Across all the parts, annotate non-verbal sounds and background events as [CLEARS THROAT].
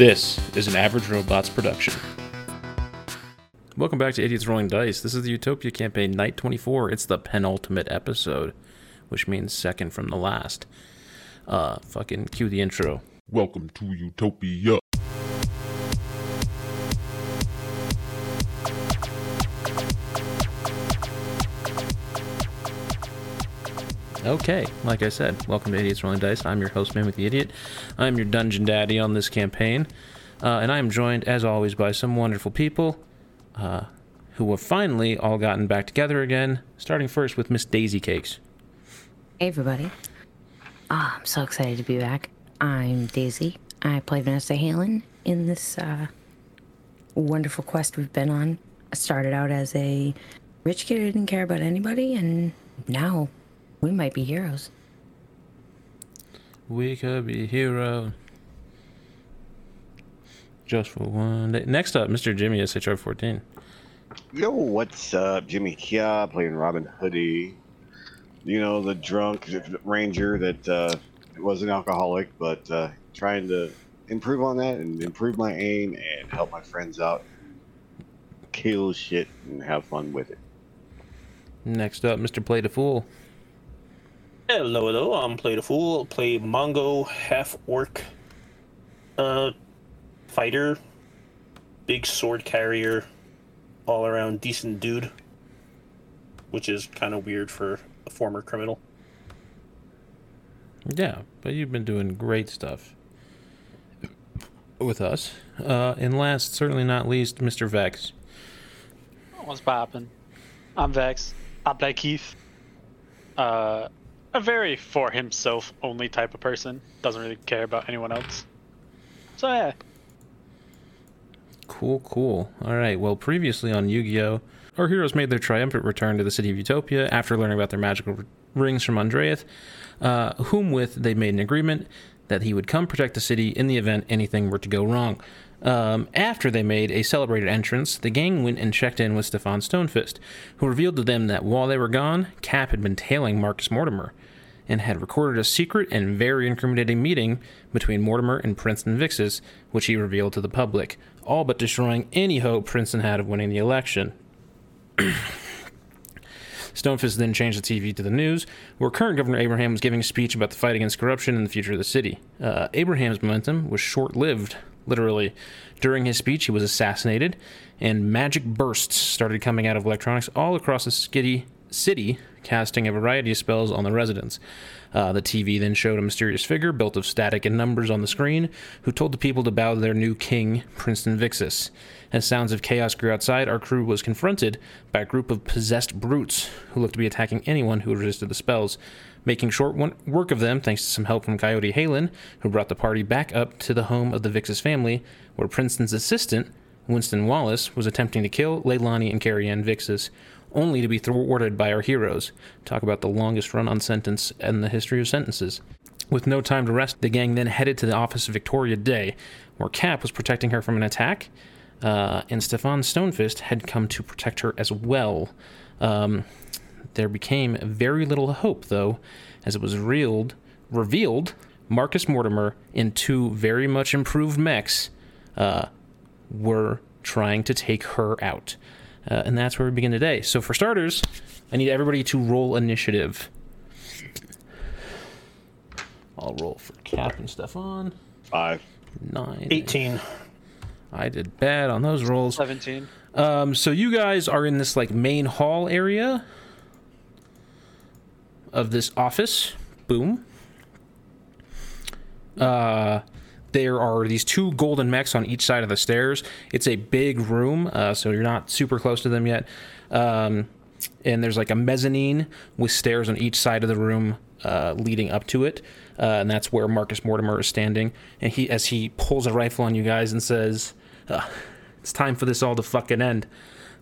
This is an Average Robots production. Welcome back to Idiots Rolling Dice. This is the Utopia campaign, night 24. It's the penultimate episode, which means second from the last. Uh, fucking cue the intro. Welcome to Utopia. Okay, like I said, welcome to Idiots Rolling Dice. I'm your host, Man with the Idiot. I'm your dungeon daddy on this campaign, uh, and I am joined, as always, by some wonderful people uh, who have finally all gotten back together again. Starting first with Miss Daisy Cakes. Hey everybody. Ah, I'm so excited to be back. I'm Daisy. I play Vanessa Halen in this uh, wonderful quest we've been on. I started out as a rich kid who didn't care about anybody, and now we might be heroes. We could be hero. Just for one day. Next up, Mr. Jimmy SHR 14. Yo, what's up? Jimmy Kia playing Robin Hoodie. You know, the drunk ranger that uh, was an alcoholic, but uh, trying to improve on that and improve my aim and help my friends out. Kill shit and have fun with it. Next up, Mr. Play the Fool. Hello, hello. I'm Play the Fool. Play Mongo, half orc, uh, fighter, big sword carrier, all around decent dude, which is kind of weird for a former criminal. Yeah, but you've been doing great stuff with us. Uh, and last, certainly not least, Mr. Vex. What's poppin'? I'm Vex. I play Keith. Uh, a very for himself only type of person. Doesn't really care about anyone else. So yeah. Cool, cool. All right. Well, previously on Yu-Gi-Oh, our heroes made their triumphant return to the city of Utopia after learning about their magical rings from Andreath, uh, whom with they made an agreement that he would come protect the city in the event anything were to go wrong. Um, after they made a celebrated entrance, the gang went and checked in with Stefan Stonefist, who revealed to them that while they were gone, Cap had been tailing Marcus Mortimer and had recorded a secret and very incriminating meeting between Mortimer and Princeton Vixis, which he revealed to the public, all but destroying any hope Princeton had of winning the election. [COUGHS] Stonefist then changed the TV to the news, where current Governor Abraham was giving a speech about the fight against corruption and the future of the city. Uh, Abraham's momentum was short lived, literally. During his speech, he was assassinated, and magic bursts started coming out of electronics all across the skitty city casting a variety of spells on the residents. Uh, the TV then showed a mysterious figure built of static and numbers on the screen who told the people to bow to their new king, Princeton Vixis. As sounds of chaos grew outside, our crew was confronted by a group of possessed brutes who looked to be attacking anyone who resisted the spells. Making short work of them, thanks to some help from Coyote Halen, who brought the party back up to the home of the Vixis family, where Princeton's assistant, Winston Wallace, was attempting to kill Leilani and Carrie Ann Vixis, only to be thwarted by our heroes. Talk about the longest run on sentence in the history of sentences. With no time to rest, the gang then headed to the office of Victoria Day, where Cap was protecting her from an attack, uh, and Stefan Stonefist had come to protect her as well. Um, there became very little hope, though, as it was revealed, revealed Marcus Mortimer and two very much improved mechs uh, were trying to take her out. Uh, and that's where we begin today. So, for starters, I need everybody to roll initiative. I'll roll for Cap and Stefan. Five. Nine. 18. I did bad on those rolls. 17. Um, so you guys are in this like main hall area of this office. Boom. Uh, there are these two golden mechs on each side of the stairs. It's a big room, uh, so you're not super close to them yet. Um, and there's like a mezzanine with stairs on each side of the room uh, leading up to it, uh, and that's where Marcus Mortimer is standing. And he, as he pulls a rifle on you guys and says, "Uh, "It's time for this all to fucking end."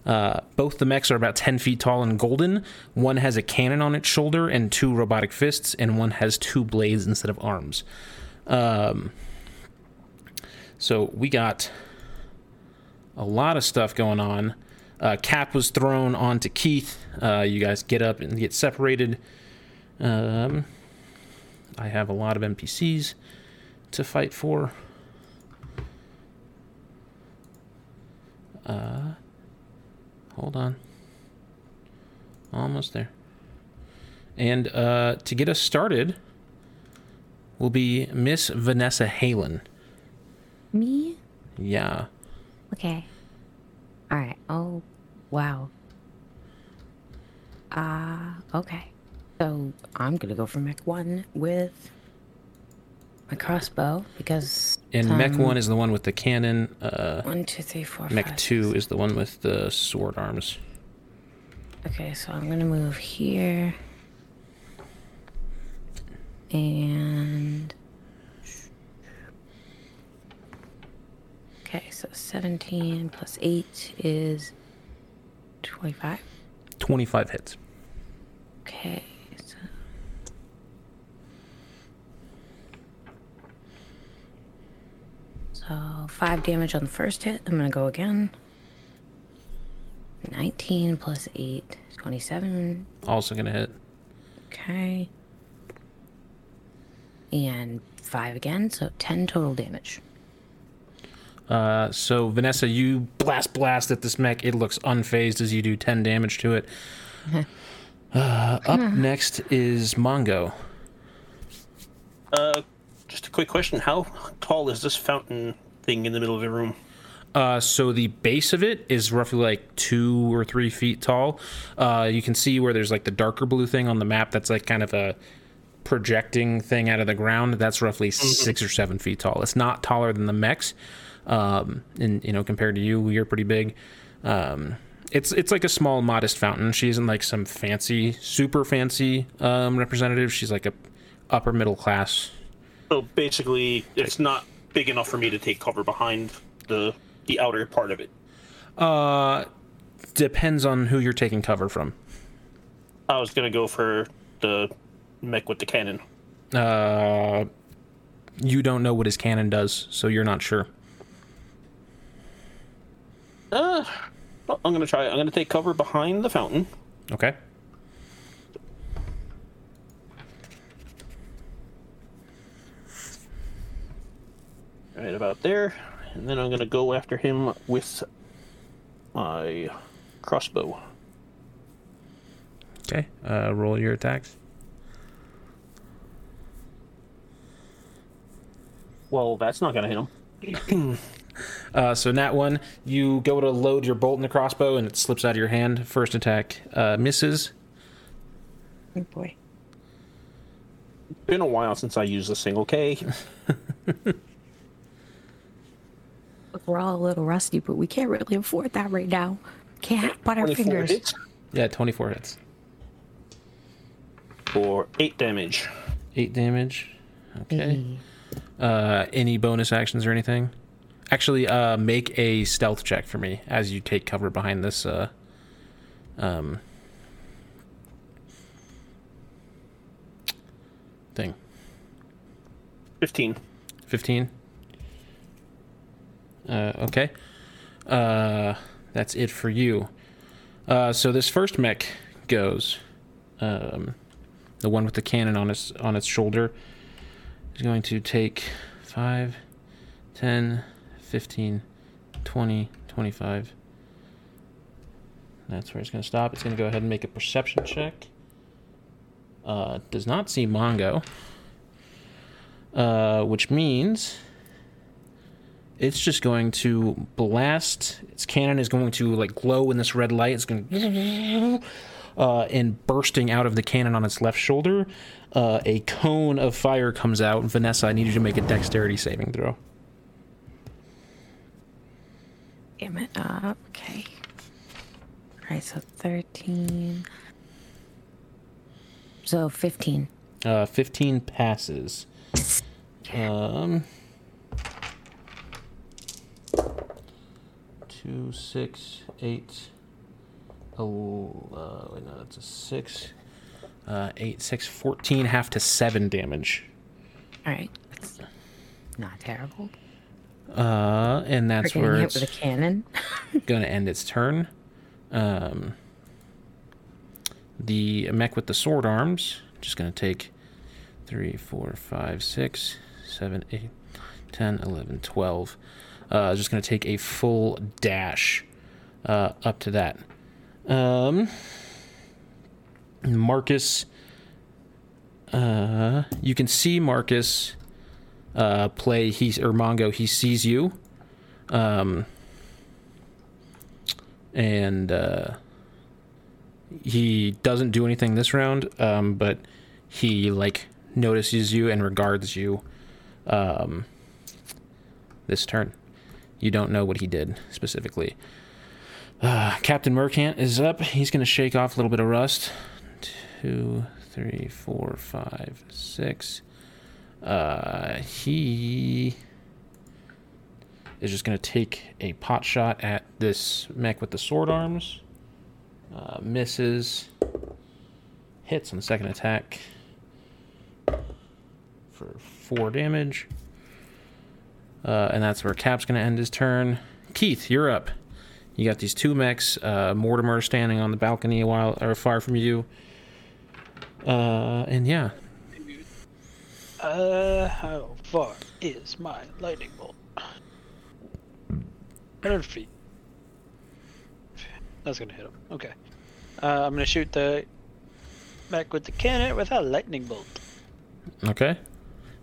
Uh, both the mechs are about 10 feet tall and golden. One has a cannon on its shoulder and two robotic fists, and one has two blades instead of arms. Um, so we got a lot of stuff going on. Uh, Cap was thrown onto Keith. Uh, you guys get up and get separated. Um, I have a lot of NPCs to fight for. Uh, hold on. Almost there. And uh, to get us started will be Miss Vanessa Halen. Me? Yeah. Okay. All right. Oh, wow. Uh, okay. So I'm gonna go for mech one with my crossbow because And Mech um, 1 is the one with the cannon. Uh, one, two, three, four, Mech five, 2 six. is the one with the sword arms. Okay, so I'm gonna move here. And okay, so 17 plus 8 is 25. 25 hits. Okay, so so five damage on the first hit. I'm gonna go again. 19 plus 8, 27. Also going to hit. Okay. And five again, so 10 total damage. Uh, so, Vanessa, you blast blast at this mech. It looks unfazed as you do 10 damage to it. [LAUGHS] Uh, up next is Mongo. Uh, just a quick question: How tall is this fountain thing in the middle of the room? Uh, so the base of it is roughly like two or three feet tall. Uh, you can see where there's like the darker blue thing on the map. That's like kind of a projecting thing out of the ground. That's roughly six or seven feet tall. It's not taller than the mechs. Um, and you know, compared to you, you're pretty big. Um, it's it's like a small, modest fountain. She isn't like some fancy, super fancy um, representative. She's like a upper middle class. So basically, it's not big enough for me to take cover behind the the outer part of it. Uh, depends on who you're taking cover from. I was gonna go for the mech with the cannon. Uh, you don't know what his cannon does, so you're not sure. Uh, I'm gonna try. it. I'm gonna take cover behind the fountain. Okay. Right about there, and then I'm gonna go after him with my crossbow. Okay. Uh, roll your attacks. Well, that's not gonna hit him. [CLEARS THROAT] Uh, so Nat one, you go to load your bolt in the crossbow, and it slips out of your hand. First attack uh, misses. Oh boy. Been a while since I used a single K. [LAUGHS] Look, we're all a little rusty, but we can't really afford that right now. Can't butt our fingers. hits Yeah, 24 hits. for eight damage. Eight damage. Okay. Uh, any bonus actions or anything? Actually, uh, make a stealth check for me as you take cover behind this. Uh, um, thing. Fifteen. 15 uh, okay. Uh, that's it for you. Uh, so this first mech goes um, the one with the cannon on its on its shoulder. Is going to take 5 10 15 20 25 that's where it's going to stop. It's going to go ahead and make a perception check. Uh, does not see mongo. Uh, which means it's just going to blast. Its cannon is going to like glow in this red light. It's going [LAUGHS] to, uh, and bursting out of the cannon on its left shoulder, uh, a cone of fire comes out. Vanessa, I need you to make a dexterity saving throw. Damn it. Uh, okay. Alright, so 13. So 15. Uh, 15 passes. Um, two, six, eight. Oh, uh, wait, no, that's a six. Uh, eight, six, 14, half to seven damage. Alright. That's not terrible. Uh, and that's where hit it's with a cannon. [LAUGHS] going to end its turn. Um, the mech with the sword arms just going to take 3, 4, 5, 6, 7, 8, 10, 11, 12. Uh, just going to take a full dash uh, up to that. Um, Marcus, uh, you can see Marcus uh, play. He or Mongo. He sees you, um, and uh, he doesn't do anything this round. Um, but he like notices you and regards you. Um, this turn, you don't know what he did specifically. Uh, Captain Mercant is up. He's going to shake off a little bit of rust. Two, three, four, five, six. Uh, he is just going to take a pot shot at this mech with the sword arms. Uh, misses. Hits on the second attack for four damage. Uh, and that's where Cap's going to end his turn. Keith, you're up. You got these two mechs. Uh, Mortimer standing on the balcony a while or far from you. Uh, and yeah, Uh, how far is my lightning bolt? 100 feet. That's gonna hit him. Okay. Uh, I'm gonna shoot the back with the cannon with a lightning bolt. okay.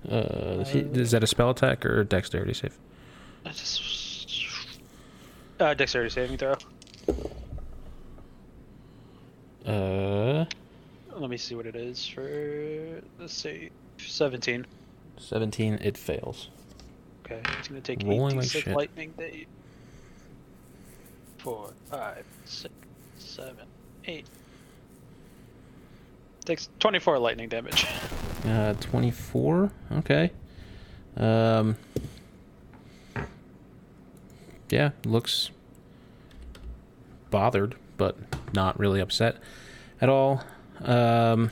Uh, he- is that a spell attack or dexterity save? Uh, dexterity saving throw. Uh, Let me see what it is for let's see, 17. 17. It fails. Okay, it's gonna take Rolling like 86 shit. lightning day. Four, five, six, seven, eight. Takes 24 lightning damage. [LAUGHS] Uh, 24. Okay. Um. Yeah, looks bothered, but not really upset at all. Um.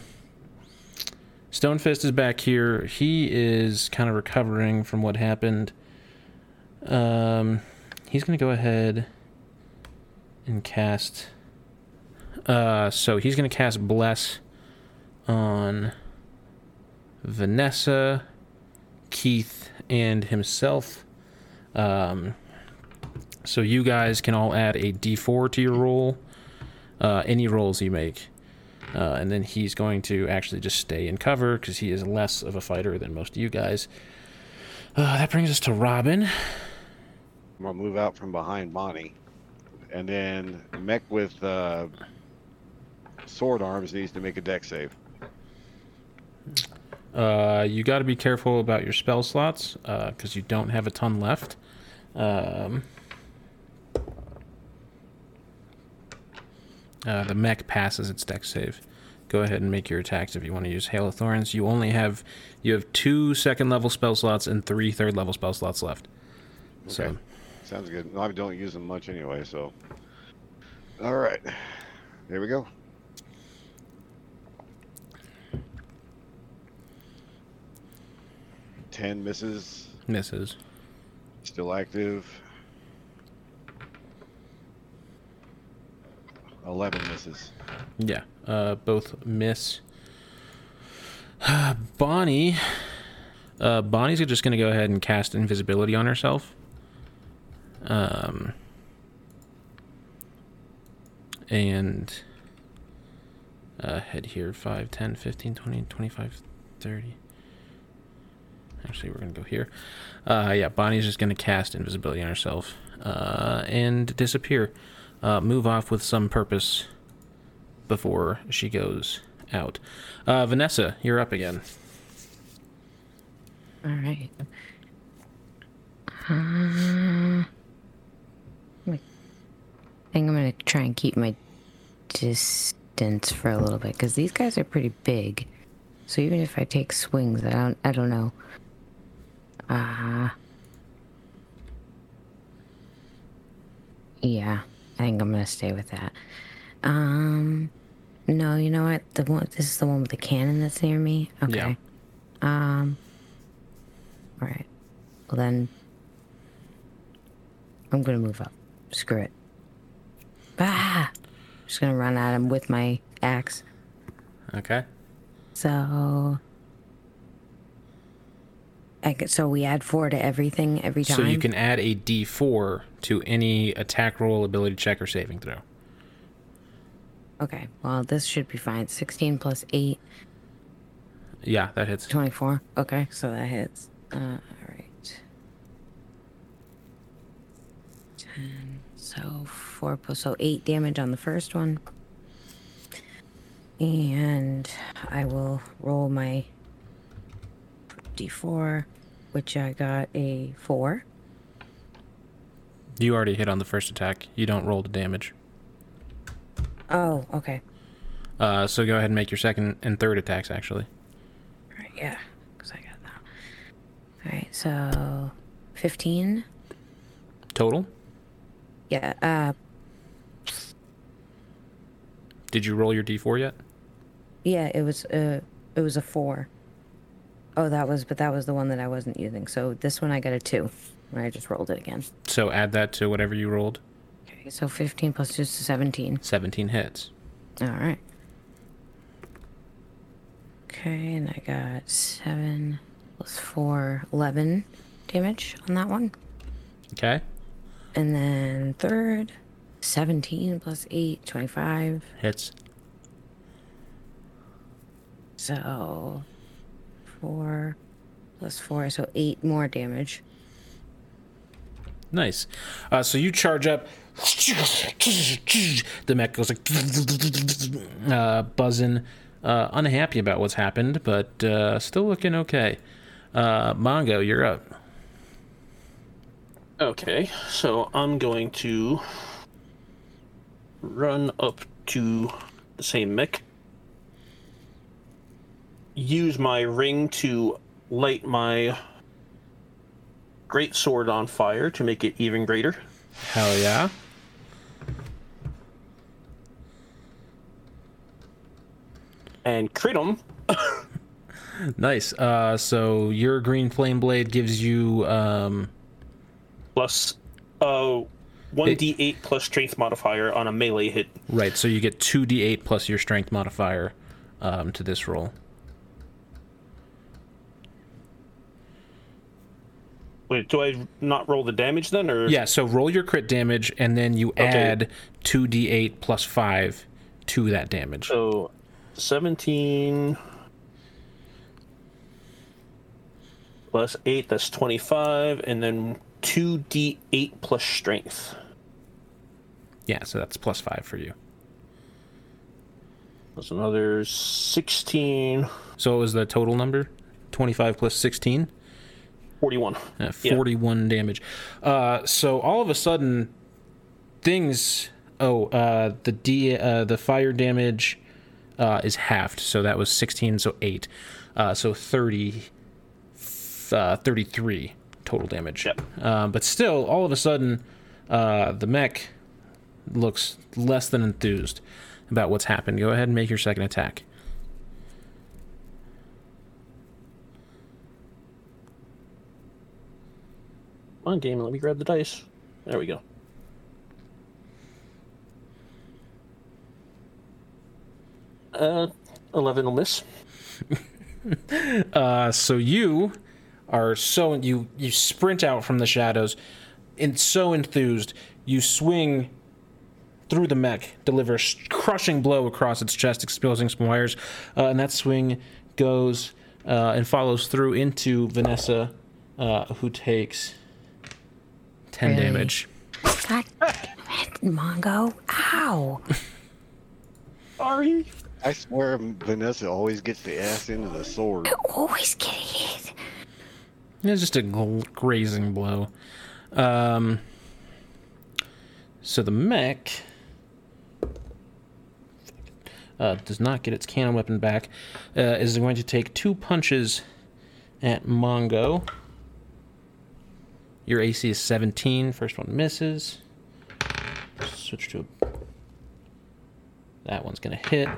Stonefist is back here. He is kind of recovering from what happened. Um, he's gonna go ahead and cast. Uh, so he's gonna cast bless on Vanessa, Keith, and himself. Um, so you guys can all add a d4 to your roll, uh, any rolls you make. Uh, and then he's going to actually just stay in cover because he is less of a fighter than most of you guys. Uh, that brings us to Robin. I'm gonna move out from behind Bonnie, and then mech with uh, sword arms needs to make a Dex save. Uh, you got to be careful about your spell slots because you don't have a ton left. Um, uh, the mech passes its Dex save. Go ahead and make your attacks if you want to use Hail of Thorns. You only have you have two second level spell slots and three third level spell slots left. So Sounds good. No, I don't use them much anyway, so. All right, here we go. Ten misses, misses. still active. Eleven misses. Yeah, uh, both miss. [SIGHS] Bonnie, uh, Bonnie's just gonna go ahead and cast invisibility on herself. Um, and uh, head here 5, 10, 15, 20, 25, 30. Actually, we're gonna go here. Uh, yeah, Bonnie's just gonna cast invisibility on herself uh, and disappear. Uh, move off with some purpose before she goes out. Uh, Vanessa, you're up again. All right. Uh, I think I'm gonna try and keep my distance for a little bit because these guys are pretty big. So even if I take swings, I don't. I don't know. Uh Yeah, I think I'm gonna stay with that. Um, no, you know what? The one. This is the one with the cannon that's near me. Okay. Yeah. Um. All right. Well then, I'm gonna move up. Screw it. Ah! Just gonna run at him with my axe. Okay. So. Get, so we add four to everything every time. So you can add a d4 to any attack roll, ability check, or saving throw. Okay. Well, this should be fine. 16 plus 8, Yeah, that hits. 24. Okay, so that hits. Uh, all right. 10. So 4 plus so 8 damage on the first one. And I will roll my d4, which I got a 4. You already hit on the first attack. You don't roll the damage. Oh, okay. Uh, so go ahead and make your second and third attacks, actually. Right, yeah, because I got that. All right, so 15. Total? Yeah, uh, Did you roll your d4 yet? yeah, it was uh, it was a four. Oh, that was, but that was the one that I wasn't using. So this one I got a two. I just rolled it again. So add that to whatever you rolled. Okay, so 15 plus two is 17. 17 hits. All right. Okay, and I got seven plus four, 11 damage on that one. Okay? And then third, 17 plus 8, 25. Hits. So four plus four, so eight more damage. Nice. Uh, so you charge up. The mech goes like uh, buzzing, uh, unhappy about what's happened, but uh, still looking okay. Uh, Mongo, you're up. Okay, so I'm going to run up to the same mech. Use my ring to light my great sword on fire to make it even greater. Hell yeah. And crit him. Nice. Uh, so your green flame blade gives you um, plus uh 1d8 plus strength modifier on a melee hit. right. So you get two d8 plus your strength modifier um, to this roll. Wait, do I not roll the damage then, or Yeah. So roll your crit damage, and then you add two d8 plus five to that damage. So, 17 plus 8, that's 25, and then 2d8 plus strength. Yeah. So that's plus five for you. That's another 16, So it was the total number? 25 plus 16? 41. Uh, Yeah. 41 damage. Uh, so all of a sudden, things. Oh, uh, the D, uh, the fire damage uh, is halved. So that was 16, so 8. Uh, so 30, uh, 33 total damage. Yep. But still, all of a sudden, uh, the mech looks less than enthused about what's happened. Go ahead and make your second attack. On, game, let me grab the dice. There we go. Uh, 11 will miss. [LAUGHS] Uh, so you are so you you sprint out from the shadows, and so enthused you swing through the mech, deliver a crushing blow across its chest, exposing some wires, uh, and that swing goes uh, and follows through into Vanessa, uh, who takes ten Really? damage. God damn it, Mongo. Ow. [LAUGHS] Sorry. I swear Vanessa always gets the ass into the sword. I Always getting it. It's just a grazing blow. Um, so the mech uh, does not get its cannon weapon back. Uh, is going to take two punches at Mongo. Your AC is 17. First one misses. Switch to a. That one's going to hit.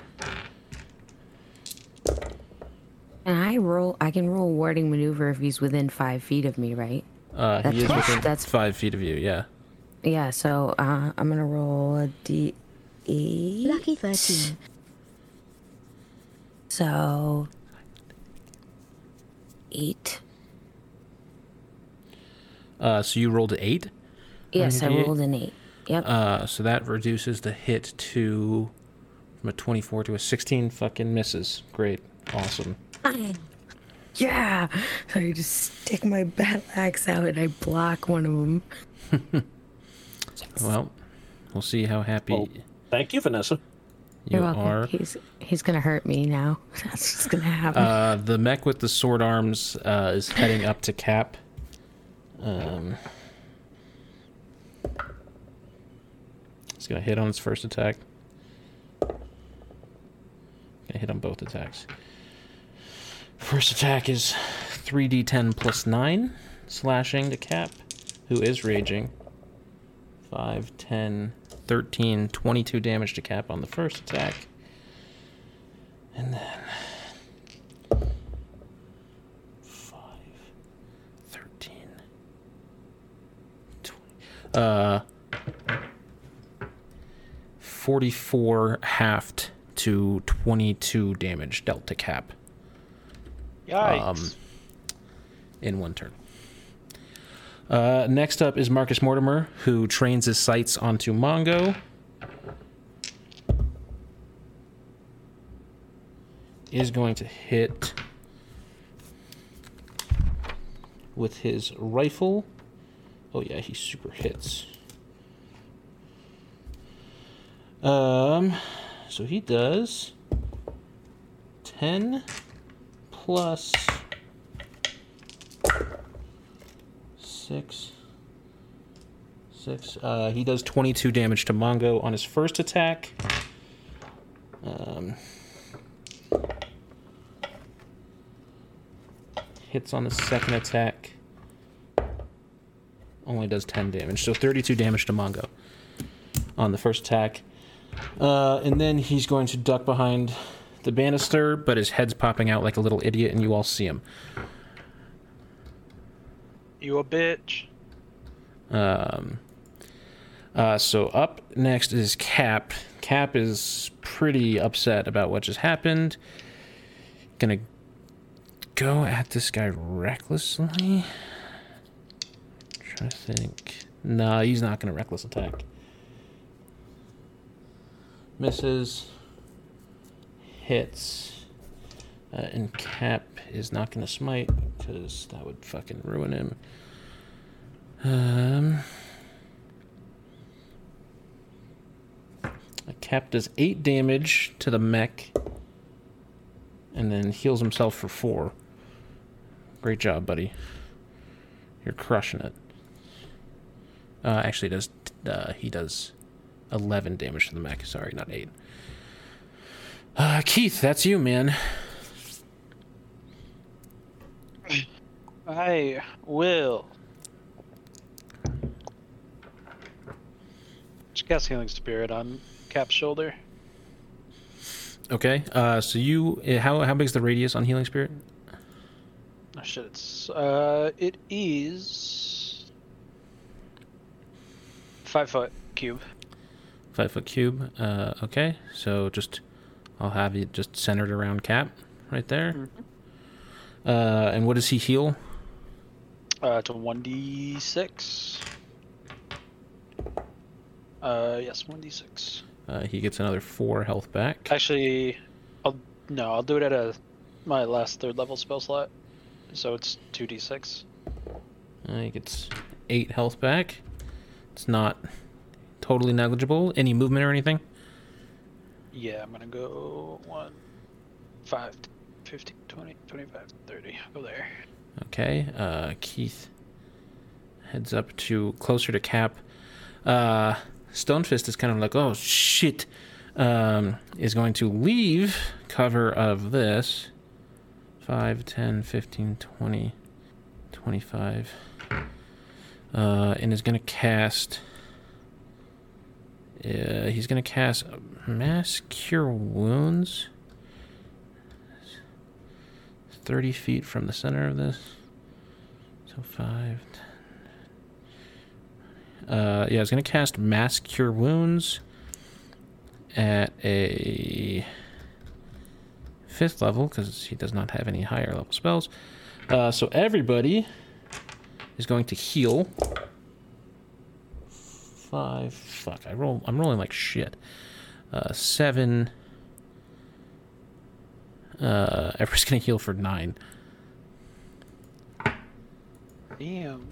And I roll. I can roll warding maneuver if he's within five feet of me, right? Uh, he is That's- within that's- five feet of you, yeah. Yeah. So uh, I'm gonna roll a d eight. Lucky 13. So eight Uh, so you rolled an eight. Yes, I D8? rolled an eight. Yep. Uh, so that reduces the hit to from a 24 to a 16. Fucking misses. Great. Awesome. [COUGHS] yeah. So I just stick my battle axe out and I block one of them. [LAUGHS] Well, we'll see how happy Well, Thank you, Vanessa. you You're welcome. are. He's he's gonna hurt me now. [LAUGHS] That's what's gonna happen. Uh, the mech with the sword arms uh, is heading up to Cap. Um, it's gonna hit on its first attack. Gonna hit on both attacks. First attack is 3d10 plus 9, slashing to Cap, who is raging. 5, 10, 13, 22 damage to Cap on the first attack. And then 5, 13, 20. Uh, 44 halved to 22 damage dealt to Cap Yikes. Um, in one turn. Uh, next up is Marcus Mortimer, who trains his sights onto Mongo. Is going to hit with his rifle. Oh yeah, he super hits. Um, so he does ten plus six. Six. Uh, he does 22 damage to Mongo on his first attack. Um, hits on the second attack. Only does 10 damage. So 32 damage to Mongo on the first attack. Uh, and then he's going to duck behind the banister, but his head's popping out like a little idiot, and you all see him. you a bitch. Um, uh, so up next is Cap. Cap is pretty upset about what just happened. Gonna go at this guy recklessly. Trying to think. No, he's not gonna reckless attack. Misses. Hits. Uh, and Cap is not gonna smite because that would fucking ruin him. Um, cap does eight damage to the mech, and then heals himself for four. Great job, buddy. You're crushing it. Uh, actually, does uh, he does eleven damage to the mech? Sorry, not eight. Uh, Keith, that's you, man. I will. Just cast Healing Spirit on Cap's shoulder. Okay. Uh, so you, uh, how how big's the radius on healing spirit? Oh shit, it's uh it is five foot cube. Five foot cube. Uh, okay, so just I'll have you just centered around Cap, right there. Uh, and what does he heal? Uh to one D six. Uh yes, one D six. Uh, he gets another four health back. Actually I'll no, I'll do it at a my last third level spell slot. So it's two D six. Uh, he gets eight health back. It's not totally negligible. Any movement or anything? Yeah, I'm gonna go one, five, 15, 20, 25, 30. Go there. Okay. Uh, Keith heads up to closer to Cap. Uh, Stonefist is kind of like, oh shit. Um, is going to leave cover of this. 5, 10, 15, 20, 25. Uh, and is going to cast. Uh, he's going to cast Mass Cure Wounds. 30 feet from the center of this. So 5. 10, uh, yeah, was going to cast Mass Cure Wounds at a fifth level because he does not have any higher level spells. Uh, so everybody is going to heal. Five. Fuck. I roll. I'm rolling like shit. Uh, seven. Uh, Everett's gonna heal for nine. Damn.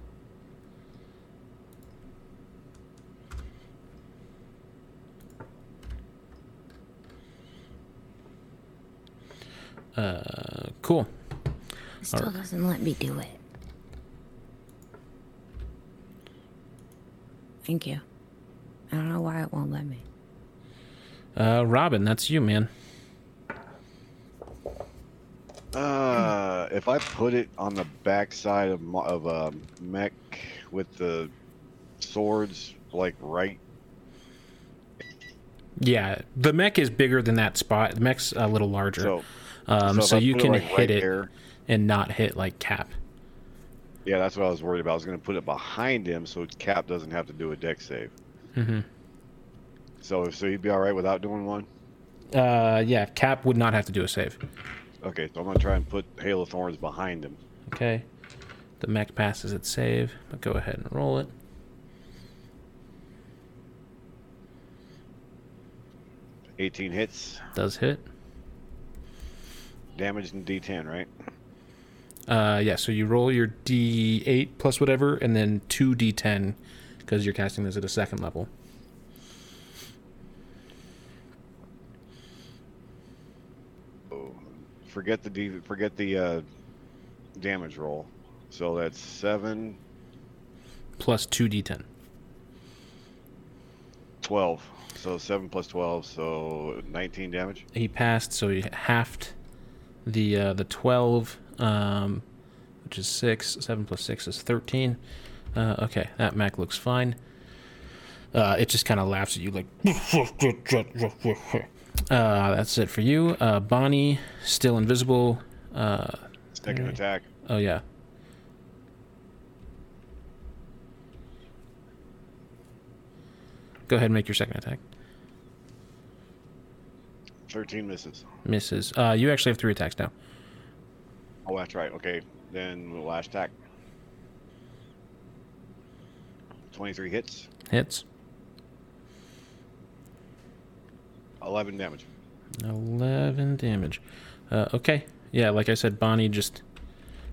Uh, cool. It still doesn't let me do it. Thank you. I don't know why it won't let me. Uh, Robin, that's you, man. Uh, if I put it on the backside of mo- of a mech with the swords, like right. Yeah, the mech is bigger than that spot. The mech's a little larger. So, um, if so you put can like, hit right it there- and not hit like Cap. Yeah, that's what I was worried about. I was going to put it behind him so Cap doesn't have to do a Dex save. Mm-hmm. So, so he'd be all right without doing one. Uh, yeah, Cap would not have to do a save. Okay, so I'm gonna try and put Hail of Thorns behind him. Okay. The mech passes its save, but go ahead and roll it. Eighteen hits, Does hit. damage in D10, right? Uh, yeah, so you roll your d8 plus whatever, and then 2d10 because you're casting this at a second level. Oh, forget the D, forget the uh, damage roll. So that's seven, Plus 2d10. 12. So seven plus twelve, so nineteen damage. He passed, so he halved the uh, the 12, um, which is 6. 7 plus 6 is 13. Uh, okay, that Mac looks fine. Uh, it just kind of laughs at you like. [LAUGHS] Uh, that's it for you. Uh, Bonnie, still invisible. Uh, attack. oh, yeah. Go ahead and make your second attack. Thirteen misses. Misses. Uh, you actually have three attacks now. Oh, that's right. Okay, then the last attack. Twenty-three hits, Hits. eleven damage. 11 damage. Uh, okay. Yeah, like I said, Bonnie just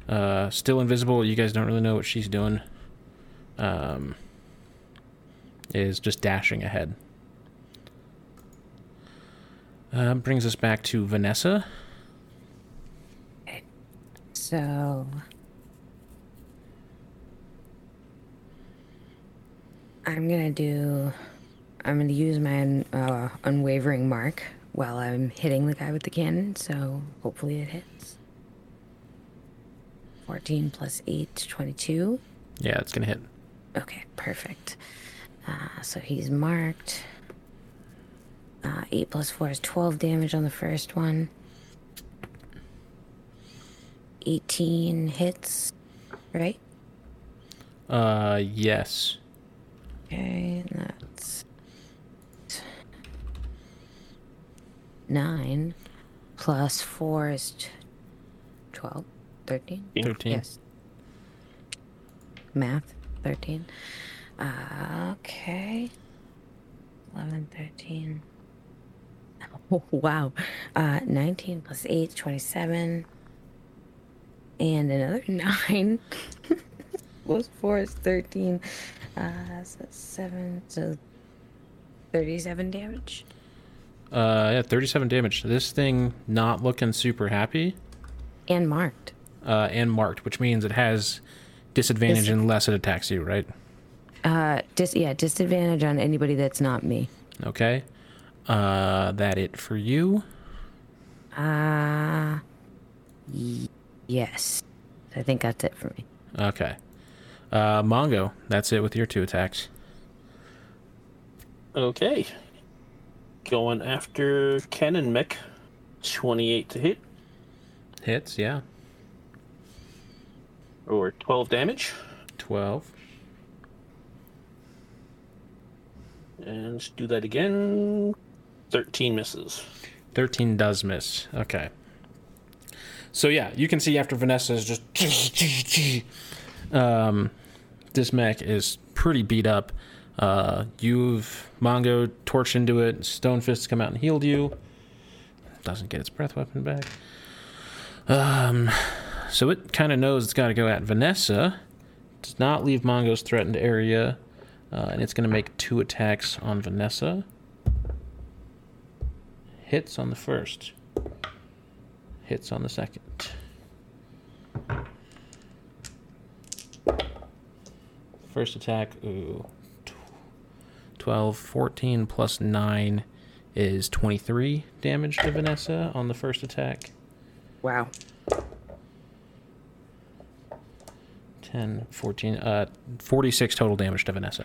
uh, still invisible. You guys don't really know what she's doing. Um, is just dashing ahead. Uh, brings us back to Vanessa. So. I'm gonna do. I'm gonna use my uh, unwavering mark while I'm hitting the guy with the cannon, so hopefully it hits. 14 plus 8, 22. Yeah, it's gonna hit. Okay, perfect. Uh, so he's marked. Uh, 8 plus 4 is 12 damage on the first one. 18 hits, right? Uh, yes. Okay, and that's 9 plus 4 is t- 12, 13? 13. Yes. Math, 13. Uh, okay. 11, 13. Oh, [LAUGHS] wow. Uh, 19 plus 8, 27. And another [LAUGHS] 9. plus 4 is 13. Uh, so that's 7. So 37 damage. Uh, yeah, 37 damage. This thing not looking super happy. And marked. Uh, and marked, which means it has disadvantage Dis- unless it attacks you, right? Uh, dis- yeah, disadvantage on anybody that's not me. Okay. Uh, that it for you. Uh, y- yes. I think that's it for me. Okay. Uh, Mongo, that's it with your two attacks. Okay. Going after Cannon Mech. 28 to hit, Hits, yeah. or 12 damage. 12. And let's do that again. 13 misses. 13 does miss. Okay. So yeah, you can see after Vanessa is just um this mech is pretty beat up. Uh, you've Mongo torched into it. Stonefist come out and healed you. Doesn't get its breath weapon back. Um, so it kind of knows it's got to go at Vanessa. Does not leave Mongo's threatened area, uh, and it's going to make two attacks on Vanessa. Hits on the first. Hits on the second. First attack, ooh. tw- 12, 14 plus 9 is 23 damage to Vanessa on the first attack. Wow. 10, 14, uh, 46 total damage to Vanessa.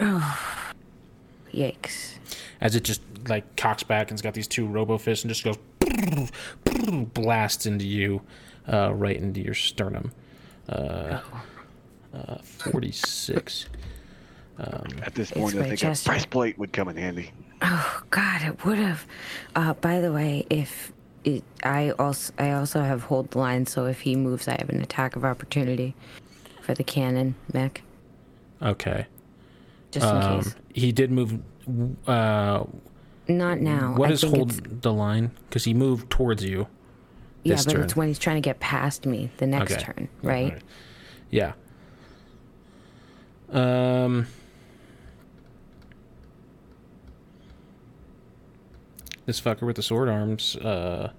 Oh, [SIGHS] Yikes. As it just like cocks back and it's got these two robo fists and just goes blasts into you, uh, right into your sternum. Uh, uh, 46. At this point, I think chest. a breastplate would come in handy. Oh God, it would have. Uh, by the way, if it, I also I also have hold the line, so if he moves, I have an attack of opportunity for the cannon mech, Okay. just in Um, case. he did move. Uh, Not now. what I is hold the line? Because he moved towards you. Yeah, but turn? it's when he's trying to get past me the next Okay. turn, right? Alright. Yeah. Um. This fucker with the sword arms uh,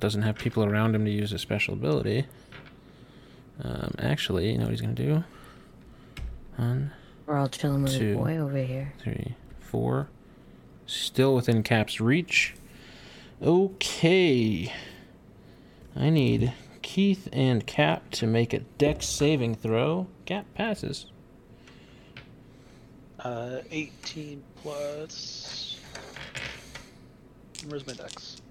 doesn't have people around him to use his special ability. Um, actually, you know what he's gonna do? One, We're all chilling with Two. a boy over here. three, four. Still within Cap's reach. Okay. I need Keith and Cap to make a dex saving throw. Cap passes. Uh, 18 plus. Where's my dex?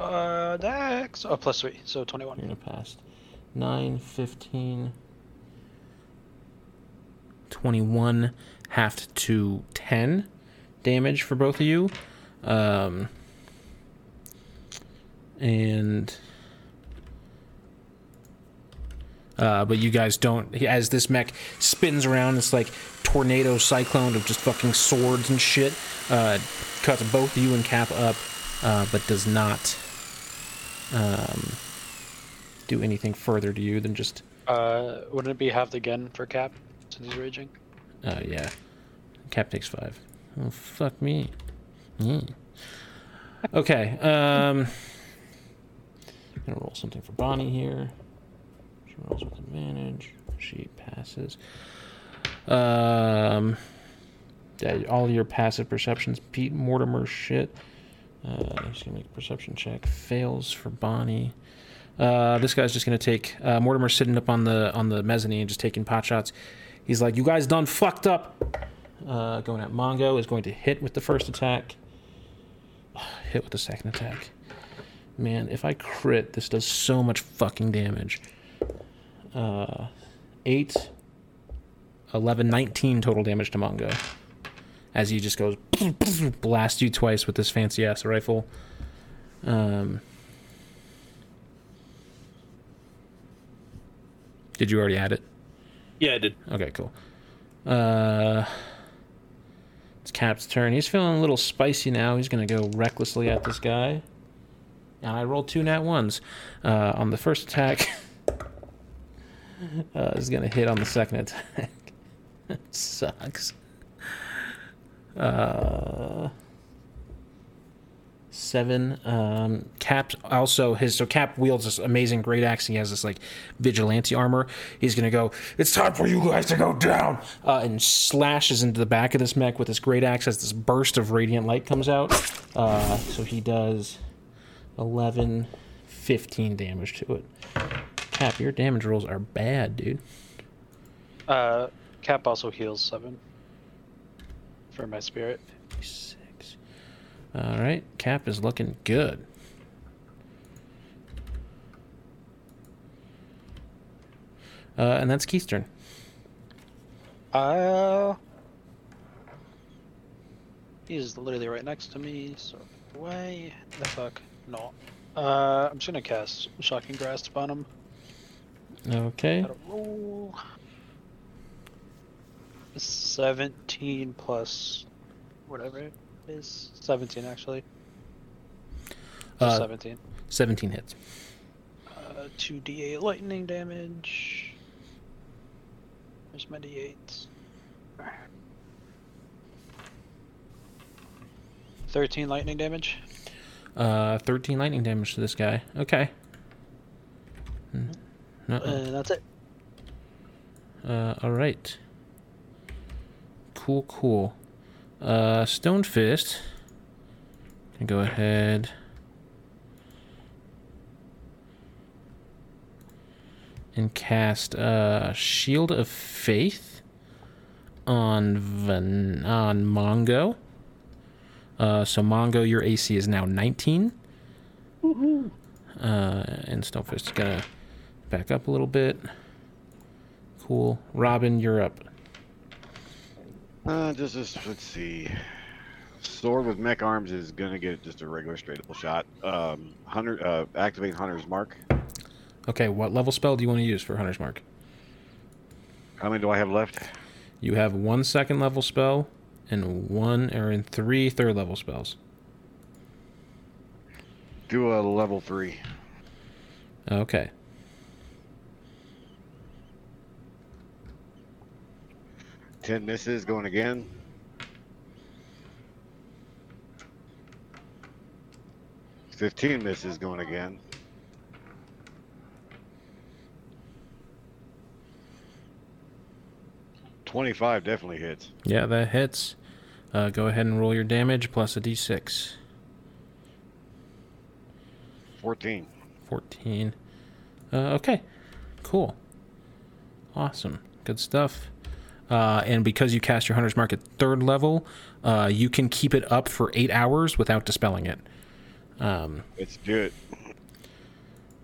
Uh, dex. Oh, plus three, so 21. You're gonna pass. 9, 15, 21, half to 10 damage for both of you. Um, and. Uh, but you guys don't. As this mech spins around, it's like tornado cyclone of just fucking swords and shit. Uh, cuts both you and Cap up, uh, but does not um, do anything further to you than just. Uh, wouldn't it be halved again for Cap since he's raging? Uh, yeah. Cap takes five. Oh, fuck me. Mm. Okay. Um, gonna roll something for Bonnie here. She rolls with advantage. She passes. Um, yeah, all your passive perceptions, Pete Mortimer shit. Uh, he's gonna make a perception check. Fails for Bonnie. Uh, this guy's just gonna take uh, Mortimer's sitting up on the on the mezzanine, just taking pot shots. He's like, "You guys done fucked up." Uh, going at Mongo is going to hit with the first attack. [SIGHS] Hit with the second attack. Man, if I crit, this does so much fucking damage. Uh, 8, 11, 19 total damage to Mongo. As he just goes, [LAUGHS] blast you twice with this fancy ass rifle. Um, did you already add it? Yeah, I did. Okay, cool. Uh, Cap's turn. He's feeling a little spicy now. He's gonna go recklessly at this guy. And I rolled two nat ones. Uh, on the first attack, [LAUGHS] uh, is gonna hit on the second attack. [LAUGHS] Sucks. Uh, seven. Um, Cap also his so Cap wields this amazing great axe. He has this like vigilante armor. He's gonna go. It's time for you guys to go down, uh, and slashes into the back of this mech with his great axe as this burst of radiant light comes out. Uh, so he does 11, 15 damage to it. Cap, your damage rolls are bad, dude. Uh, Cap also heals seven for my spirit. All right, Cap is looking good. Uh, and that's turn. Uh, he's literally right next to me, so away. The fuck? No. Uh, I'm just gonna cast Shocking Grasp on him. Okay. Gotta roll. 17 plus whatever is. 17 actually. Uh, 17. 17 hits. Uh, 2d8 lightning damage. There's my d8s. 13 lightning damage. Uh, 13 lightning damage to this guy. Okay. Hmm. No. And that's it. Uh, all right. Cool, cool. Uh, Stone Fist. Go ahead. And cast uh, Shield of Faith on Van- on Mongo. Uh, so Mongo, your AC is now 19. Uh, and Stone Fist is gonna back up a little bit. Cool. Robin, you're up. Uh, just, just let's see. Sword with mech arms is gonna get just a regular straight up shot. Um, hunter, uh, activate Hunter's Mark. Okay, what level spell do you want to use for Hunter's Mark? How many do I have left? You have one second level spell and one or in three third level spells. Do a level three. Okay. Ten misses going again. Fifteen misses going again. Twenty-five definitely hits. Yeah, that hits. Uh, go ahead and roll your damage plus a d6. Fourteen. 14. Uh, okay. Cool. Awesome. Good stuff. Uh, and because you cast your Hunter's Mark at third level, uh, you can keep it up for eight hours without dispelling it. Um, Let's do it.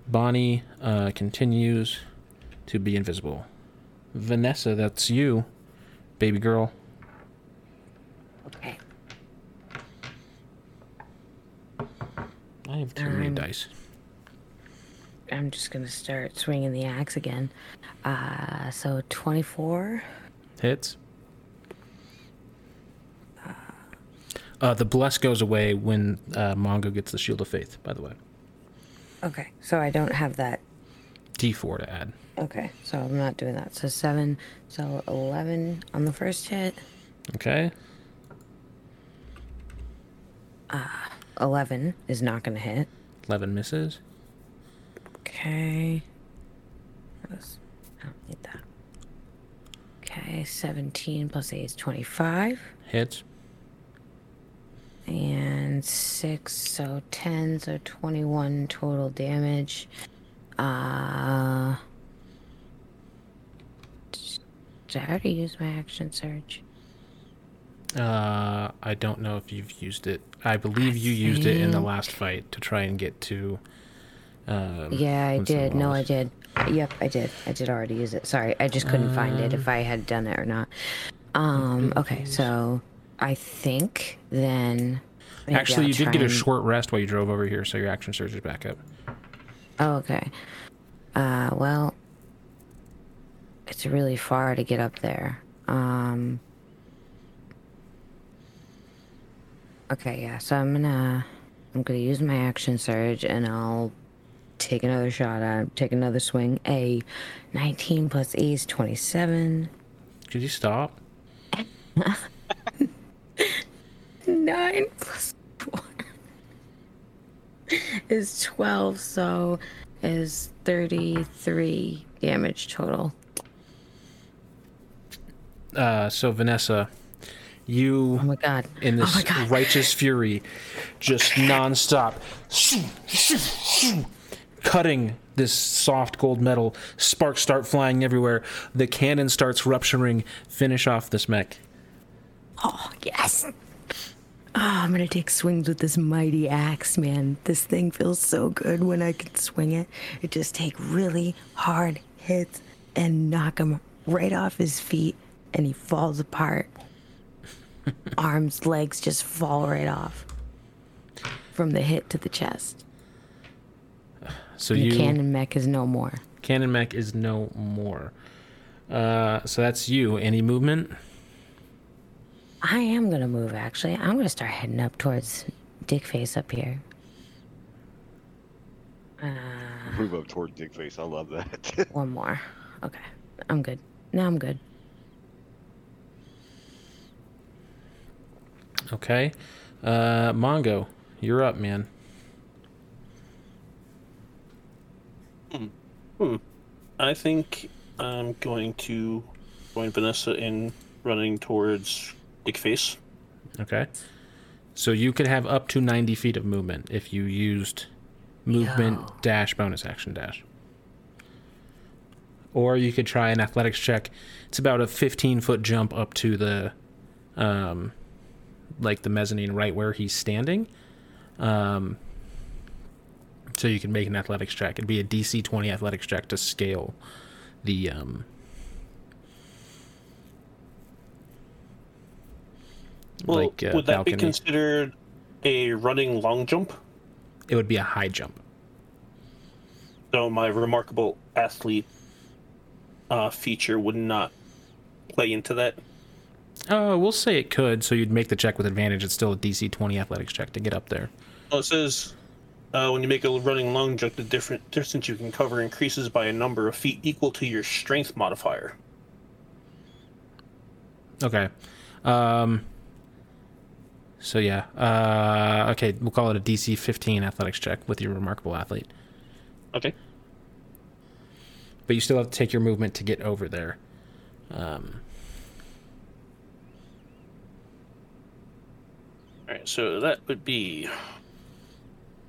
Bonnie uh, continues to be invisible. Vanessa, that's you, baby girl. Okay. I have too many Um, dice. I'm just gonna start swinging the axe again. Uh, so 24. Hits. Uh, the bless goes away when uh, Mongo gets the Shield of Faith. By the way, Okay, so I don't have that. D4 to add. Okay, so I'm not doing that. So seven. So 11 on the first hit. Okay. 11 is not gonna hit. Eleven misses. Okay. I don't need that. Okay, 17 plus 8 is 25. Hits. And 6, so 10, so 21 total damage. Uh. Did I already use my action surge? Uh, I don't know if you've used it. I believe you used it in the last fight to try and get to. Um, Yeah, I did. No, I did. Yep, I did. I did already use it. Sorry, I just couldn't find it if I had done it or not. Um, okay, so I think then. Actually, I'll you did get a and- short rest while you drove over here, so your action surge is back up. Oh, okay. Uh, well, it's really far to get up there. Um. Okay, yeah. So I'm gonna, I'm gonna use my action surge, and I'll take another shot at, take another swing. A 19 plus E is 27. Could you stop? [LAUGHS] Nine plus four is 12, so is 33 damage total. Uh, so Vanessa, you Oh my god. in oh this my god. righteous fury, just [LAUGHS] nonstop, cutting this soft gold metal. Sparks start flying everywhere. The cannon starts rupturing. Finish off this mech. Oh, yes. Oh, I'm gonna take swings with this mighty axe, man. This thing feels so good when I can swing it. It just take really hard hits and knock him right off his feet, and he falls apart. [LAUGHS] Arms, legs just fall right off from the hit to the chest. So And you the cannon mech is no more. cannon mech is no more. Uh, so that's you. Any movement? I am gonna move. Actually, I'm gonna start heading up towards Dickface up here. Move up toward Dickface. I love that. [LAUGHS] One more. Okay, I'm good. Now I'm good. Okay. Uh, Mongo, you're up, man. I think I'm going to join Vanessa in running towards Dickface. Okay. So you could have up to 90 feet of movement if you used movement Yo. dash bonus action dash. Or you could try an athletics check. It's about a 15 foot jump up to the, um, like the mezzanine right where he's standing. Um, so you can make an athletics check. It'd be a DC 20 athletics check to scale the, um, Well, like uh, would that balcony. be considered a running long jump? it would be a high jump. So my remarkable athlete uh, feature would not play into that. Uh, we'll say it could, so you'd make the check with advantage. It's still a DC 20 athletics check to get up there. Well, it says uh, when you make a running long jump, the different distance you can cover increases by a number of feet equal to your strength modifier. Okay. Um, so yeah. Uh, okay, we'll call it a DC 15 athletics check with your remarkable athlete. Okay. But you still have to take your movement to get over there. Um, All right, so that would be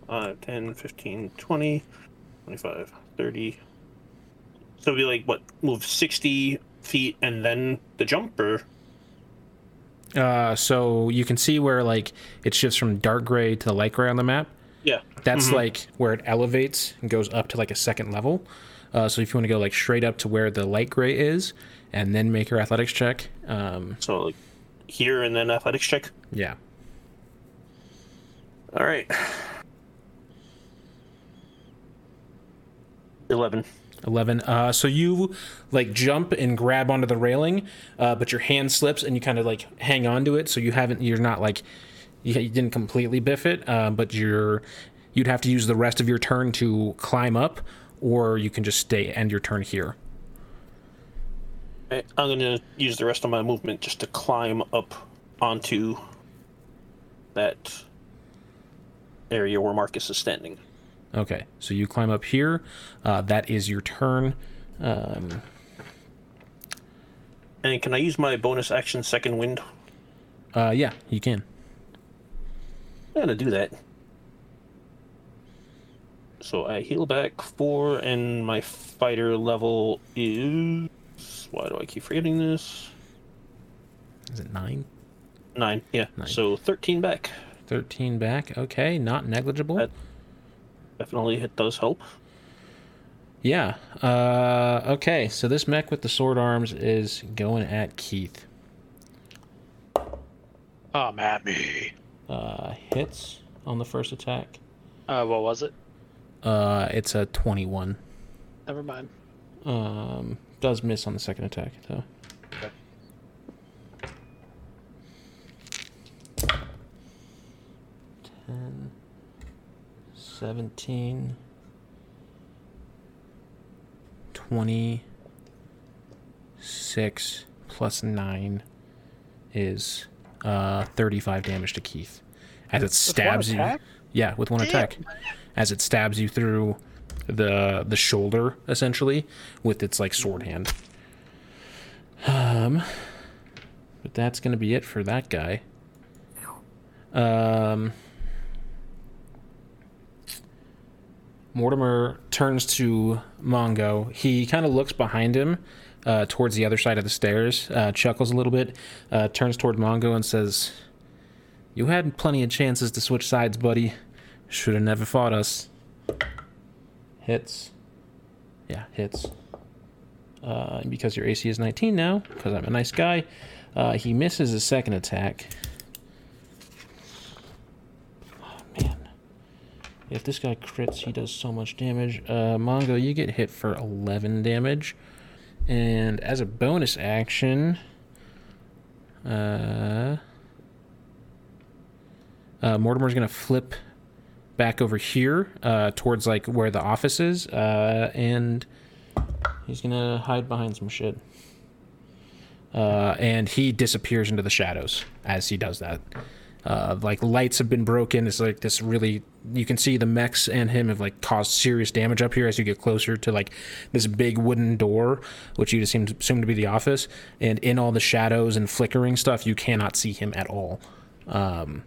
5, 10, 15, 20, 25, 30. So it'd be like, what, move 60 feet and then the jumper? uh, so you can see where like it shifts from dark gray to the light gray on the map. Yeah. That's like where it elevates and goes up to like a second level. Uh, so if you want to go like straight up to where the light gray is, and then make your athletics check, um, So like here and then athletics check. yeah, All right. 11. 11 uh so you like jump and grab onto the railing uh but your hand slips and you kind of like hang on to it so you haven't you're not like you, you didn't completely biff it uh, but you're you'd have to use the rest of your turn to climb up or you can just stay end your turn here I'm gonna use the rest of my movement just to climb up onto that area where Marcus is standing. Okay so you climb up here uh that is your turn um And can I use my bonus action second wind? uh yeah you can I'm gonna do that. So I heal back four, and my fighter level is. Why do I keep forgetting this? is it 9 Nine. Yeah. Nine. So thirteen back. 13 back okay not negligible That- Definitely, it does help. Yeah. Uh, okay. So this mech with the sword arms is going at Keith. Come at me. Uh, hits on the first attack. Uh, what was it? Uh, it's a 21. Never mind. Um, does miss on the second attack though. Ten, seventeen, twenty-six plus nine is uh thirty-five damage to Keith as it stabs you. Yeah, with one attack, as it stabs you through the the shoulder essentially with its like sword hand. Um, but that's gonna be it for that guy. Um, Mortimer turns to Mongo. He kind of looks behind him, uh, towards the other side of the stairs, uh, chuckles a little bit, uh, turns toward Mongo and says, "You had plenty of chances to switch sides, buddy. Should have never fought us." Hits. Yeah, hits. Uh, because your AC is 19 now, because I'm a nice guy, uh, he misses his second attack. Oh, man. If this guy crits, he does so much damage. Uh, Mongo, you get hit for 11 damage. And as a bonus action, Uh, uh, Mortimer's gonna flip back over here uh, towards like where the office is, uh, and he's gonna hide behind some shit. Uh, and he disappears into the shadows as he does that. Uh, like lights have been broken. It's like this really you can see the mechs and him have like caused serious damage up here as you get closer to like this big wooden door, which you assume assume to be the office. And in all the shadows and flickering stuff, you cannot see him at all. Um,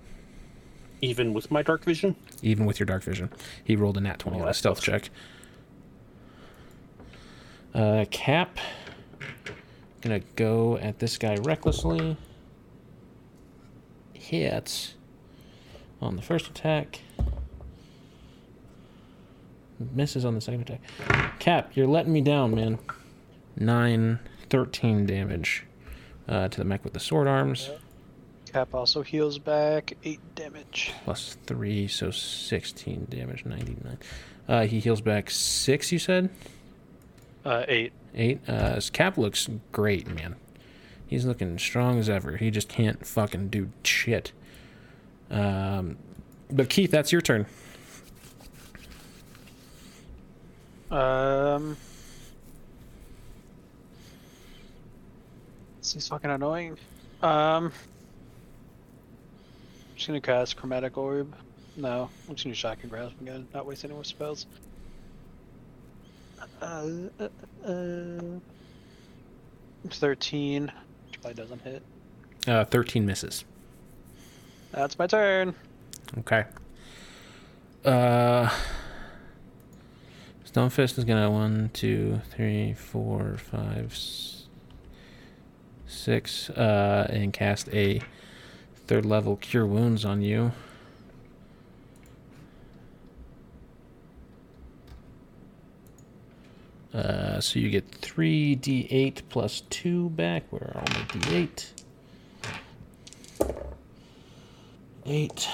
Even with my dark vision. even with your dark vision. He rolled a nat 20 Oh, on a stealth check. Uh, Cap. Gonna go at this guy recklessly. Hits on the first attack. Misses on the second attack. Cap, you're letting me down, man. 9, 13 damage uh, to the mech with the sword arms. Cap also heals back eight damage. plus three, so 16 damage, 99. Uh, he heals back six, you said? Uh, eight. Eight. Uh, his cap looks great, man. He's looking strong as ever. He just can't fucking do shit. Um, but Keith, that's your turn. Um. This is fucking annoying. Um. just gonna cast Chromatic Orb. No, I'm just gonna Shocking Grasp again, not waste any more spells. Uh, uh, uh, 13. Probably doesn't hit. Uh, 13 misses. That's my turn. Okay. Uh, Stonefist is gonna one, two, three, four, five, six, uh, and cast a third level Cure Wounds on you. Uh, so you get three d8 plus two back. Where are all my d8? Eight.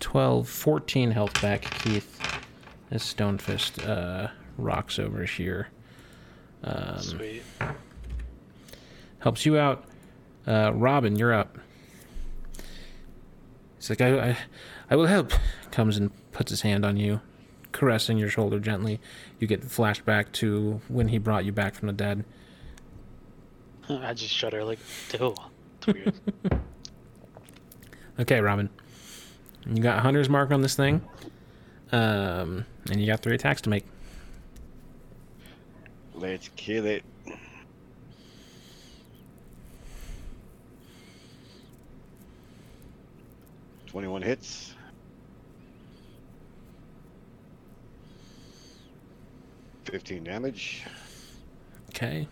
12, 14 health back, Keith. As Stonefist uh, rocks over here. Um, Sweet. helps you out. Uh, Robin, you're up. He's like, I, I, I will help. Comes and puts his hand on you, caressing your shoulder gently. You get flashed back to when he brought you back from the dead. [LAUGHS] I just shudder like, ew. It's weird. [LAUGHS] Okay, Robin. You got Hunter's Mark on this thing. Um, and you got three attacks to make. Let's kill it. Twenty-one hits. Fifteen damage. Okay.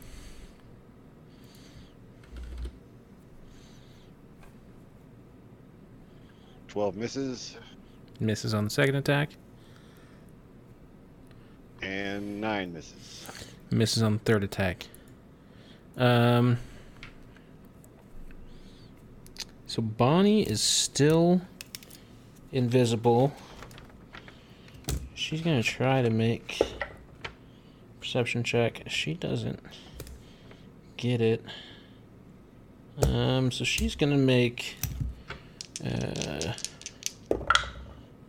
Twelve misses Misses on the second attack. and nine misses. Misses on the third attack. Um. So Bonnie is still invisible. She's gonna try to make perception check. She doesn't get it. Um. So she's gonna make uh,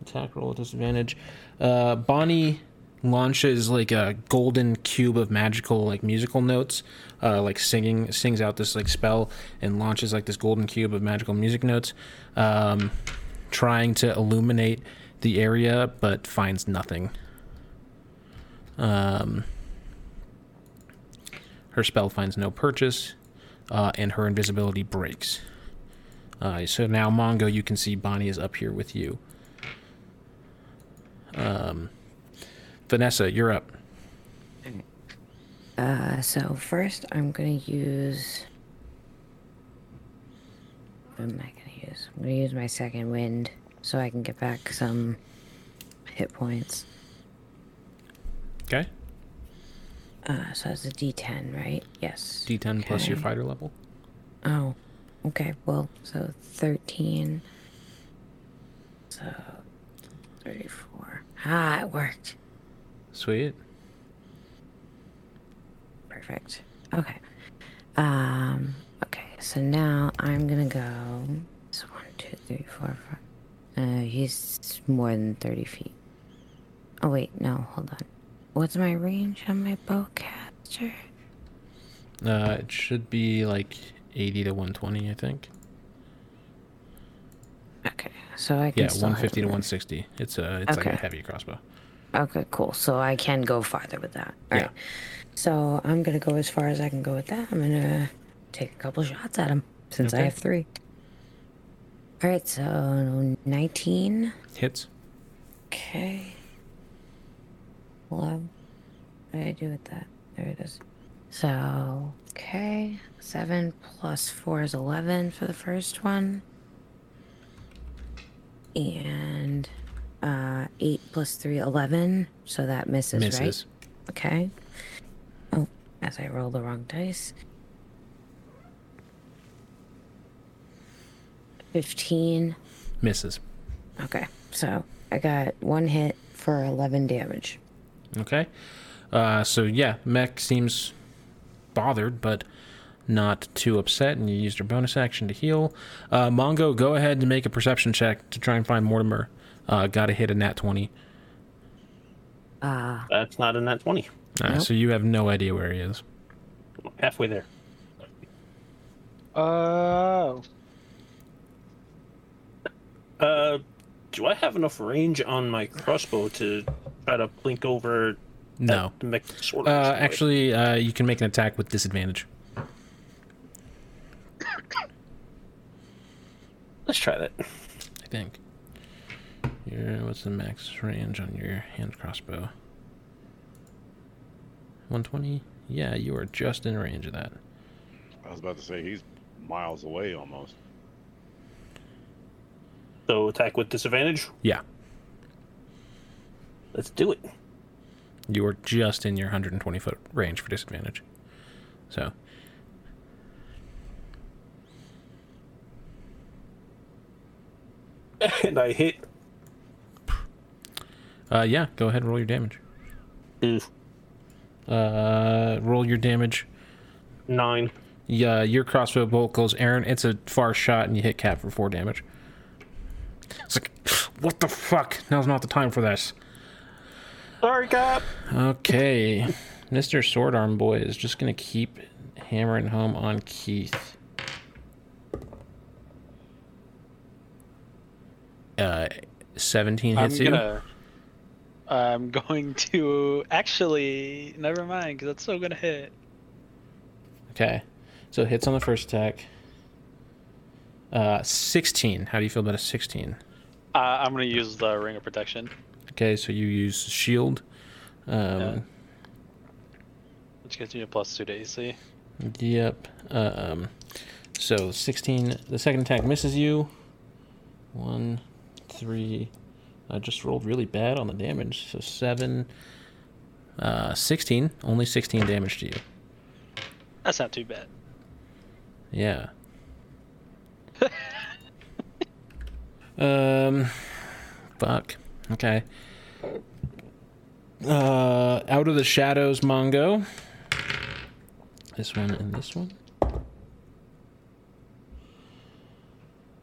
attack roll with disadvantage. Uh, Bonnie launches like a golden cube of magical like musical notes uh like singing sings out this like spell and launches like this golden cube of magical music notes um trying to illuminate the area but finds nothing um her spell finds no purchase uh and her invisibility breaks uh so now mongo you can see bonnie is up here with you um Vanessa, you're up. Uh, so first I'm gonna use. What am I gonna use? I'm gonna use my second wind so I can get back some hit points. Okay. Uh, so that's a D10, right? Yes. D10 plus your fighter level. Oh, okay. Well, so 13. So 34. Ah, it worked. Sweet. Perfect. Okay. Um. Okay. so now I'm gonna go. So one, two, three, four, five. Uh, he's more than 30 feet. Oh, wait, no, hold on. What's my range on my bowcaster? Uh, it should be like 80 to 120, I think. Okay, so I can Yeah, 150 to 160. It's a it's like a heavy crossbow. Okay, cool. So I can go farther with that. All Yeah. right. So I'm gonna go as far as I can go with that. I'm gonna take a couple shots at him since I have three. All right, so 19. Hits. Okay. Well, what did I do with that? There it is. So, okay. 7 plus 4 is 11 for the first one. And uh, 8 plus 3, 11. So that misses, Misses. right? Okay. Oh, as I roll the wrong dice. 15. Misses. Okay, so I got one hit for 11 damage. Okay. Uh, so yeah, Mech seems bothered, but not too upset, and you used your bonus action to heal. Uh, Mongo, go ahead and make a perception check to try and find Mortimer. Uh, Got to hit a nat 20. That's not in that 20. Uh, Nope. So you have no idea where he is. Halfway there. Oh. Uh, do I have enough range on my crossbow to try to blink over No. that mech sword? Uh, actually, uh, you can make an attack with disadvantage. let's try that. I think. Your what's the max range on your hand crossbow? 120. Yeah, you are just in range of that. I was about to say he's miles away almost. So attack with disadvantage. Yeah, Let's do it. you are just in your 120 foot range for disadvantage. So [LAUGHS] and I hit. Uh, yeah, go ahead and roll your damage. Uh, roll your damage. nine. Yeah, your crossbow bolt goes Aaron. It's a far shot, and you hit Cap for four damage. It's like, [SIGHS] what the fuck? Now's not the time for this. Sorry, cop. Okay, Mr. Sword Arm Boy is just gonna keep hammering home on Keith. Uh, 17 hits I'm gonna. I'm going to actually. Never mind, because that's still gonna hit. Okay, so hits on the first attack. Uh, 16. How do you feel about a 16? Uh, I'm gonna use the ring of protection, Okay, so you use shield. Um, Yeah. which gives me a plus two to AC. Yep. Um, so 16. The second attack misses you. One, three. I just rolled really bad on the damage. So seven. Uh, 16. Only 16 damage to you. That's not too bad. Yeah. Um. Fuck. Okay. Uh, out of the shadows, Mongo. This one and this one.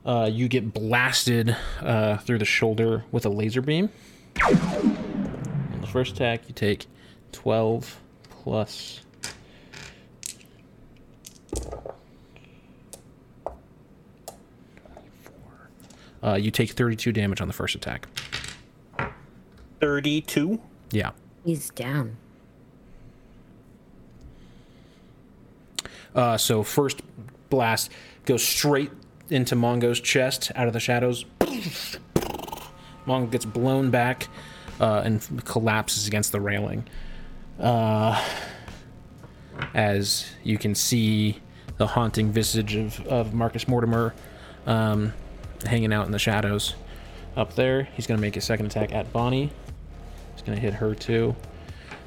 Uh, you get blasted uh, through the shoulder with a laser beam. On the first attack, you take 12 plus Uh, you take 32 damage on the first attack. 32. Yeah. He's down. Uh, so first blast goes straight into Mongo's chest out of the shadows. Mongo gets blown back uh, and collapses against the railing. Uh, as you can see the haunting visage of, of Marcus Mortimer um, hanging out in the shadows up there. He's going to make a second attack at Bonnie. He's going to hit her too.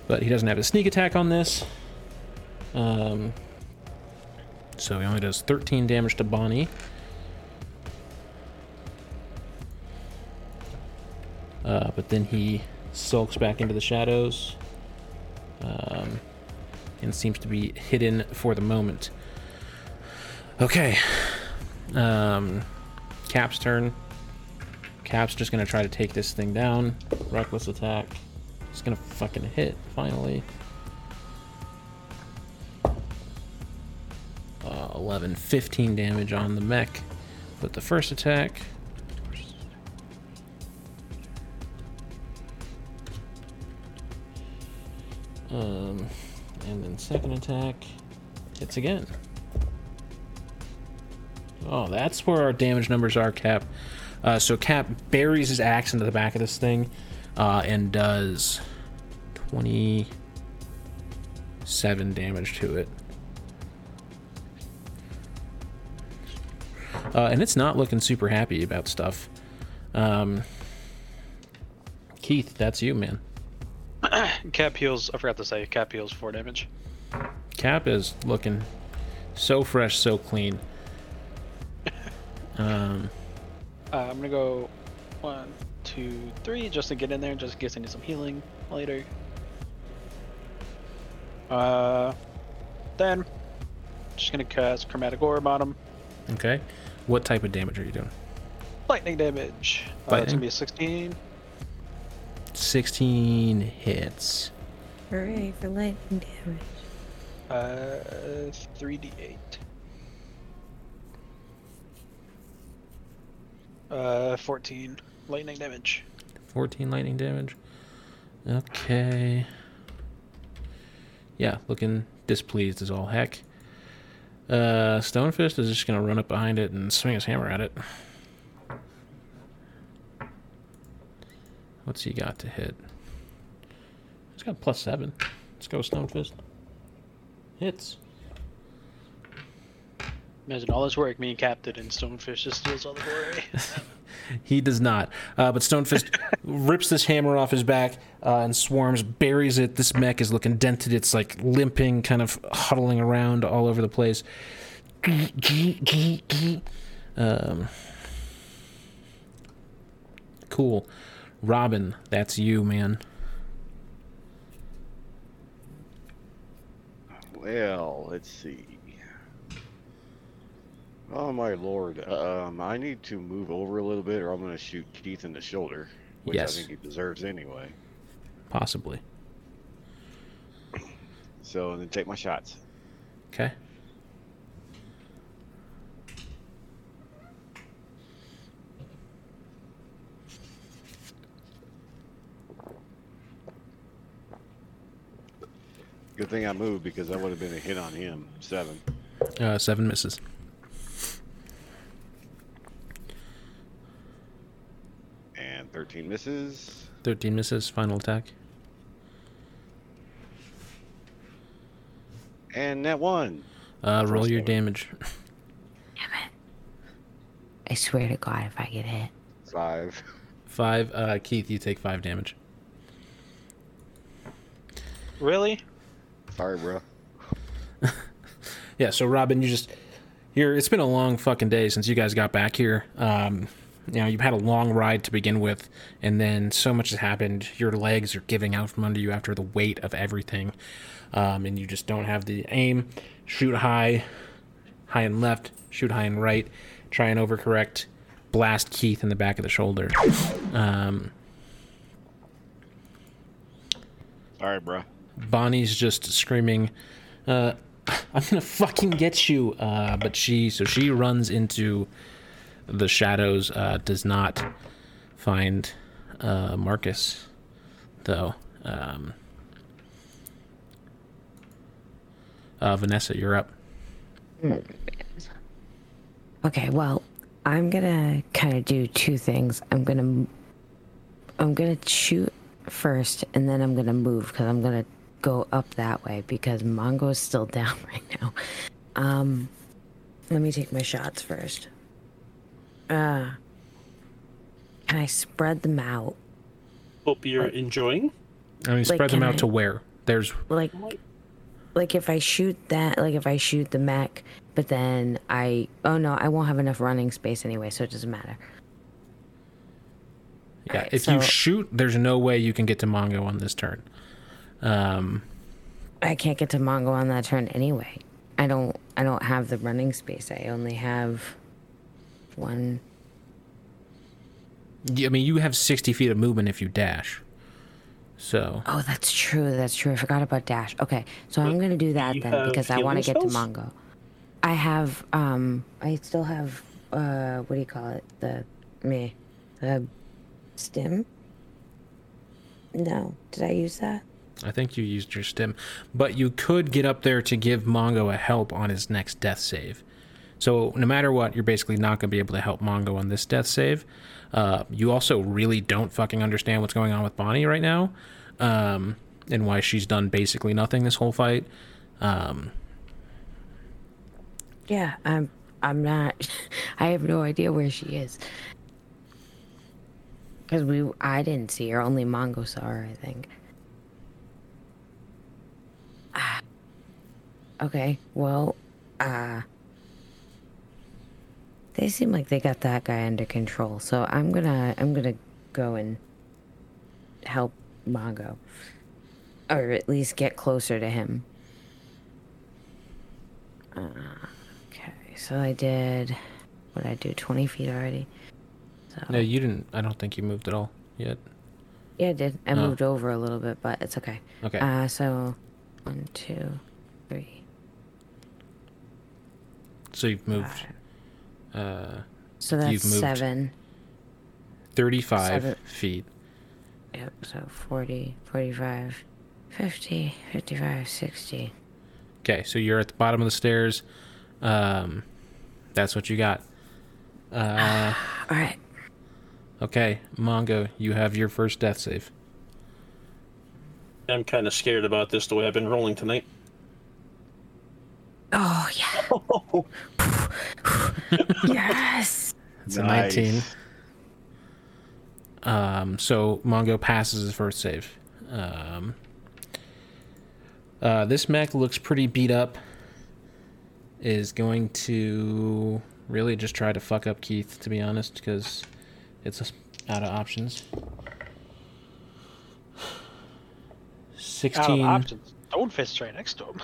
But he doesn't have a sneak attack on this. Um, so he only does 13 damage to Bonnie. Uh, but then he sulks back into the shadows um, and seems to be hidden for the moment. Okay. Um, Cap's turn. Cap's just gonna try to take this thing down. Reckless attack. It's gonna fucking hit finally. Uh, 11, 15 damage on the mech. But the first attack. Um, and then second attack hits again. Oh, that's where our damage numbers are, Cap. Uh, so Cap buries his axe into the back of this thing uh, and does 27 damage to it. Uh, and it's not looking super happy about stuff. Um, Keith, that's you, man. [CLEARS THROAT] Cap heals. I forgot to say. Cap heals four damage. Cap is looking so fresh, so clean. Um, Uh, I'm gonna go one, two, three, just to get in there, just in case I need some healing later. Uh, then just gonna cast Chromatic Orb on him. okay. What type of damage are you doing? Lightning damage. Uh, it's gonna be a 16. 16 hits. Hooray for lightning damage. Uh, 3d8. Uh, 14 lightning damage. 14 lightning damage. Okay. Yeah, looking displeased as all heck. Uh, Stonefist is just gonna run up behind it and swing his hammer at it. What's he got to hit? He's got plus seven. Let's go, Stonefist. Hits. Imagine all this work me and Cap did, and Stonefist just steals all the glory. [LAUGHS] He does not. Uh, but Stonefist [LAUGHS] rips this hammer off his back uh, and swarms, buries it. This mech is looking dented. It's like limping, kind of huddling around all over the place. Um, cool. Robin, that's you, man. Well, let's see. Oh my lord! Um, I need to move over a little bit, or I'm going to shoot Keith in the shoulder, which Yes. I think he deserves anyway. Possibly. So then take my shots. Okay. Good thing I moved because that would have been a hit on him. Seven. Uh, seven misses. And 13 misses. 13 misses. Final attack. And that one. Uh, roll First your damage. damage. Damn it. I swear to God, if I get hit. Five. Five. Uh, Keith, you take five damage. really? Sorry, bro. [LAUGHS] Yeah, so Robin, you just you're it's been a long fucking day since you guys got back here. Um you know, you've had a long ride to begin with, and then so much has happened. Your legs are giving out from under you after the weight of everything. Um, and you just don't have the aim. Shoot high, high and left, shoot high and right, try and overcorrect, blast Keith in the back of the shoulder. Um, Sorry, bro. Bonnie's just screaming, uh, [LAUGHS] "I'm gonna fucking get you!" Uh, but she, so she runs into the shadows. Uh, does not find uh, Marcus, though. Um, uh, Vanessa, you're up. Okay, well, I'm gonna kind of do two things. I'm gonna, I'm gonna shoot first, and then I'm gonna move because I'm gonna go up that way because Mongo is still [LAUGHS] down right now. Um, let me take my shots first. Uh, can I spread them out? Hope you're enjoying. I mean, Like, spread them out I- to where? There's Like, like if I shoot that, like if I shoot the mech, but then I, oh no, I won't have enough running space anyway, so it doesn't matter. yeah. Alright, if you shoot, there's no way you can get to Mongo on this turn. Um, I can't get to Mongo on that turn anyway. I don't I don't have the running space. I only have one. I mean, you have 60 feet of movement if you dash. So, Oh, that's true. That's true. I forgot about dash. Okay, so I'm gonna do that you then because I want to get to? Mongo. I have um I still have uh what do you call it? The me the stim. No, did I use that? I think you used your stim, but you could get up there to give Mongo a help on his next death save. So no matter what, you're basically not going to be able to help Mongo on this death save. Uh, you also really don't fucking understand what's going on with Bonnie right now, um, and why she's done basically nothing this whole fight. Um, Yeah, I'm. I'm not. [LAUGHS] I have no idea where she is. Because we, I didn't see her. Only Mongo saw her. I think. Ah. [SIGHS] Okay. Well, uh. They seem like they got that guy under control. So I'm gonna. I'm gonna go and help Mongo, or at least get closer to him. Okay, so I did. What did I do? 20 feet already? So, no, you didn't. I don't think you moved at all yet. yeah, I did. I Oh. moved over a little bit, but it's okay. Okay. Uh, so one, two, three. so you've moved five. Uh, So that's You've moved. seven. 35 Seven. feet. Yep, so 40, 45, 50, 55, 60. Okay, so you're at the bottom of the stairs. Um, that's what you got. Uh, [SIGHS] All right. okay, Mongo, you have your first death save. I'm kind of scared about this the way I've been rolling tonight. Oh, yeah. [LAUGHS] yes. It's a 19. Um, so Mongo passes his first save. Um, uh, this mech looks pretty beat up. Is going to really just try to fuck up Keith, to be honest, because it's out of options. 16. Out of 16, options. Don't fist right next to him.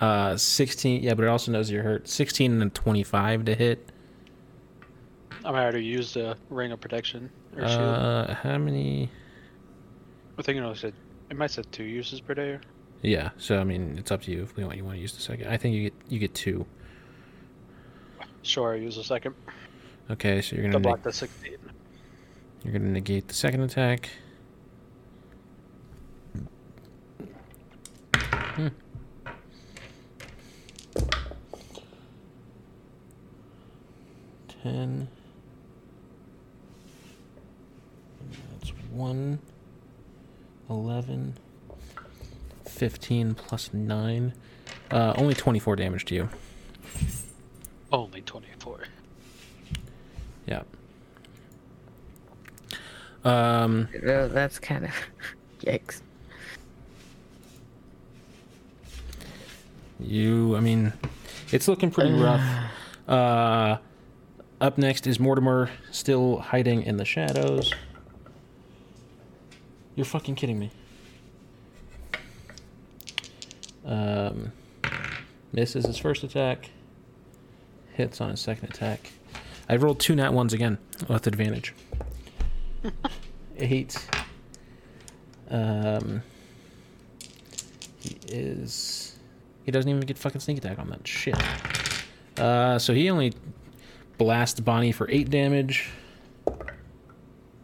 Uh, 16, yeah, but it also knows you're hurt. 16 and 25 to hit. I might already used a ring of protection or shield. Uh, how many? I think it only said it might say two uses per day. Yeah, so I mean, it's up to you if we want you want to use the second. I think you get you get two. Sure, I use a second Okay, so you're to gonna block neg- the 16. you're gonna negate the second attack. Hmm. Ten. That's one. Eleven. Fifteen plus nine. Uh, only twenty-four damage to you. Only 24. Yeah. Um. Oh, That's kind of. [LAUGHS] Yikes. You, I mean, it's looking pretty rough. [SIGHS] Uh, up next is Mortimer, still hiding in the shadows. You're fucking kidding me. Um, misses his first attack. Hits on his second attack. I rolled two nat ones again with advantage. [LAUGHS] Eight. Um, he is. He doesn't even get fucking sneak attack on that shit. Uh, so he only blasts Bonnie for eight damage.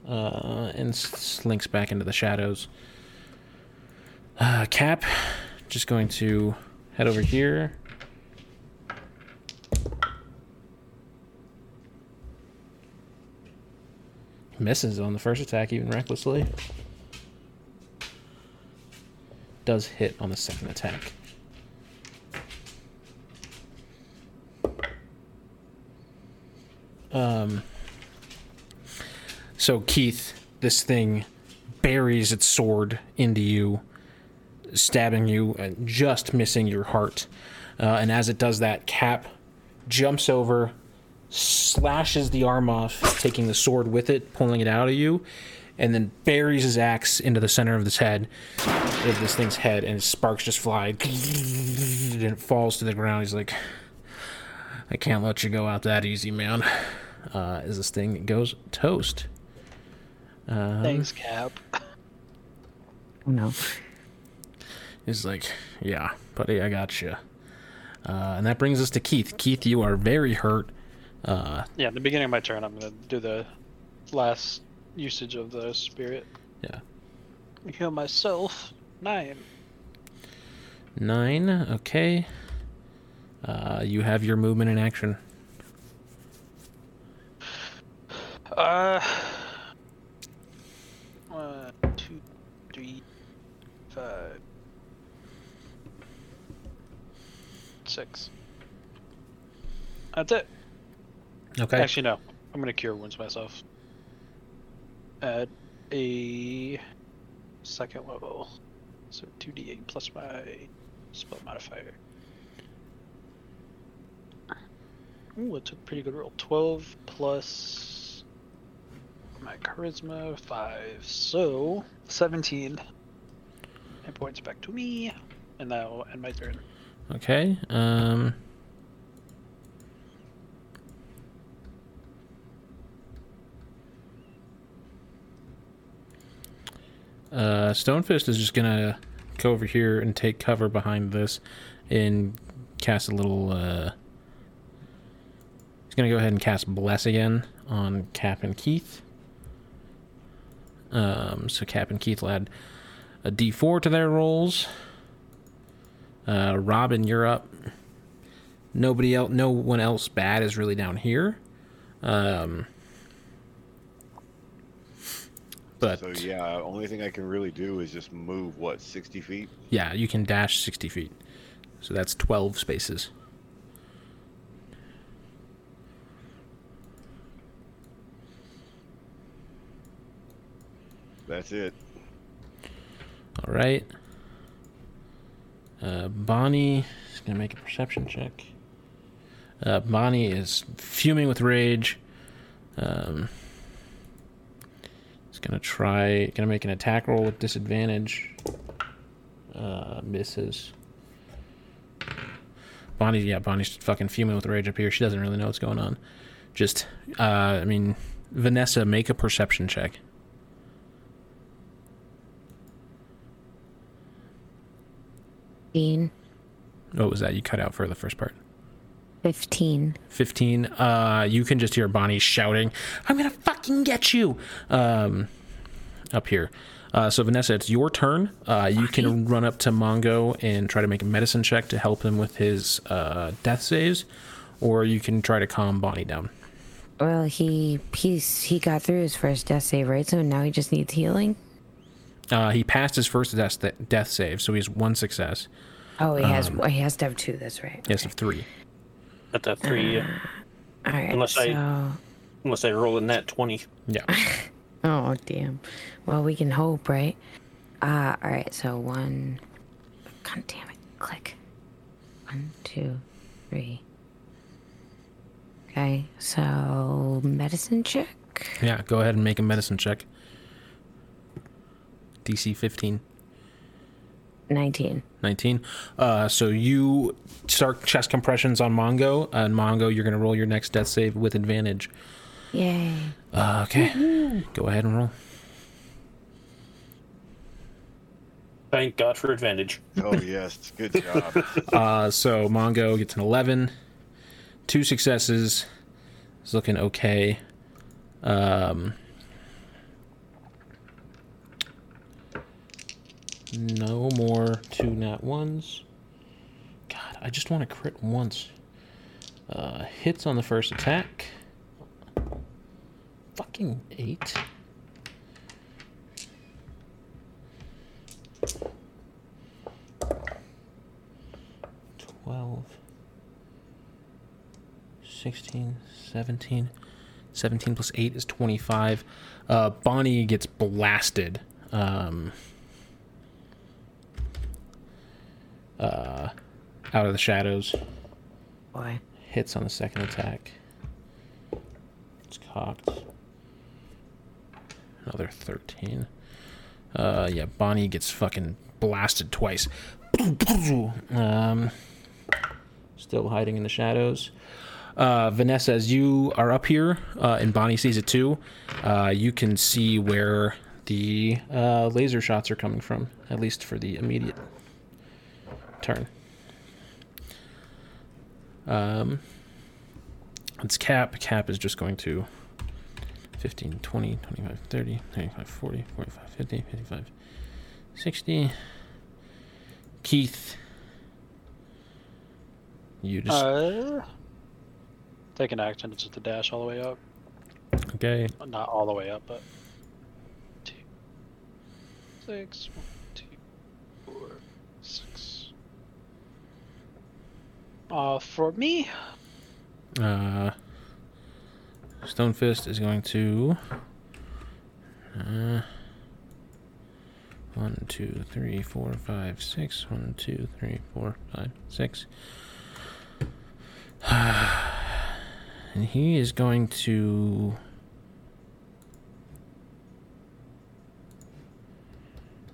Uh, and slinks back into the shadows. Uh, Cap, just going to head over here. Misses on the first attack, even recklessly. Does hit on the second attack. Um, so Keith, this thing buries its sword into you, stabbing you and just missing your heart. Uh, and as it does that, Cap jumps over, slashes the arm off, taking the sword with it, pulling it out of you, and then buries his axe into the center of this head, of this thing's head, and sparks just fly, and it falls to the ground. He's like, "I can't let you go out that easy, man." Uh, as this thing that goes toast. Um, Thanks, Cap. Oh no. He's like, "Yeah, buddy, I got you." Uh, and that brings us to Keith. Keith, you are very hurt. Uh, Yeah, at the beginning of my turn, I'm gonna do the last usage of the spirit. yeah, Heal myself. Nine. nine. Okay. Uh, you have your movement in action. Uh. One, two, three, five, six. That's it. Okay. Actually, no. I'm gonna cure wounds myself. At a second level, so 2d8 plus my spell modifier. Ooh, it's a pretty good roll. 12 plus my charisma, 5. So, 17. And points back to me. And that'll end my turn. Okay. Um. Uh, Stonefist is just gonna go over here and take cover behind this, and cast a little. Uh, he's gonna go ahead and cast Bless again on Cap and Keith. Um, so Cap and Keith will add a D4 to their rolls. Uh, Robin, you're up. Nobody else, no one else bad is really down here. Um, but So yeah, only thing I can really do is just move what sixty feet. yeah, you can dash 60 feet. So that's 12 spaces. That's it. All right. Uh, Bonnie is going to make a perception check. Uh, Bonnie is fuming with rage. Um, is going to try, going to make an attack roll with disadvantage. Uh, misses. Bonnie, yeah, Bonnie's fucking fuming with rage up here. She doesn't really know what's going on. Just, uh, I mean, Vanessa, make a perception check. Fifteen. What was that? You cut out for the first part. Fifteen. 15 uh you can just hear bonnie shouting i'm gonna fucking get you um up here uh so vanessa it's your turn uh you can run up to mongo and try to make a medicine check to help him with his uh death saves or you can try to calm bonnie down Well, he he's he got through his first death save, right? So now he just needs healing. uh he passed his first death, death save so he's one success Oh, he has Um, he has to have two. That's right. yes of three At that three, Uh-huh. uh, All right. Unless so, I- unless I roll in that 20. yeah [LAUGHS] oh damn. Well, we can hope, right? Uh, all right. So one. God damn it! Click. One, two, three. Okay. So medicine check. yeah go ahead and make a medicine check dc 15 Nineteen. 19. Uh, so you start chest compressions on Mongo, and Mongo, you're going to roll your next death save with advantage. Yay. Uh, okay. Go ahead and roll. Thank God for advantage. Oh yes, good job. [LAUGHS] Uh, so Mongo gets an 11, two successes. It's looking okay. Um, no more two nat ones. God, I just want to crit once. Uh, hits on the first attack. Fucking eight. Twelve. 16, 17. 17 plus 8 is 25. Uh, Bonnie gets blasted. Um, uh, out of the shadows. Boy. Hits on the second attack. It's cocked. another 13. Uh, yeah, Bonnie gets fucking blasted twice. Um, still hiding in the shadows. Uh, Vanessa, as you are up here, uh, and Bonnie sees it too, uh, you can see where the uh, laser shots are coming from, at least for the immediate turn. Um, it's Cap. Cap is just going to 15, 20, 25, 30, 35, 40, 45, 50, 55, 60. Keith, you just Uh, take an action to just a dash all the way up. okay. Not all the way up, but two, six, one, two, four, six. Uh, for me, Uh, Stonefist is going to. Uh, one, two, three, four, five, six. One, two, three, four, five, six. [SIGHS] and he is going to.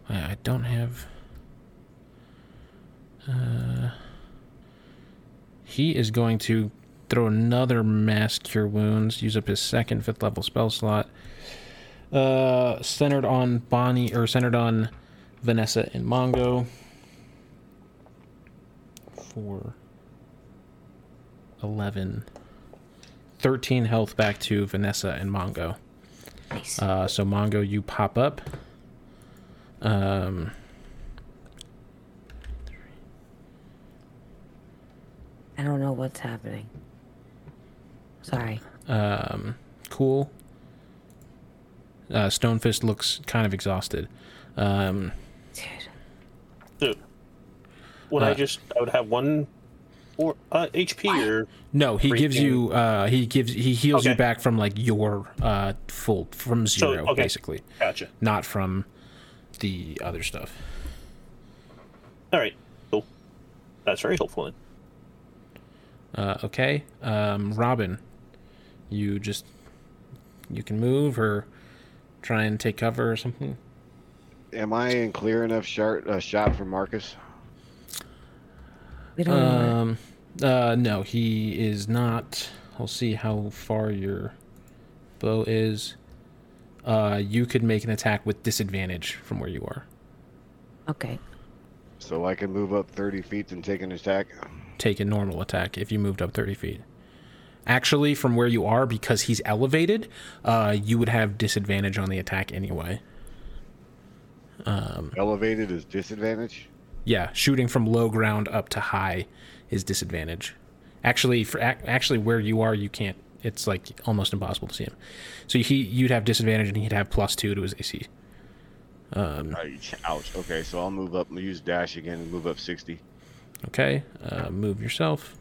I, I don't have. Uh, he is going to throw another mass cure wounds, use up his second fifth level spell slot. Uh, centered on Bonnie or centered on Vanessa and Mongo. For 11. 13 health back to Vanessa and Mongo. Nice. Uh, so Mongo, you pop up. Um, I don't know what's happening. Sorry. um, cool. Uh, Stonefist looks kind of exhausted. Um, Dude. Dude, would I Uh, just I would have one or uh, HP or no, he gives Freaking- you. Uh, he gives. He heals you back from like your uh, full from So, zero, okay. basically, gotcha. not from the other stuff. All right, cool. That's very helpful. Then. Uh, okay, um, Robin, you just you can move or try and take cover or something. Am I in clear enough shot, uh, shot from Marcus? We don't know. Um, uh, no, he is not. I'll see how far your bow is. Uh, you could make an attack with disadvantage from where you are. Okay. So I can move up 30 feet and take an attack? Take a normal attack if you moved up 30 feet. Actually, from where you are, because he's elevated, uh, you would have disadvantage on the attack anyway. Um, Elevated is disadvantage? Yeah, shooting from low ground up to high is disadvantage. Actually, for ac- actually where you are, you can't. It's like almost impossible to see him. So he you'd have disadvantage, and he'd have plus two to his AC. Right. Ouch. Okay, so I'll move up, use dash again and move up 60. Okay, uh, move yourself.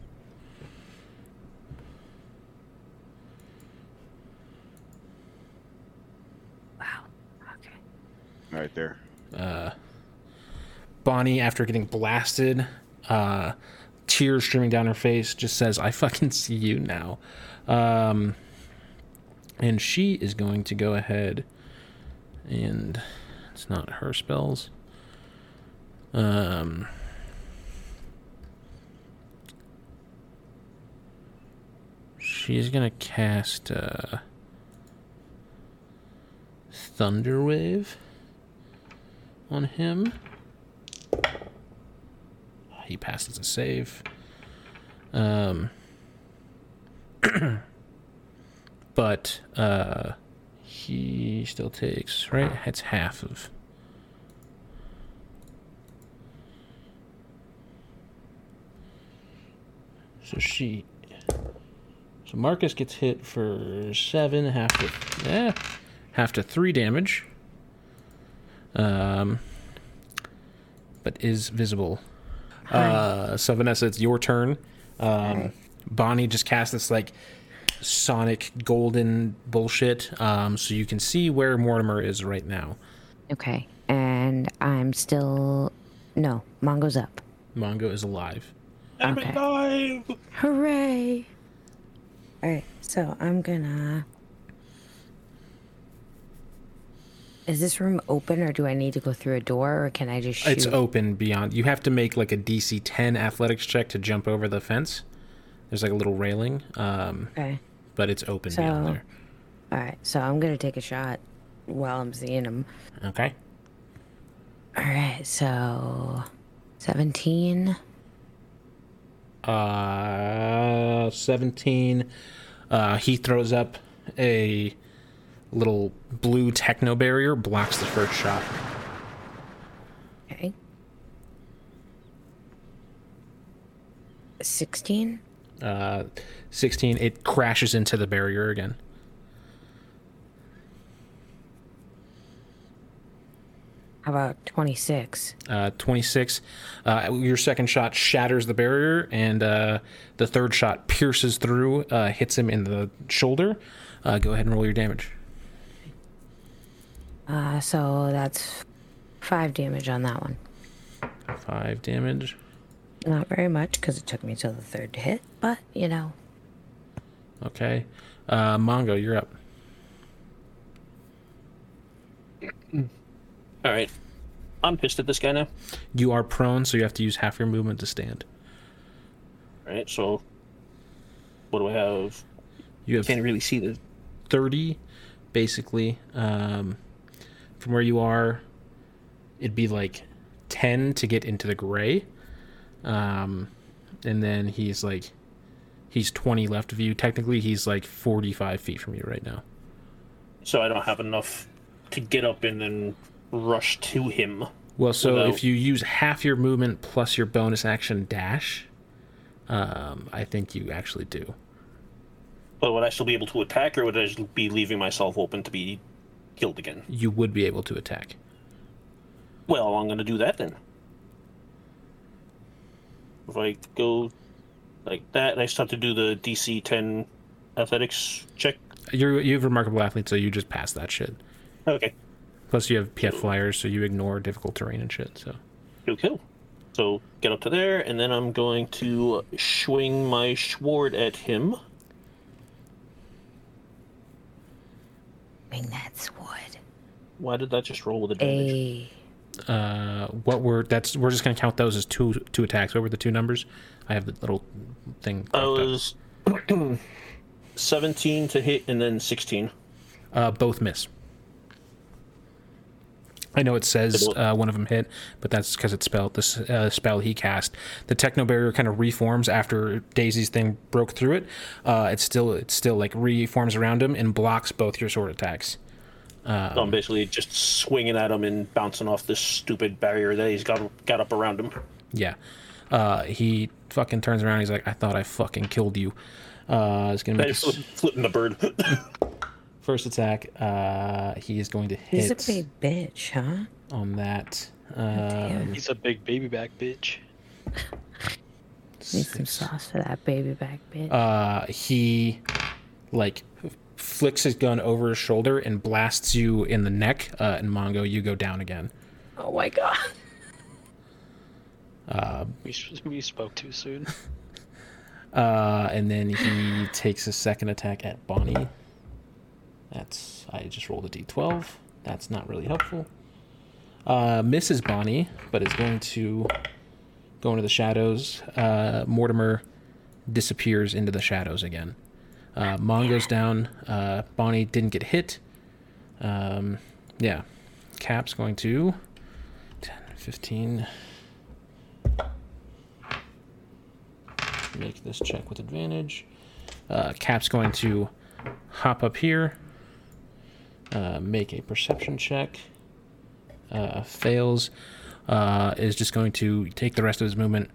Wow. Okay. Right there. Uh, Bonnie, after getting blasted, uh, tears streaming down her face, just says, "I fucking see you now," um, and she is going to go ahead and it's not her spells. Um, she's gonna cast uh, Thunderwave on him. He passes a save. Um, [CLEARS THROAT] but uh, he still takes right. It's half of. So she. So Marcus gets hit for seven, half to eh, half to three damage. Um, but is visible. Uh, so Vanessa, it's your turn. Um, Bonnie just cast this like sonic golden bullshit, um, so you can see where Mortimer is right now. Okay. And I'm still. No, Mongo's up. Mongo is alive. I'm Okay. alive. Hooray! Alright, so I'm gonna. is this room open or do I need to go through a door or can I just shoot? It's open beyond. You have to make like a DC 10 athletics check to jump over the fence. There's like a little railing, um, Okay. But it's open beyond there. All right. So I'm gonna take a shot while I'm seeing him. Okay. All right. So, seventeen. Uh, 17. Uh, he throws up a little blue techno barrier, blocks the first shot. Okay. Sixteen. Uh, 16. It crashes into the barrier again. How about twenty-six? Uh, 26. Uh, your second shot shatters the barrier, and uh, the third shot pierces through, uh, hits him in the shoulder. Uh, go ahead and roll your damage. Uh, so that's five damage on that one. Five damage. Not very much because it took me till the third to hit, but you know. Okay. Uh, Mongo, you're up. [CLEARS THROAT] All right. I'm pissed at this guy now. You are prone, so you have to use half your movement to stand. All right. So, what do I have? You have Can't really see the. 30 basically um, from where you are it'd be like 10 to get into the gray um, and then he's like he's 20 left of you technically he's like 45 feet from you right now So I don't have enough to get up and then rush to him. well so Without- if you use half your movement plus your bonus action dash um, i think you actually do But would I still be able to attack, or would I just be leaving myself open to be killed again? you would be able to attack Well, I'm going to do that then. If I go like that, and I still have to do the DC 10 athletics check. you're you have remarkable athlete so you just pass that shit Okay, plus you have pf flyers so you ignore difficult terrain and shit so kill, kill. So get up to there, and then I'm going to swing my sword at him. Bring that sword. Why did that just roll with advantage? A. uh what were that's we're just gonna count those as two two attacks. What were the two numbers? I have the little thing I was [CLEARS THROAT] 17 to hit, and then 16. uh both miss. I know it says uh, one of them hit but that's because it's spelled this uh, spell he cast. The techno barrier kind of reforms after daisy's thing broke through it. Uh it's still it's still like reforms around him and blocks both your sword attacks So I'm basically just swinging at him and bouncing off this stupid barrier that he's got got up around him. Yeah. Uh, he fucking turns around. He's like, I thought I fucking killed you. Uh, he's gonna make I a flip, s- flipping the bird. [LAUGHS] first attack. Uh, he is going to He's a hit big bitch, huh? on that. Um, He's a big baby back bitch. Need some sauce for that baby back bitch. uh, he like flicks his gun over his shoulder and blasts you in the neck. Uh, and Mongo, you go down again. oh my god. [LAUGHS] We, we spoke too soon. [LAUGHS] Uh, and then he takes a second attack at Bonnie. That's I just rolled a d12. That's not really helpful. Uh, misses Bonnie, but is going to go into the shadows. Uh, Mortimer disappears into the shadows again. Uh, down. Uh, Bonnie didn't get hit. Um, yeah. Cap's going to 10, 15. Make this check with advantage. Uh, Cap's going to hop up here. Uh, make a perception check. Uh, fails. Uh, is just going to take the rest of his movement,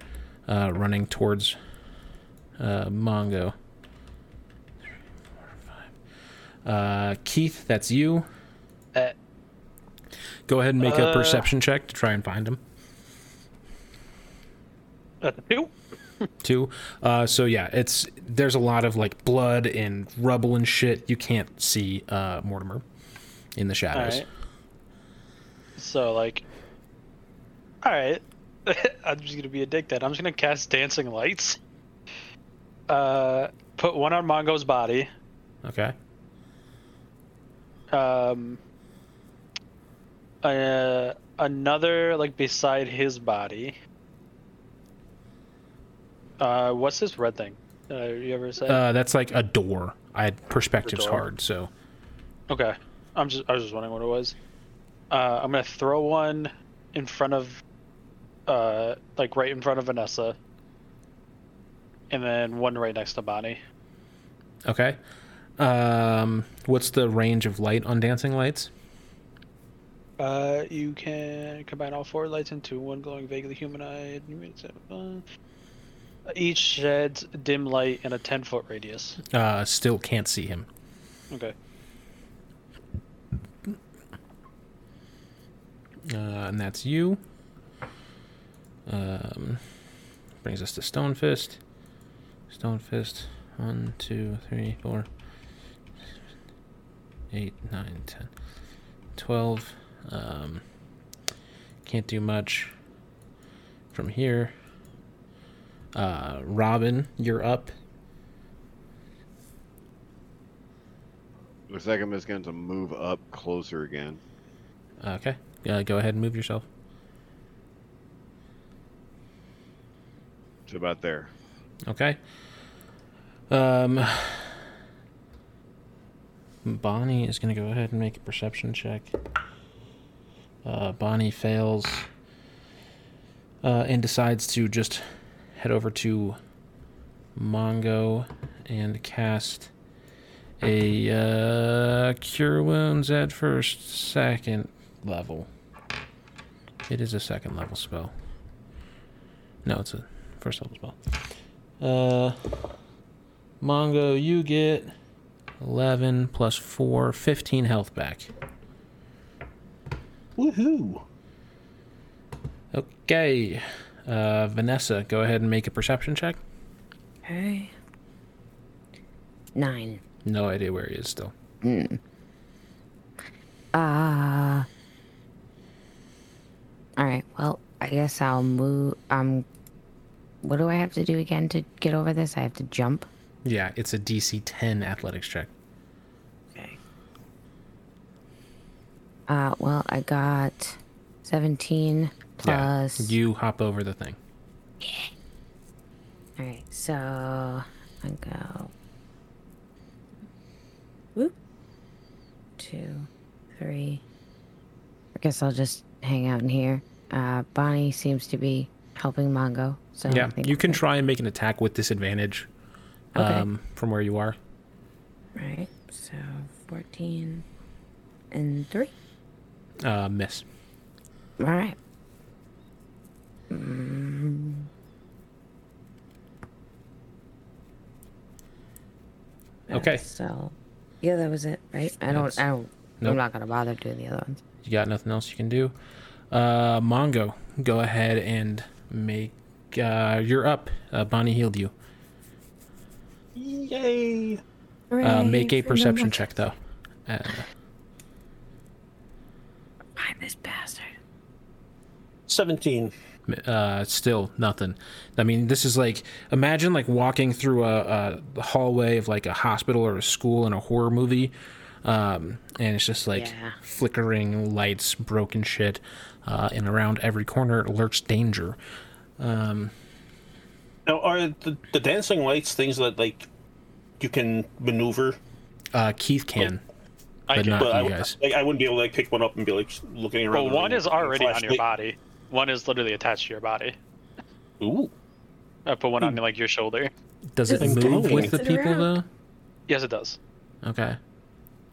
uh, running towards uh, Mongo. Three, four, five. Uh, Keith, that's you. Uh, Go ahead and make a Uh, perception check to try and find him. at the two. Uh, so yeah, it's there's a lot of like blood and rubble and shit. You can't see uh, Mortimer in the shadows. So like, all right, [LAUGHS] I'm just gonna be a dick. Then I'm just gonna cast dancing lights. Uh, put one on Mongo's body. Okay. Um, uh, another like beside his body. Uh, what's this red thing? Uh, you ever say? Uh, that's like a door. I had perspective's door. hard, so Okay, I'm just I was just wondering what it was. Uh, I'm gonna throw one in front of, uh, like right in front of Vanessa, and then one right next to Bonnie. okay. Um, what's the range of light on dancing lights? Uh, you can combine all four lights into one glowing, vaguely humanoid. uh, Each sheds dim light in a ten foot radius. Uh, still can't see him. Okay. Uh, and that's you. Um, brings us to Stonefist. Stone Fist. One, two, three, four, eight, nine, ten, twelve. Um, can't do much from here. Uh, Robin, you're up. Looks like I'm just going to move up closer again. Okay. Uh, go ahead and move yourself. To about there. Okay. Um, Bonnie is going to go ahead and make a perception check. Uh, Bonnie fails uh, and decides to just head over to Mongo and cast a uh, Cure Wounds at first, second level. It is a second level spell. No, it's a first level spell. Uh, Mongo, you get 11 plus 4, 15 health back. Woohoo! Okay. Uh, Vanessa, go ahead and make a perception check. Okay. Nine. No idea where he is still. Uh. All right. Well, I guess I'll move. Um. What do I have to do again to get over this? I have to jump. Yeah, it's a DC 10 athletics check. Okay. Uh. Well, I got seventeen plus. Yeah, you hop over the thing. All right. So I go. Whoop. Two, three. I guess I'll just hang out in here. Uh, Bonnie seems to be helping Mongo. So Yeah, you can try and make an attack with disadvantage Okay. um, from where you are. Right. So 14 and 3. Uh, miss. All right. Mm. Okay. So, yeah, that was it, right? I don't. That's- I don't. Nope. I'm not gonna bother doing the other ones. You got nothing else you can do. Uh, Mongo, go ahead and make. Uh, you're up. Uh, Bonnie healed you. Yay! Uh, make a perception number- check, though. Uh, Find this bastard. 17. uh, still nothing. I mean, this is like imagine like walking through a, a hallway of like a hospital or a school in a horror movie, um, and it's just like Yeah. flickering lights, broken shit, uh, and around every corner lurks danger. Um, Now, are the, the dancing lights things that, like, you can maneuver? uh, Keith can, I but can, not But I, you would- guys. like, I wouldn't be able to, like, pick one up and be, like, looking around. well, the one is already on your flashlight. body. One is literally attached to your body. Ooh. I put one on hmm. like your shoulder. Does it Just move with the people around. though? Yes, it does. Okay.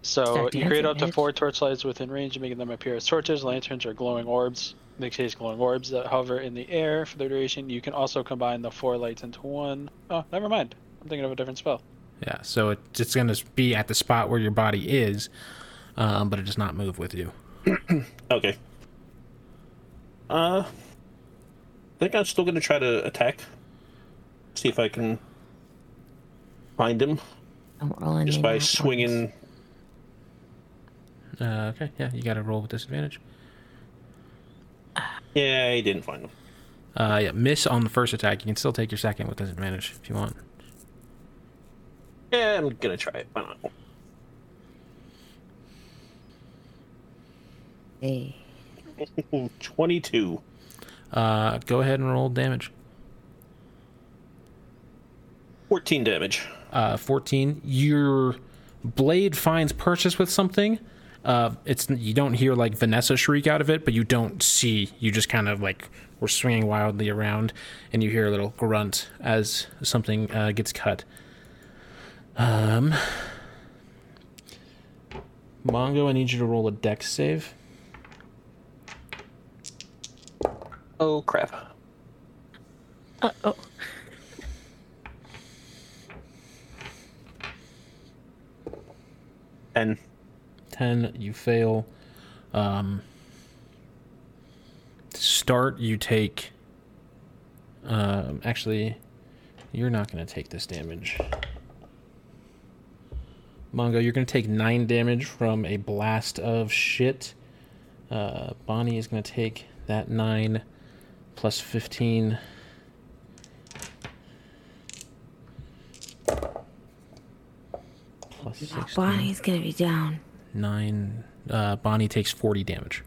So you create up to bitch. four torchlights within range, making them appear as torches, lanterns, or glowing orbs. In this case, glowing orbs that hover in the air for the duration. You can also combine the four lights into one. Oh, never mind. I'm thinking of a different spell. Yeah. So it, it's gonna be at the spot where your body is, um, but it does not move with you. [CLEARS THROAT] Okay. Uh, I think I'm still gonna try to attack. See if I can find him Don't roll just by swinging. Uh, okay. Yeah. You got to roll with disadvantage. Yeah, I didn't find him. Uh, yeah. Miss on the first attack. You can still take your second with disadvantage if you want. Yeah, I'm gonna try it. Why not? Hey. [LAUGHS] 22. Uh, go ahead and roll damage. 14 damage. Uh, 14. Your blade finds purchase with something. Uh, it's you don't hear like Vanessa shriek out of it, but you don't see. You just kind of like were swinging wildly around, and you hear a little grunt as something uh, gets cut. Um, Mongo, I need you to roll a dex save. Oh, crap. Uh oh. And 10 you fail um start you take um actually you're not going to take this damage mongo you're going to take 9 damage from a blast of shit uh bonnie is going to take that 9 plus 15 plus 16 Bonnie's gonna be down. nine. Uh, Bonnie takes forty damage.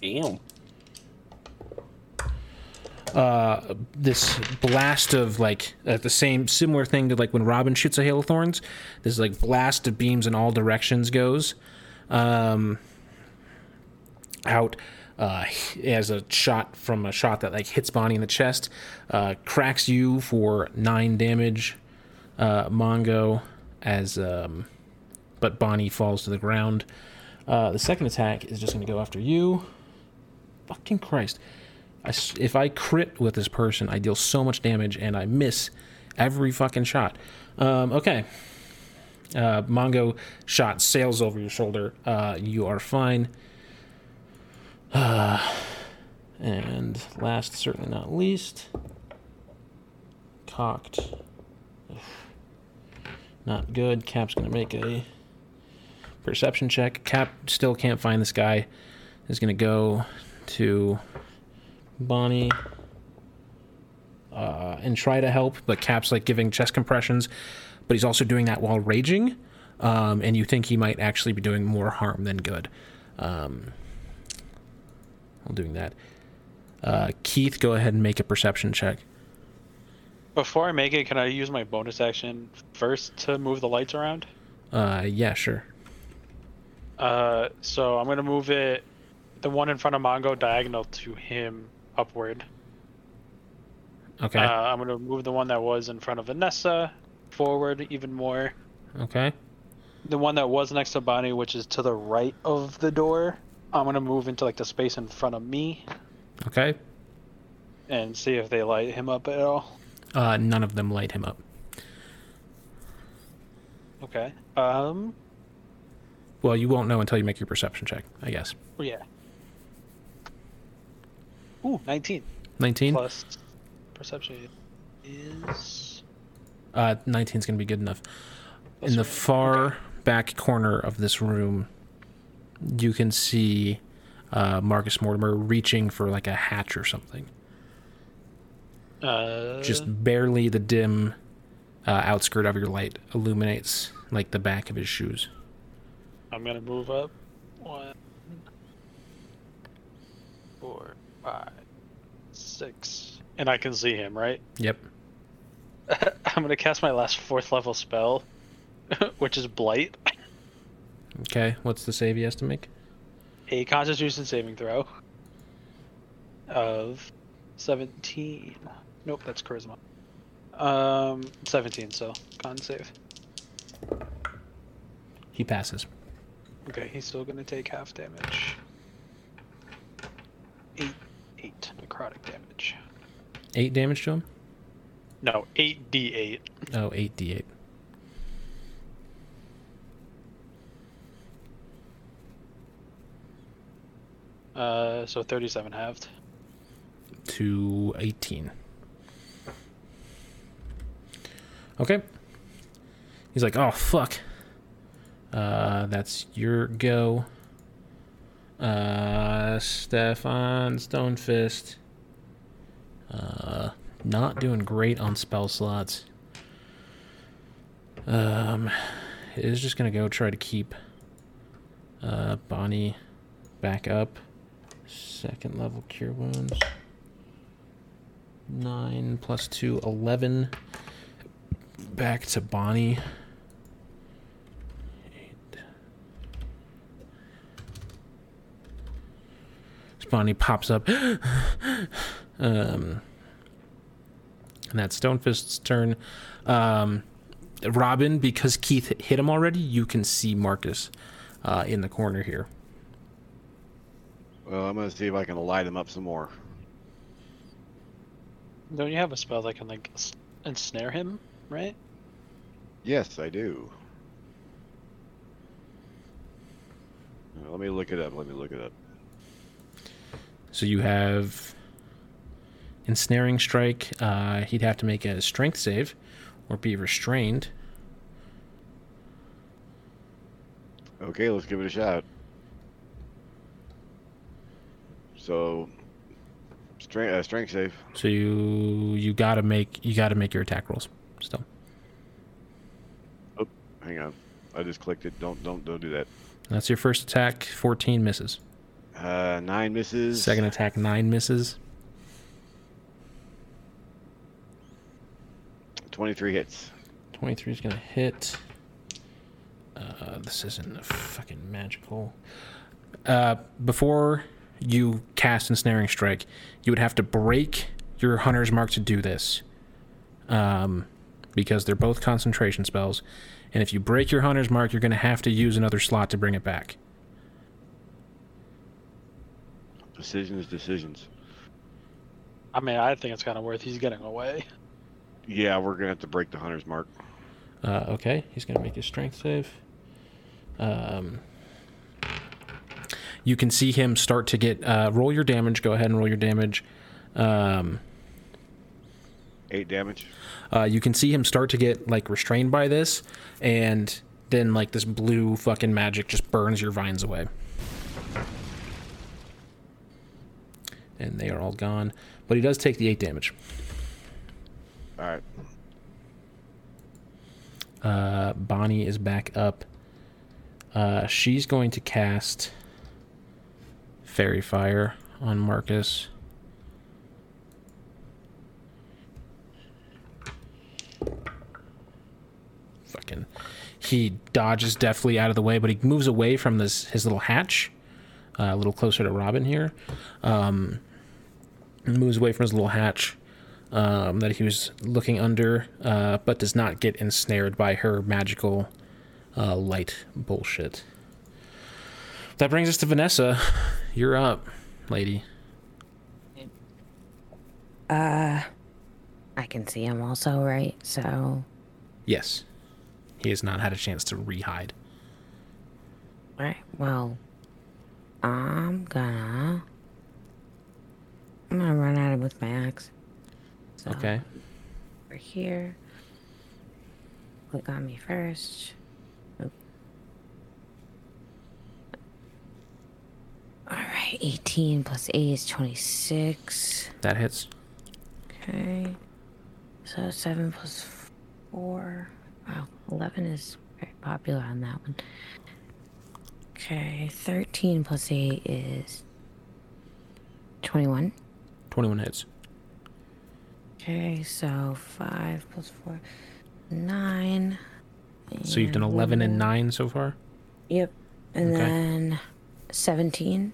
damn. Uh, this blast of like uh, the same similar thing to like when Robin shoots a hail of thorns. This like blast of beams in all directions goes um, out uh, as a shot from a shot that like hits Bonnie in the chest, uh, cracks you for nine damage. Uh, Mongo as um, but Bonnie falls to the ground. Uh, the second attack is just going to go after you. Fucking Christ. I if I crit with this person, I deal so much damage and I miss every fucking shot. Um, okay. Uh, Mongo shot sails over your shoulder. Uh, you are fine. Uh, and last, certainly not least, cocked. [SIGHS] Not good. Cap's gonna make a perception check. Cap still can't find this guy. Is gonna go to Bonnie uh, and try to help, but Cap's like giving chest compressions, but he's also doing that while raging, um, and you think he might actually be doing more harm than good. Um, while doing that, uh, Keith, go ahead and make a perception check. Before I make it, can I use my bonus action first to move the lights around? Uh, yeah, sure. Uh, so I'm gonna move it, the one in front of Mongo diagonal to him upward. Okay. Uh, I'm gonna move the one that was in front of Vanessa forward even more. okay. The one that was next to Bonnie, which is to the right of the door, I'm gonna move into like the space in front of me Okay. and see if they light him up at all. Uh, none of them light him up. Okay. Um. Well, you won't know until you make your perception check, I guess. Yeah. Ooh, 19 19? plus perception is. Uh, 19 is going to be good enough. In the far back corner of this room, you can see uh, Marcus Mortimer reaching for like a hatch or something. Uh, Just barely the dim uh, outskirt of your light illuminates like the back of his shoes. I'm gonna move up. One, four, five, six, and I can see him, right? Yep. [LAUGHS] I'm gonna cast my last fourth level spell, [LAUGHS] which is Blight. Okay. What's the save he has to make? A Constitution saving throw of 17. Nope, that's Charisma. Um, 17. So con save. He passes. Okay, he's still gonna take half damage. Eight, eight necrotic damage. Eight damage to him? No, eight d8. Oh, 8d8. Uh, so 37 halved. to 18. Okay. He's like, oh, fuck. Uh, that's your go. Uh, Stefan Stonefist. Uh, not doing great on spell slots. Um, is just gonna go try to keep uh, Bonnie back up. Second level cure wounds. 9 plus 2, 11. Back to Bonnie. Eight. As Bonnie pops up. [GASPS] um, and that's Stonefist's turn. Um, Robin, because Keith hit him already, you can see Marcus uh, in the corner here. Well, I'm gonna see if I can light him up some more. Don't you have a spell that can like ensnare him, right? Yes, I do. Let me look it up. Let me look it up. So you have ensnaring strike. Uh, he'd have to make a strength save or be restrained. Okay, let's give it a shot. So, strength, uh, strength save. So you you gotta make you gotta make your attack rolls still. Oh, hang on, I just clicked it. Don't don't don't do that. That's your first attack. Fourteen misses. Uh, nine misses. Second attack nine misses. Twenty-three hits. Twenty three is gonna hit. Uh, this isn't a fucking magical. Uh, before you cast ensnaring strike, you would have to break your hunter's mark to do this. Um, because they're both concentration spells, and if you break your hunter's mark, you're gonna have to use another slot to bring it back. Decisions, decisions. I mean, I think it's kind of worth. He's getting away. Yeah, we're gonna have to break the hunter's mark. Uh, okay, he's gonna make his strength save. Um, you can see him start to get uh, roll your damage. Go ahead and roll your damage. Um, Eight damage. uh, you can see him start to get like restrained by this, and then like this blue fucking magic just burns your vines away, and they are all gone. But he does take the eight damage. All right. Uh, Bonnie is back up. Uh, she's going to cast Faerie Fire on Marcus. Fucking. He dodges deftly out of the way, but he moves away from this his little hatch, uh, a little closer to Robin here. Um, moves away from his little hatch um, that he was looking under, uh, but does not get ensnared by her magical uh, light bullshit. That brings us to Vanessa. You're up, lady. Uh, I can see him also, right? So, Yes. He has not had a chance to rehide. alright, well, I'm gonna. I'm gonna run at him with my axe. So, Okay. Over here. Click on me first. Oop. Alright, 18 plus 8 is 26. That hits. Okay. So 7 plus 4. Wow, 11 is very popular on that one. Okay, 13 plus 8 is 21. 21 hits. Okay, so 5 plus 4, 9. So you've done 11 and 9 so far? Yep. And Okay. then 17.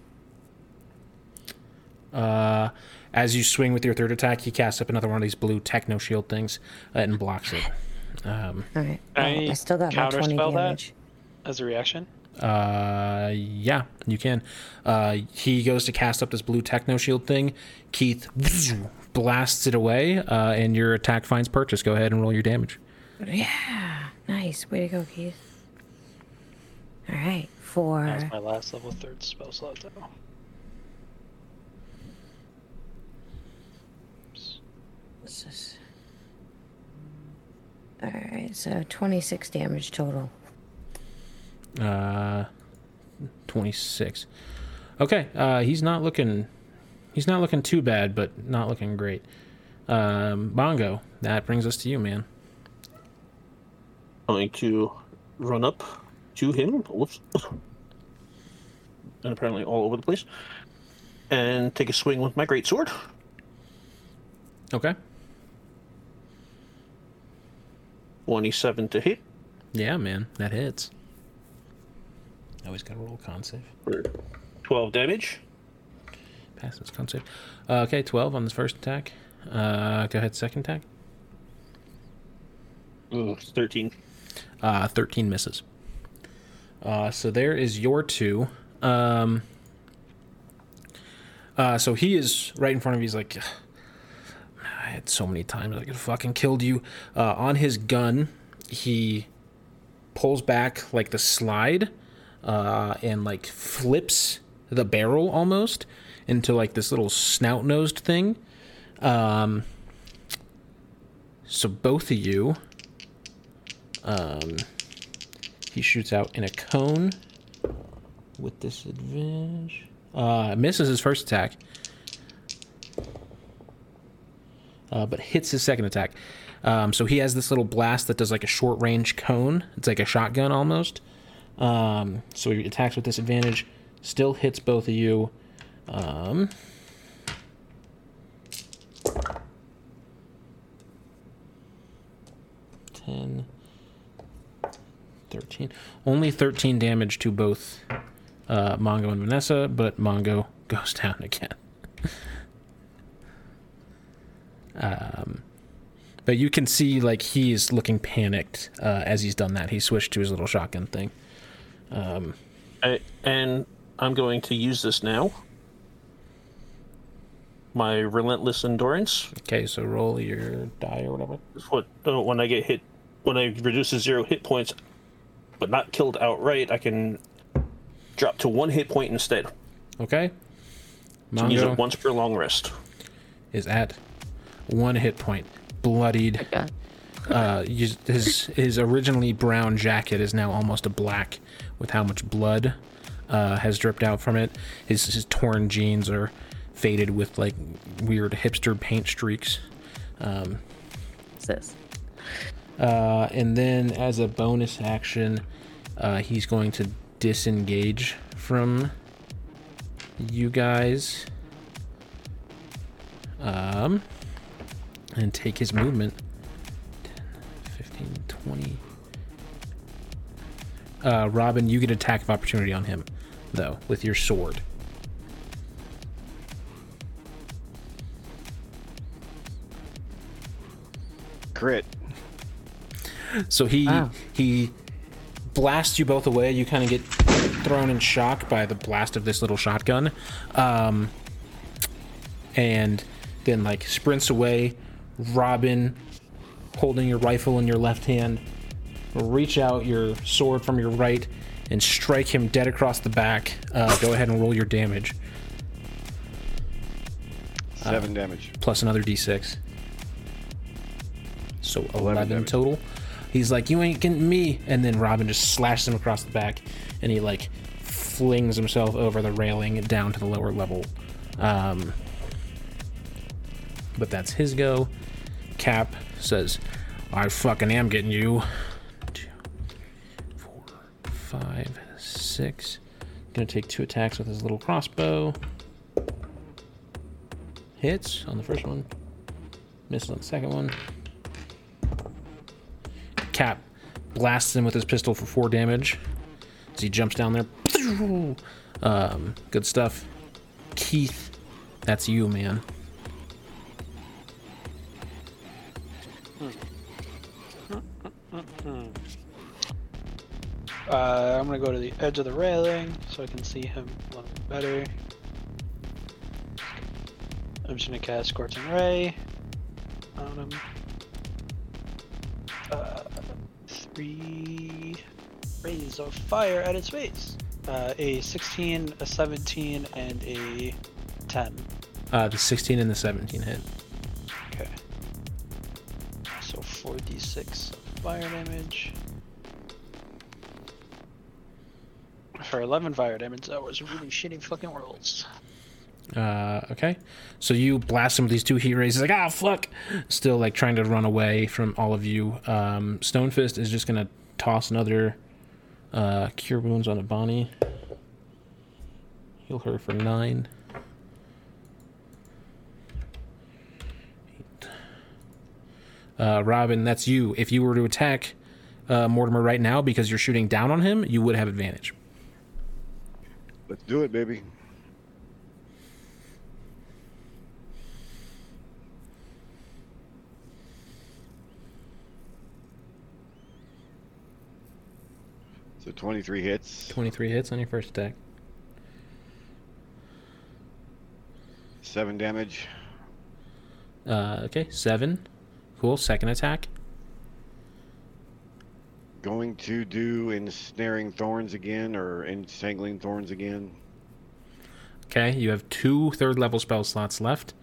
Uh, as you swing with your third attack, he casts up another one of these blue techno shield things uh, and blocks it. Um, Alright. Well, I I still got my 20 counterspell that? damage. As a reaction, Uh, yeah, you can. Uh, he goes to cast up this blue techno shield thing. Keith [LAUGHS] blasts it away, uh, and your attack finds purchase. Go ahead and roll your damage. Yeah. Nice. Way to go, Keith. Alright. For. that was my last level third spell slot though. This is... Alright, so 26 damage total. Uh, twenty six. Okay, uh, he's not looking. He's not looking too bad, but not looking great. Um, Mongo, that brings us to you, man. I'm Going to run up to him. Whoops. [COUGHS] and apparently all over the place. And take a swing with my great sword. Okay. 27 to hit Yeah, man, that hits. Always gotta roll a con save. for 12 damage. Pass this con save. Uh, okay, twelve on this first attack. Uh, go ahead, second attack. Ugh, 13. Uh, 13 misses. Uh, so there is your two. Um, uh, so he is right in front of you. He's like, I had so many times I could have fucking killed you. Uh, on his gun, he pulls back like the slide uh, and like flips the barrel almost into like this little snout nosed thing. Um, so both of you um, he shoots out in a cone with disadvantage. Uh, misses his first attack, uh, but hits his second attack. Um, so he has this little blast that does like a short range cone. It's like a shotgun almost. Um, so he attacks with disadvantage, still hits both of you. Um, ten. 13. Only 13 damage to both uh, Mongo and Vanessa, but Mongo [LAUGHS] goes down again. [LAUGHS] um, but you can see, like, he's looking panicked uh, as he's done that. He switched to his little shotgun thing. Um, I, and I'm going to use this now. My relentless endurance. okay, so roll your die or whatever. What uh, when I get hit, when I reduce to zero hit points, but not killed outright, I can drop to one hit point instead. Okay. So use it once per long rest. is at one hit point, bloodied. God. uh, his his his originally brown jacket is now almost a black with how much blood uh, has dripped out from it. His his torn jeans are faded with like weird hipster paint streaks. Um, What's this? uh, and then as a bonus action, uh, he's going to disengage from you guys. Um, and take his movement 10, 15, 20. Uh, Robin, you get attack of opportunity on him, though, with your sword. Crit. So he Wow. he blasts you both away. You kind of get thrown in shock by the blast of this little shotgun, um, and then like sprints away. Robin, holding your rifle in your left hand, reach out your sword from your right and strike him dead across the back. Uh, go ahead and roll your damage Seven damage. plus another d6. So 11, damage. total. He's like, You ain't getting me. And then Robin just slashes him across the back and he like flings himself over the railing down to the lower level. Um, but that's his go. Cap says, I fucking am getting you. Five, six. Gonna take two attacks with his little crossbow. Hits on the first one. Misses on the second one. Cap blasts him with his pistol for four damage. As he jumps down there. Um, good stuff. Keith, that's you, man. Uh, I'm gonna go to the edge of the railing so I can see him a little bit better. I'm just gonna cast Scorching Ray on him. Uh, three rays of fire at its face. Uh, a 16, a 17, and a 10. Uh, the 16 and the 17 hit. Okay. So 4d6 fire damage. For 11 fire damage, that was really shitty fucking rolls. Uh, okay. So you blast him with these two heat rays. He's like, ah, fuck. Still, like, trying to run away from all of you. Um, Stonefist is just going to toss another uh, cure wounds on a Bonnie. Heal her for nine. Uh, Robin, that's you. If you were to attack uh, Mortimer right now because you're shooting down on him, you would have advantage. Let's do it, baby. So 23 hits, 23 hits on your first attack. 7 damage. Uh, okay, seven. Cool. Second attack. Going to do ensnaring thorns again or entangling thorns again. Okay, you have two third level spell slots left.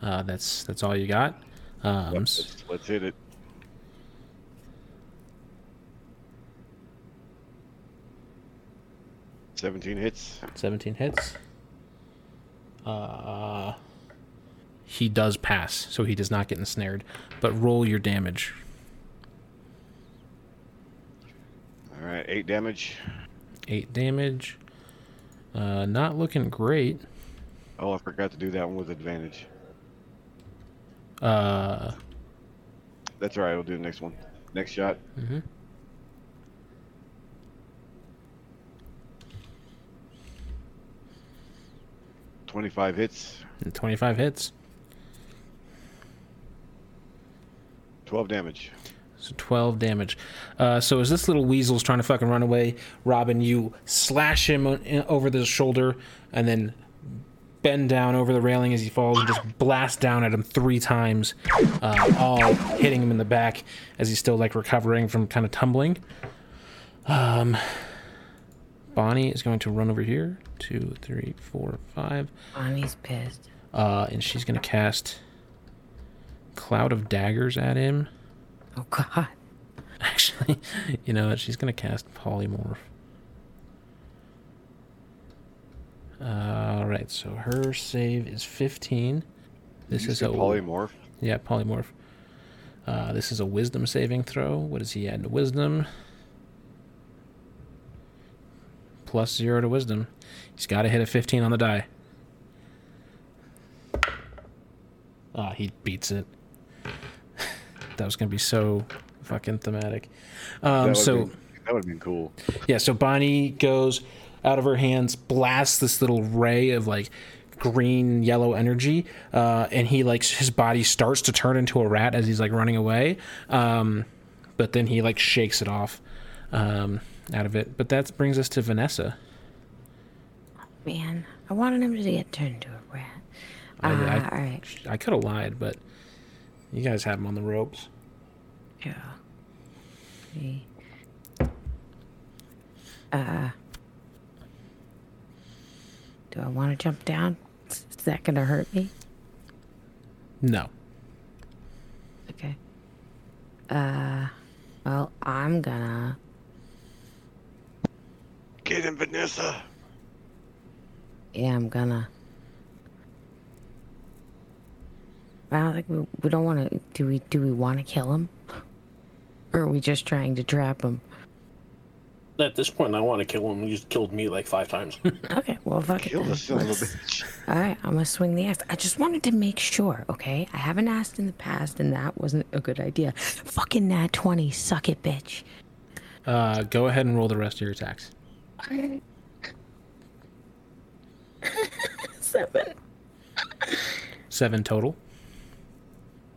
Uh, that's that's all you got. Um, Let's, let's hit it. Seventeen hits. 17 hits. Uh, he does pass, so he does not get ensnared. But roll your damage. All right, eight damage. Eight damage. Uh, not looking great. Oh, I forgot to do that one with advantage. Uh, That's all right. We'll do the next one. Next shot. mhm. Twenty-five hits. 25 hits. Twelve damage. So 12 damage. Uh, so as this little weasel's trying to fucking run away, Robin, you slash him over the shoulder and then bend down over the railing as he falls and just blast down at him three times, uh, all hitting him in the back as he's still like recovering from kind of tumbling. Um, Bonnie is going to run over here. Two, three, four, five. Bonnie's pissed. Uh, and she's going to cast Cloud of Daggers at him. Oh God. Actually, you know what? She's gonna cast polymorph. All right, so her save is 15. This you is a polymorph. yeah polymorph. Uh, this is a wisdom saving throw. What does he add to wisdom? Plus zero to wisdom. He's got to hit a 15 on the die. Ah, he beats it. That was gonna be so fucking thematic. That Um, would've so. been- that would have been cool. Yeah, so Bonnie goes out of her hands, blasts this little ray of like green yellow energy, uh, and he like his body starts to turn into a rat as he's like running away. Um, but then he like shakes it off um, out of it. But that brings us to Vanessa. Man, I wanted him to get turned into a rat. I- Ah, I- all right. I could have lied, but you guys have him on the ropes. Yeah. Okay. Uh. Do I want to jump down? Is is that gonna hurt me? No. Okay. Uh. Well, I'm gonna. Get him, Vanessa. Yeah, I'm gonna. I don't think we, we don't want to. Do we? Do we want to kill him? Or are we just trying to trap him? At this point, I want to kill him. He's killed me like five times. [LAUGHS] Okay, well, fuck it. Kill then. the son of a bitch. All right, I'm gonna swing the axe. I just wanted to make sure, okay? I haven't asked in the past, and that wasn't a good idea. Fucking nat 20, suck it, bitch. Uh, go ahead and roll the rest of your attacks. [LAUGHS] Seven. Seven total.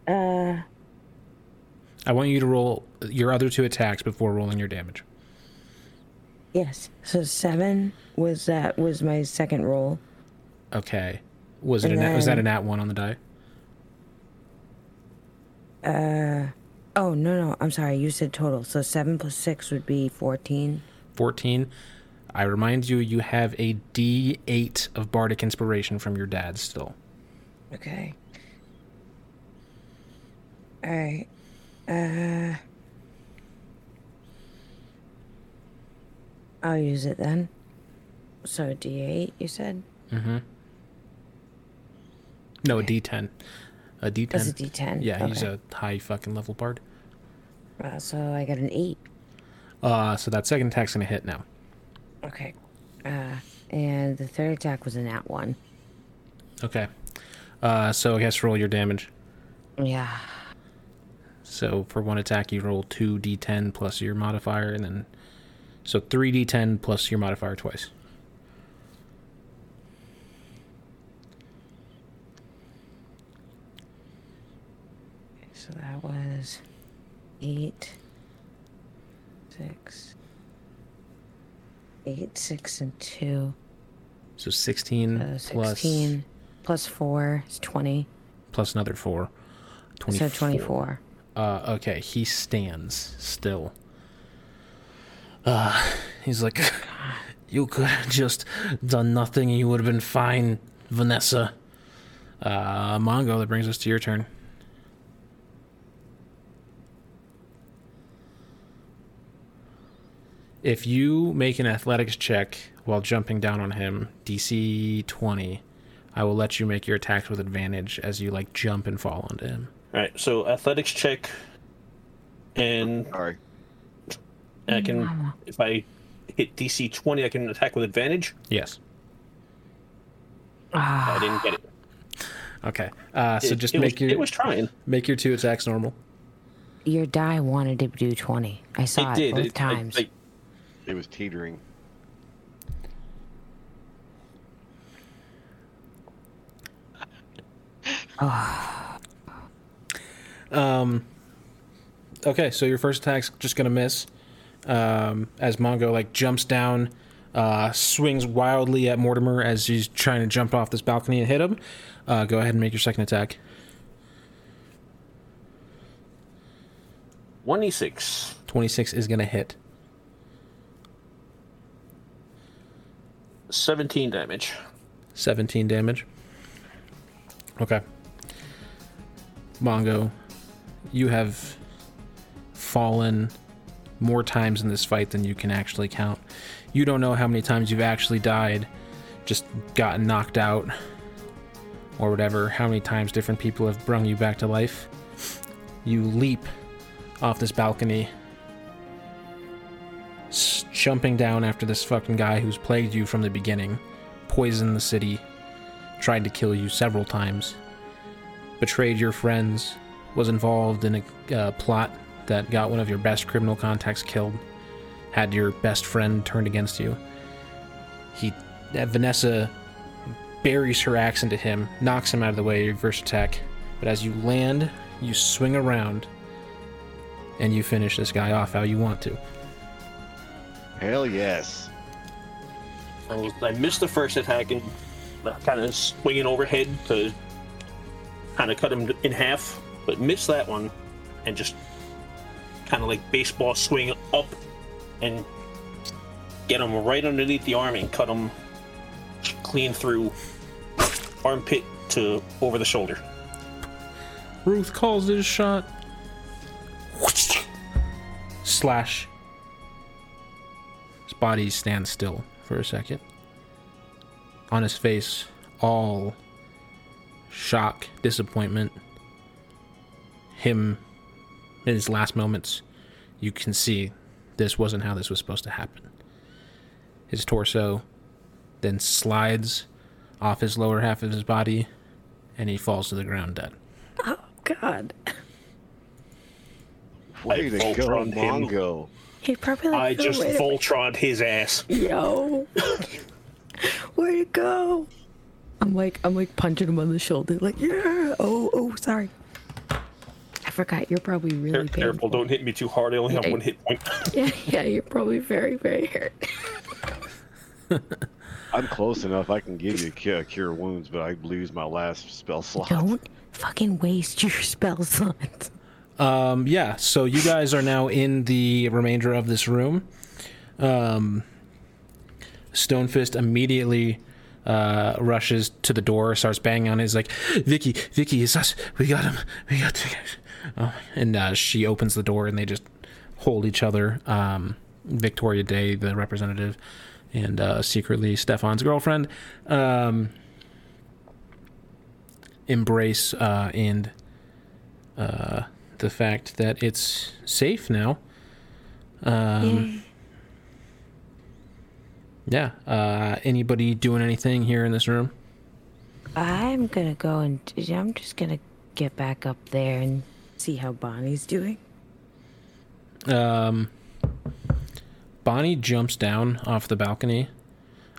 Uh, I want you to roll your other two attacks before rolling your damage. yes. So seven was that was my second roll. Okay. Was it a And nat, was that a then- nat one on the die? Uh, oh no no, I'm sorry. You said total. So seven plus six would be fourteen. 14. I remind you, you have a D8 of Bardic Inspiration from your dad still. Okay. All right. Uh. I'll use it then. So D8, you said? Mm hmm. No, a D10. A D10. That's a D10. Yeah, he's a high fucking level bard. Uh, so I got an eight. Uh, so that second attack's gonna hit now. Okay. Uh, and the third attack was a nat one. Okay. Uh, so I guess roll your damage. Yeah. So for one attack, you roll two d10 plus your modifier, and then so three d10 plus your modifier twice. So that was eight, six, eight, six, and two. So 16 So plus 16 plus four is 20. plus another four. 24. So 24. Uh, okay, he stands still. Uh, he's like, [LAUGHS] you could have just done nothing and you would have been fine, Vanessa. Uh, Mongo, that brings us to your turn. If you make an athletics check while jumping down on him, DC 20, I will let you make your attacks with advantage as you like jump and fall onto him. All right, so athletics check, and Sorry. I can if I hit DC twenty, I can attack with advantage. Yes. I didn't get it. Okay. Uh, so It- just it make was, your it was trying. make your two attacks normal. Your die wanted to do 20. I saw It it, did. both It- I- times. I- It was teetering. Um. Okay, so your first attack's just gonna miss. Um, as Mongo like jumps down, uh, swings wildly at Mortimer as he's trying to jump off this balcony and hit him. Uh, go ahead and make your second attack. 26. Twenty six is gonna hit. 17 damage. 17 damage. Okay. Mongo, you have fallen more times in this fight than you can actually count. You don't know how many times you've actually died, just gotten knocked out, or whatever, how many times different people have brung you back to life. You leap off this balcony, jumping down after this fucking guy who's plagued you from the beginning poisoned the city, tried to kill you several times, betrayed your friends, was involved in a uh, plot that got one of your best criminal contacts killed, had your best friend turned against you. He, uh, Vanessa, buries her axe into him, knocks him out of the way, reverse attack. But as you land, you swing around, and you finish this guy off how you want to. Hell yes. I, I missed the first attack and kind of swinging overhead to kind of cut him in half, but missed that one and just kind of like baseball swing up and get him right underneath the arm and cut him clean through armpit to over the shoulder. Ruth calls his shot. Slash. His body stands still for a second. On his face, all shock, disappointment. Him in his last moments, you can see this wasn't how this was supposed to happen. His torso then slides off his lower half of his body and he falls to the ground dead. Oh, God. Way to go, Voltron him. Mongo. He probably like I flew just away. Voltroned his ass. Yo. Where'd it go? I'm like I'm like punching him on the shoulder, like, yeah. Oh, oh, sorry. I forgot you're probably Care- really Careful, don't hit me too hard. I only have one hit [LAUGHS] point. Yeah, yeah, you're probably very, very hurt. [LAUGHS] I'm close enough. I can give you a cure, cure wounds, but I lose my last spell slot. Don't fucking waste your spell slots. Um, yeah, so you guys are now in the remainder of this room. Um, Stonefist immediately uh, rushes to the door, starts banging on it. He's like, Vicky, Vicky, it's us. We got him. We got the oh. And uh, she opens the door and they just hold each other. Um, Victoria Day, the representative, and uh, secretly Stefan's girlfriend, um, embrace uh, and uh, the fact that it's safe now. Um, yeah. Uh, anybody doing anything here in this room? I'm gonna go and I'm just gonna get back up there and see how Bonnie's doing. Um, Bonnie jumps down off the balcony,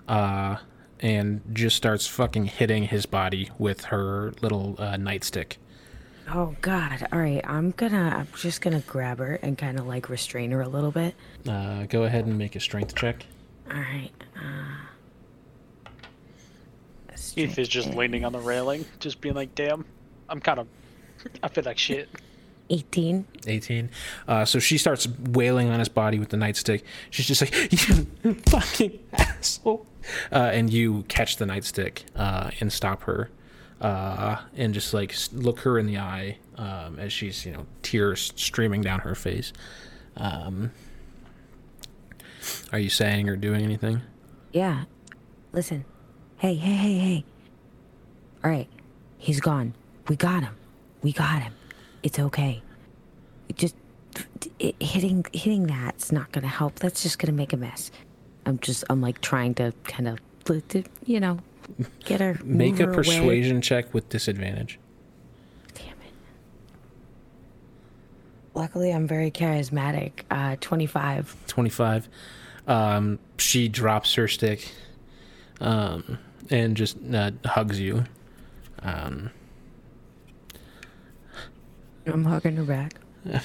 uh, and just starts fucking hitting his body with her little uh, nightstick. Oh God! All right, I'm gonna. I'm just gonna grab her and kind of like restrain her a little bit. Uh, go ahead and make a strength check. All right. Uh, Keith is just leaning on the railing, just being like, "Damn, I'm kind of, I feel like shit." 18. 18. Uh, so she starts wailing on his body with the nightstick. She's just like, [LAUGHS] "You fucking asshole!" Uh, and you catch the nightstick uh, and stop her, uh, and just like look her in the eye um, as she's you know tears streaming down her face. Um, are you saying or doing anything? Yeah. Listen. Hey, hey, hey, hey. All right. He's gone. We got him. We got him. It's okay. Just it, hitting hitting that's not gonna help. That's just gonna make a mess. I'm just I'm like trying to kind of you know get her [LAUGHS] Make move a her away. persuasion check with disadvantage. Damn it. Luckily, I'm very charismatic. Uh, 25. 25 um, she drops her stick um, and just uh, hugs you um, I'm hugging her back. [LAUGHS]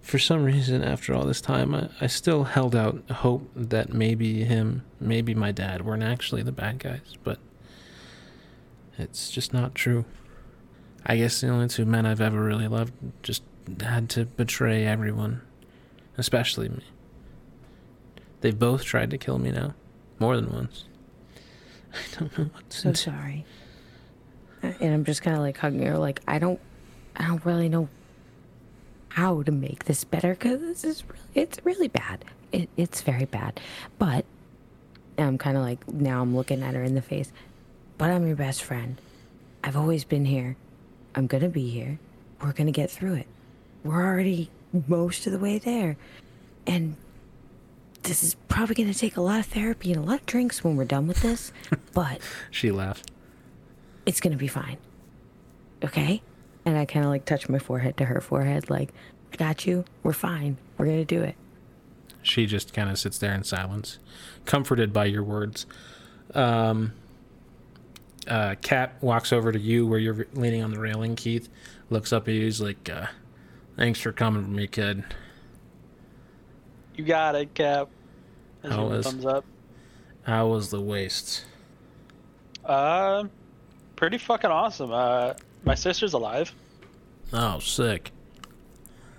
for some reason after all this time I, I still held out hope that maybe him maybe my dad weren't actually the bad guys but it's just not true i guess the only two men i've ever really loved just had to betray everyone especially me they've both tried to kill me now more than once [LAUGHS] i don't know what to So do. sorry. Uh, And I'm just kind of like hugging her, like I don't, I don't really know how to make this better because this is really, it's really bad. It, it's very bad. But I'm kind of like now I'm looking at her in the face. But I'm your best friend. I've always been here. I'm gonna be here. We're gonna get through it. We're already most of the way there, and this is probably gonna take a lot of therapy and a lot of drinks when we're done with this. [LAUGHS] but she laughed it's gonna be fine. Okay? And I kind of like touch my forehead to her forehead, like, I got you. We're fine. We're gonna do it. She just kind of sits there in silence, comforted by your words. Um, uh, Cap walks over to you where you're leaning on the railing, Keith. Looks up at you. He's like, uh, Thanks for coming for me, kid. You got it, Cap. As How was- thumbs up. How was the waste? Uh, pretty fucking awesome. Uh, my sister's alive, Oh, sick.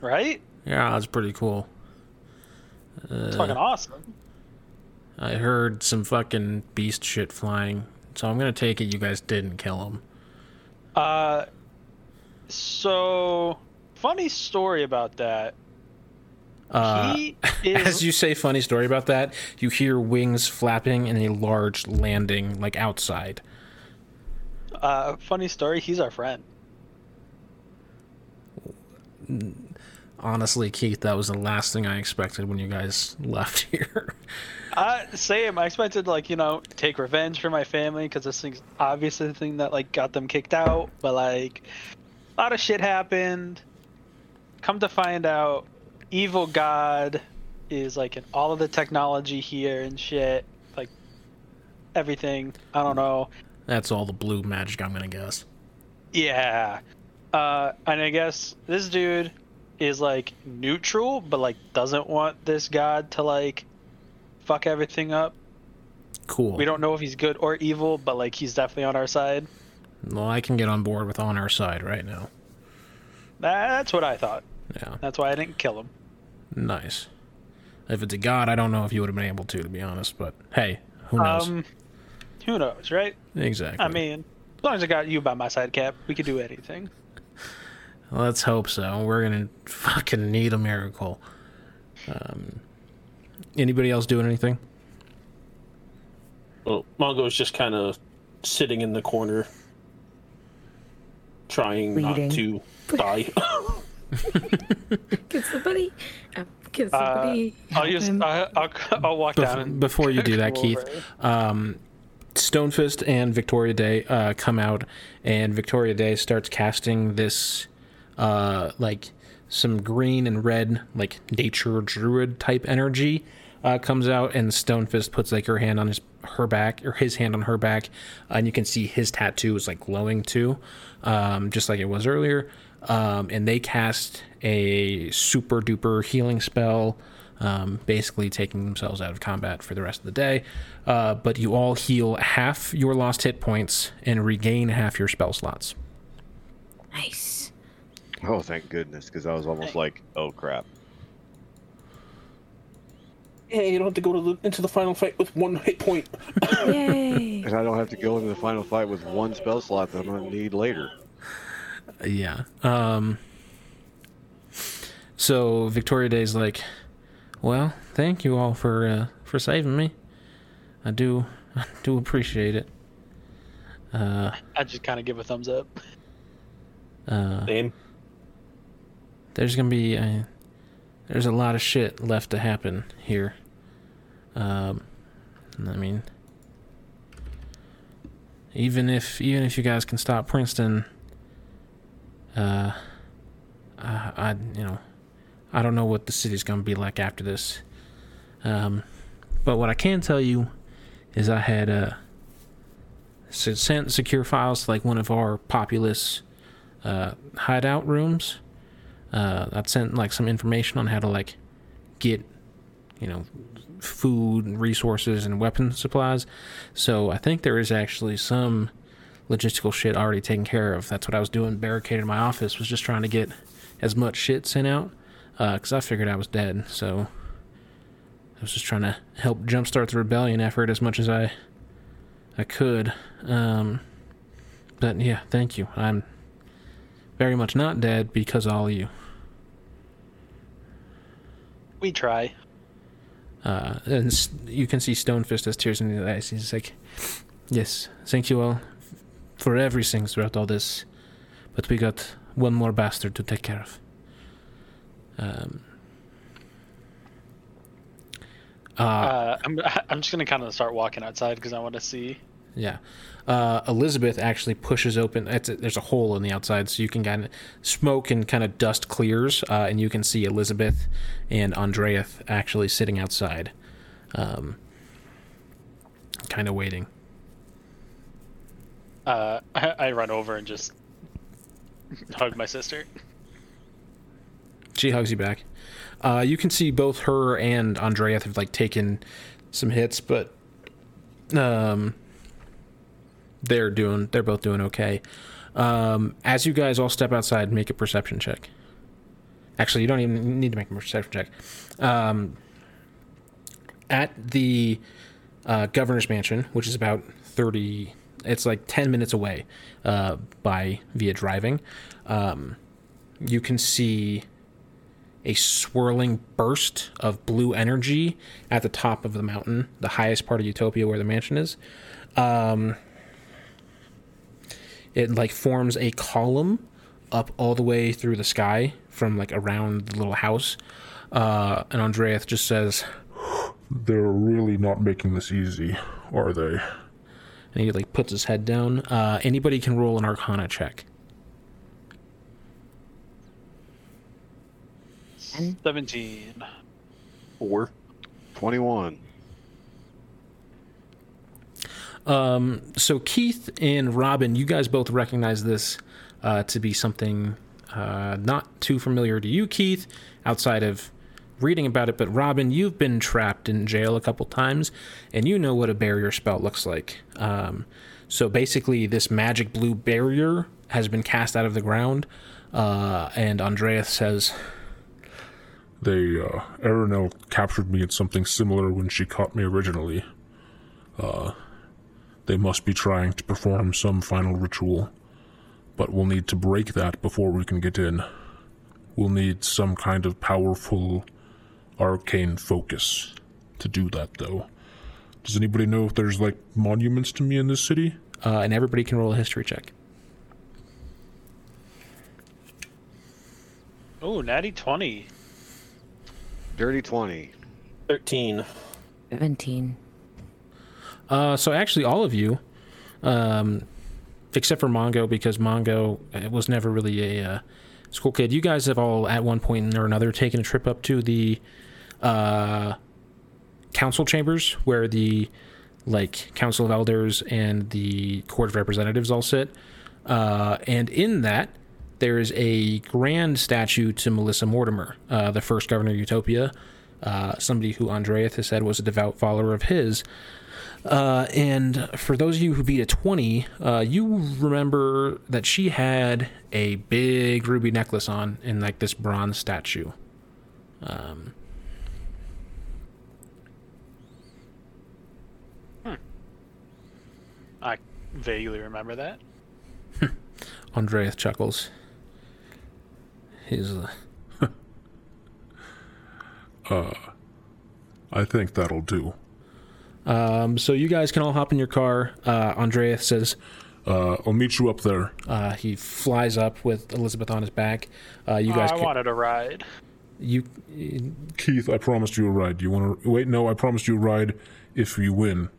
right? Yeah, that's pretty cool. It's fucking awesome. I heard some fucking beast shit flying, so I'm gonna take it you guys didn't kill him. Uh, so funny story about that. Uh, he [LAUGHS] is As you say, funny story about that, you hear wings flapping and a large landing, like outside. Uh funny story. He's our friend. Honestly, Keith, that was the last thing I expected when you guys [LAUGHS] left here. Uh, same. I expected like you know take revenge for my family because this thing's obviously the thing that like got them kicked out. But like a lot of shit happened. Come to find out, evil god is like in all of the technology here and shit. Like everything. I don't know. That's all the blue magic, I'm gonna guess. Yeah. Uh, and I guess this dude is like neutral, but like doesn't want this god to like fuck everything up. Cool. We don't know if he's good or evil, but like he's definitely on our side. Well, I can get on board with on our side right now. That's what I thought. Yeah, That's why I didn't kill him. nice. If it's a god, I don't know if you would have been able to, to be honest. But hey, who knows? Um, who knows, right? exactly. I mean, as long as I got you by my side, Cap, we could do anything. Let's hope so. We're gonna fucking need a miracle. Um, anybody else doing anything? Well, Mongo's just kind of sitting in the corner, trying Bleeding. not to die. [LAUGHS] Can somebody, uh, can Uh, I'll help use. him? I'll, I'll, I'll walk down Bef- and before you do that, [LAUGHS] Keith, um, Stonefist and Victoria Day uh, come out, and Victoria Day starts casting this, uh, like some green and red, like nature druid type energy. Uh, comes out and Stonefist puts like her hand on his her back or his hand on her back, and you can see his tattoo is like glowing too, um, just like it was earlier. Um, and they cast a super duper healing spell um, basically taking themselves out of combat for the rest of the day. Uh, but you all heal half your lost hit points and regain half your spell slots. Nice. Oh, thank goodness, because I was almost like, oh crap. Yeah, you don't have to go to the, into the final fight with one hit point. [LAUGHS] Yay. And I don't have to go into the final fight with one spell slot that I'm gonna need later. Yeah. Um. So Victoria Day's like, well, thank you all for uh, for saving me. I do, [LAUGHS] I do appreciate it. Uh, I just kind of give a thumbs up. uh, Same. there's gonna be a, there's a lot of shit left to happen here. Um, I mean, even if even if you guys can stop Princeton, uh, I, I you know, I don't know what the city's gonna be like after this. Um, but what I can tell you is I had uh sent secure files to like one of our populous uh, hideout rooms. Uh, I'd sent like some information on how to like get, you know, food and resources and weapon supplies. So I think there is actually some logistical shit already taken care of. That's what I was doing. Barricaded my office was just trying to get as much shit sent out because I figured I was dead. So I was just trying to help jumpstart the rebellion effort as much as I I could. Um, but yeah, thank you. I'm very much not dead because of all of you. We try. Uh, and you can see Stonefist has tears in his eyes. He's like, "Yes, thank you all for everything throughout all this, but we got one more bastard to take care of." Um. Uh, Uh, I'm [LAUGHS] I'm just gonna kind of start walking outside because I want to see. Yeah. Uh, Elizabeth actually pushes open. It's a, there's a hole in the outside, so you can kind of smoke and kind of dust clears, uh, and you can see Elizabeth and Andreath actually sitting outside, um, kind of waiting. Uh, I, [LAUGHS] I run over and just [LAUGHS] hug my sister. She hugs you back. Uh, you can see both her and Andreath have like taken some hits, but um, they're doing. They're both doing okay. Um, as you guys all step outside, make a perception check. Actually, you don't even need to make a perception check. Um, at the uh, governor's mansion, which is about thirty, it's like ten minutes away uh, by via driving. Um, you can see a swirling burst of blue energy at the top of the mountain, the highest part of Utopia where the mansion is. Um, it like forms a column up all the way through the sky from like around the little house. Uh, and Andreath just says, They're really not making this easy, are they? and he like puts his head down. Uh, anybody can roll an Arcana check. Seventeen. Four. 21. Um, so Keith and Robin, you guys both recognize this uh, to be something uh, not too familiar to you, Keith, outside of reading about it. But Robin, you've been trapped in jail a couple times, and you know what a barrier spell looks like. Um, so basically, this magic blue barrier has been cast out of the ground, uh, and Andreas says, They, uh, Aranel captured me in something similar when she caught me originally. Uh, they must be trying to perform some final ritual, but we'll need to break that before we can get in. We'll need some kind of powerful arcane focus to do that, though. Does anybody know if there's, like, monuments to me in this city? uh, and everybody can roll a history check. Oh, natty 20. Dirty 20. 13. 17. Uh, so actually, all of you, um, except for Mongo, because Mongo uh, was never really a uh, school kid. You guys have all, at one point or another, taken a trip up to the uh, council chambers, where the like council of elders and the court of representatives all sit. Uh, and in that, there is a grand statue to Melissa Mortimer, uh, the first governor of Utopia, uh, somebody who Andreath has said was a devout follower of his. Uh, and for those of you who beat a 20, uh, you remember that she had a big ruby necklace on in like this bronze statue. Um, I vaguely remember that. [LAUGHS] Andreath chuckles. He's [LAUGHS] uh, I think that'll do. um, so you guys can all hop in your car. Uh, Andreath says Uh, I'll meet you up there. uh, he flies up with Elizabeth on his back. Uh, you guys, Oh, I can, wanted a ride. you Keith, I promised you a ride. You want to wait? No, I promised you a ride if you win.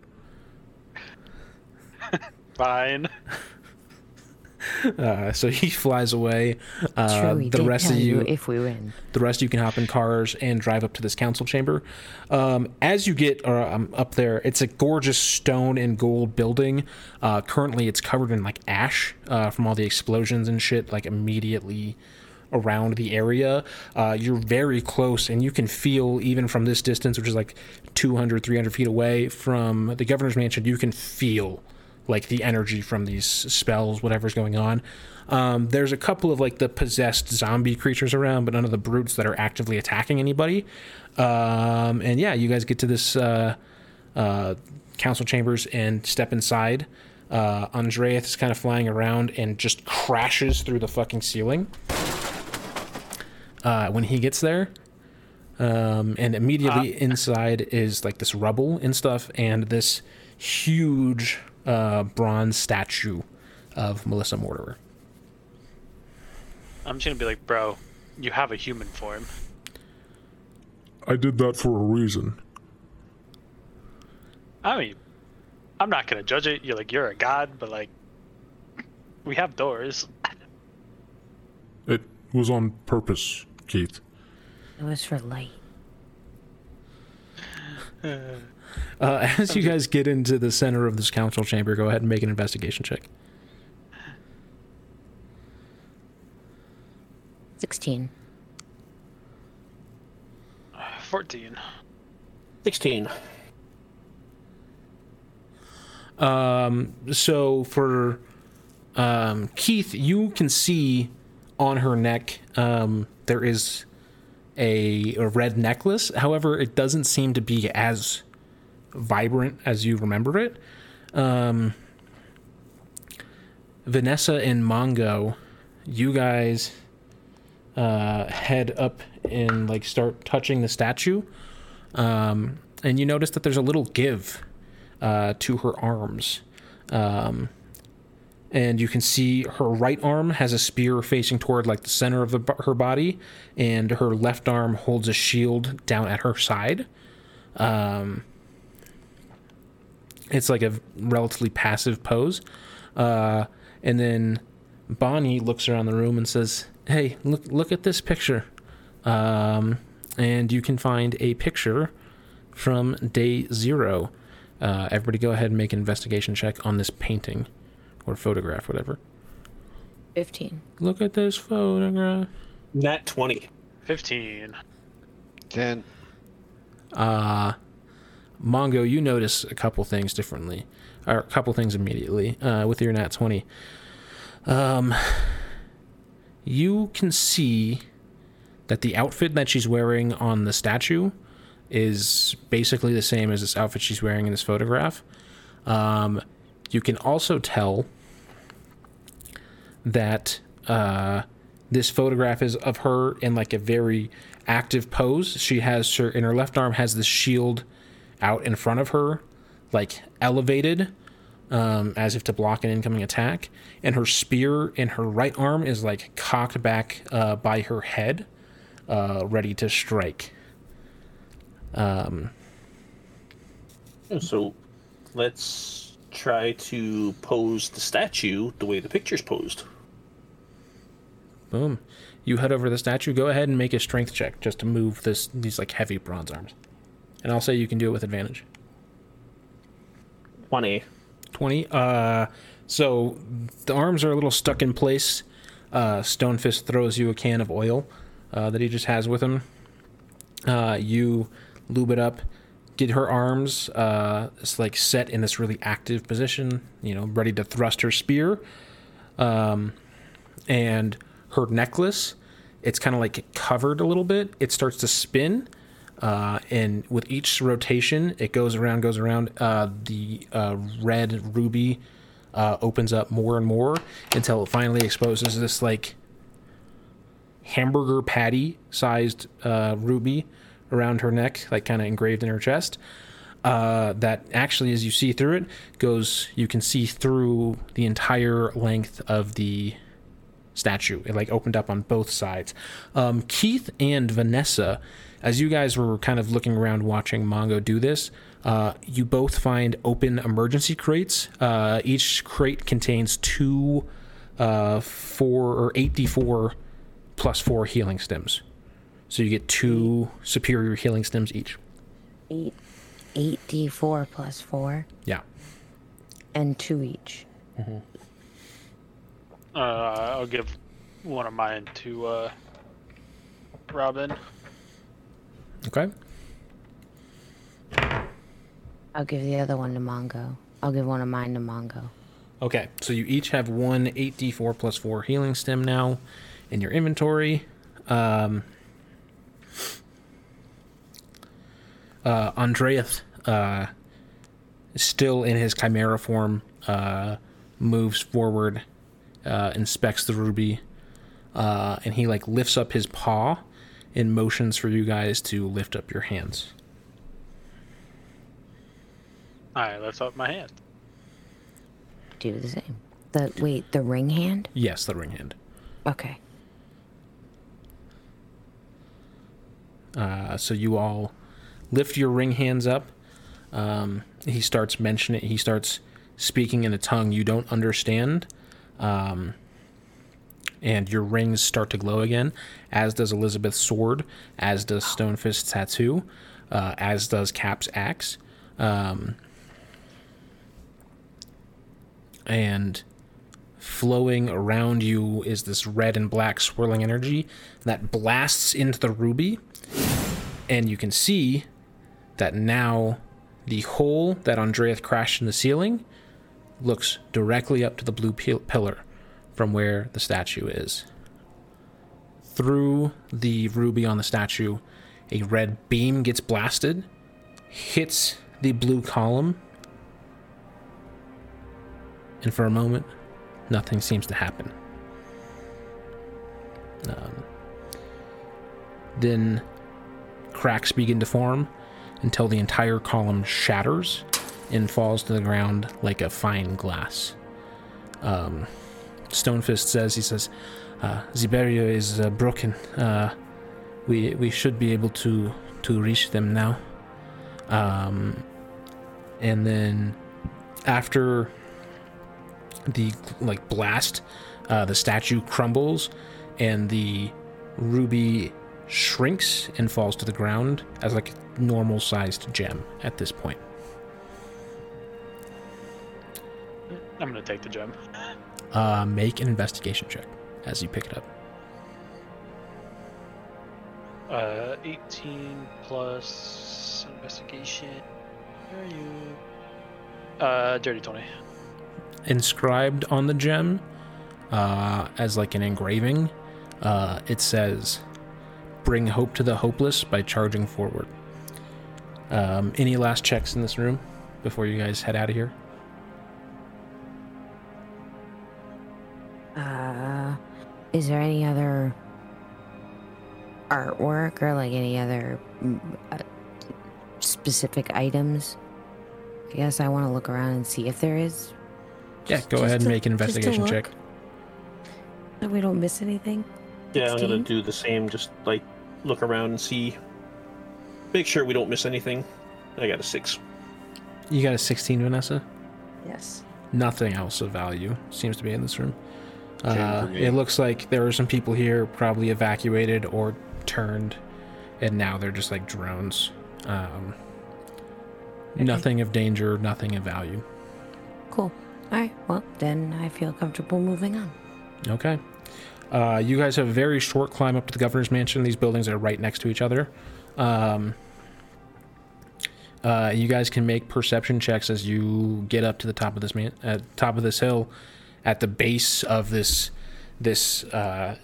Fine. [LAUGHS] [LAUGHS] Uh, so he flies away. Uh, True, the rest of you, if we win. the rest of you can hop in cars and drive up to this council chamber. Um, as you get um, up there, it's a gorgeous stone and gold building. Uh, currently, it's covered in like ash uh, from all the explosions and shit. Like immediately around the area, uh, you're very close, and you can feel even from this distance, which is like 200, 300 feet away from the governor's mansion. You can feel like the energy from these spells, whatever's going on. Um, there's a couple of like the possessed zombie creatures around, but none of the brutes that are actively attacking anybody. Um, and yeah, you guys get to this uh, uh, council chambers and step inside. Uh, Andreath is kind of flying around and just crashes through the fucking ceiling. Uh, when he gets there, um, and immediately inside is like this rubble and stuff, and this huge uh, bronze statue of Melissa Mortimer. I'm just gonna be like, bro, you have a human form. I did that for a reason. I mean, I'm not gonna judge it. You're like, you're a god, but like, we have doors. It was on purpose, Keith. It was for light. [SIGHS] Uh, [LAUGHS] as you guys get into the center of this council chamber, go ahead and make an investigation check. 16. 14. 16. Um, so for um, Keith, you can see on her neck um, there is a, a red necklace. However, it doesn't seem to be as vibrant as you remember it. Um, Vanessa and Mongo, you guys uh, head up and like start touching the statue, um, and you notice that there's a little give uh, to her arms. Um, and you can see her right arm has a spear facing toward like the center of the, her body, and her left arm holds a shield down at her side. Um, it's like a relatively passive pose. Uh, and then Bonnie looks around the room and says, "Hey, look look at this picture." Um, and you can find a picture from day zero. Uh, everybody, go ahead and make an investigation check on this painting or photograph, whatever. 15. Look at this photograph. Nat 20. 15. 10. Uh, Mongo, you notice a couple things differently, or a couple things immediately uh, with your nat 20. Um, you can see that the outfit that she's wearing on the statue is basically the same as this outfit she's wearing in this photograph. Um, you can also tell that uh, this photograph is of her in like a very active pose. She has her in her left arm has this shield out in front of her, like elevated, um, as if to block an incoming attack. And her spear in her right arm is like cocked back uh, by her head, uh, ready to strike. Um, So let's try to pose the statue the way the picture's posed. boom. You head over the statue. Go ahead and make a strength check just to move this these like heavy bronze arms. And I'll say you can do it with advantage. 20. 20. Uh, so the arms are a little stuck in place. Uh, Stonefist throws you a can of oil uh, that he just has with him. Uh, you lube it up, get her arms uh, it's like set in this really active position, you know, ready to thrust her spear. Um, and her necklace, it's kind of like covered a little bit. It starts to spin. Uh, and with each rotation, it goes around, goes around. Uh, the uh, red ruby uh, opens up more and more until it finally exposes this like hamburger patty sized uh, ruby around her neck, like kind of engraved in her chest. Uh, that actually, as you see through it, goes. You can see through the entire length of the statue. It like opened up on both sides. Um, Keith and Vanessa, as you guys were kind of looking around watching Mongo do this, uh, you both find open emergency crates. Uh, each crate contains two, uh, four or eight d4 plus four healing stims. So you get two superior healing stims each. Eight, eight d four plus four, Yeah. and two each. Mm Uh, I'll give one of mine to uh, Robin. Okay. I'll give the other one to Mongo. I'll give one of mine to Mongo. Okay, so you each have one 8d4 plus 4 healing stim now in your inventory. Um, uh, Andreath, uh, still in his chimera form, uh, moves forward, uh, inspects the ruby, uh, and he like lifts up his paw and motions for you guys to lift up your hands. All right, let's up my hand. Do the same. The wait, the ring hand. Yes, the ring hand. Okay. Uh, so you all lift your ring hands up. Um, he starts mentioning, he starts speaking in a tongue you don't understand. Um, and your rings start to glow again, as does Elizabeth's sword, as does Stonefist's tattoo, uh, as does Cap's axe. Um, and flowing around you is this red and black swirling energy that blasts into the ruby and you can see that now the hole that Andreath crashed in the ceiling looks directly up to the blue pil- pillar from where the statue is. Through the ruby on the statue, a red beam gets blasted, hits the blue column, and for a moment, nothing seems to happen. Um, then cracks begin to form until the entire column shatters and falls to the ground like a fine glass. Um, Stonefist says, he says, uh, the barrier is uh, broken. Uh, we we should be able to to reach them now. Um, and then after the like blast, uh, the statue crumbles, and the ruby shrinks and falls to the ground as like a normal sized gem at this point. I'm gonna take the gem. Uh, make an investigation check as you pick it up. Uh, 18 plus investigation. Where are you? Uh, dirty 20. Inscribed on the gem, uh, as like an engraving, uh, it says, "Bring hope to the hopeless by charging forward." Um, any last checks in this room before you guys head out of here? Is there any other artwork or like any other mm, uh, specific items? I guess I want to look around and see if there is. Yeah, Just- go just ahead and to- make an investigation check. look, So we don't miss anything. Yeah, I'm gonna do the same, just like look around and see, make sure we don't miss anything. I got a six. You got a 16, Vanessa? Yes. Nothing else of value seems to be in this room. Same Uh, it looks like there are some people here, probably evacuated or turned, and now they're just like drones. Um, Nothing of danger, nothing of value. Cool. All right. Well, then I feel comfortable moving on. Okay. Uh, you guys have a very short climb up to the governor's mansion. These buildings are right next to each other. Um, uh, you guys can make perception checks as you get up to the top of this man, at top of this hill, at the base of this, this. Uh,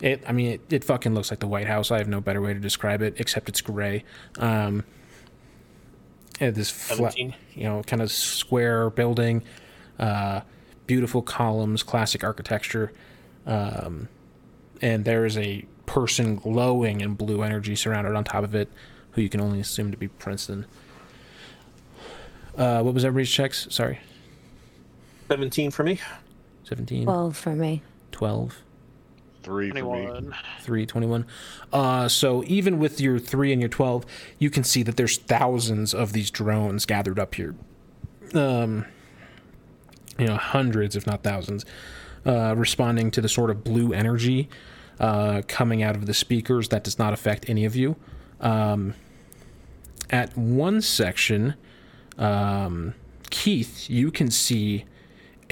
it. I mean, it, it fucking looks like the White House. I have no better way to describe it, except it's gray. Um, this flat, you know, kind of square building, uh, beautiful columns, classic architecture, um, and there is a person glowing in blue energy surrounded on top of it, who you can only assume to be Princeton. Uh, what was everybody's checks? Sorry, 17 for me. 17, Well, for me. 12. Three for me. 21. 3 21 uh so even with your 3 and your 12 you can see that there's thousands of these drones gathered up here um you know hundreds if not thousands uh responding to the sort of blue energy uh coming out of the speakers that does not affect any of you um at one section um keith you can see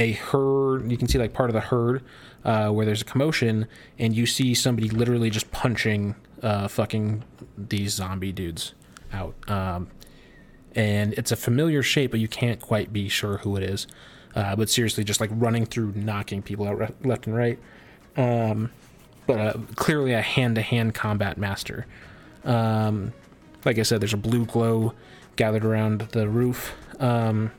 a herd you can see like part of the herd uh, where there's a commotion and you see somebody literally just punching uh, fucking these zombie dudes out. Um, and it's a familiar shape but you can't quite be sure who it is. Uh, but seriously just like running through knocking people out re- left and right. Um, but uh, clearly a hand-to-hand combat master. Um, like i said there's a blue glow gathered around the roof. Um,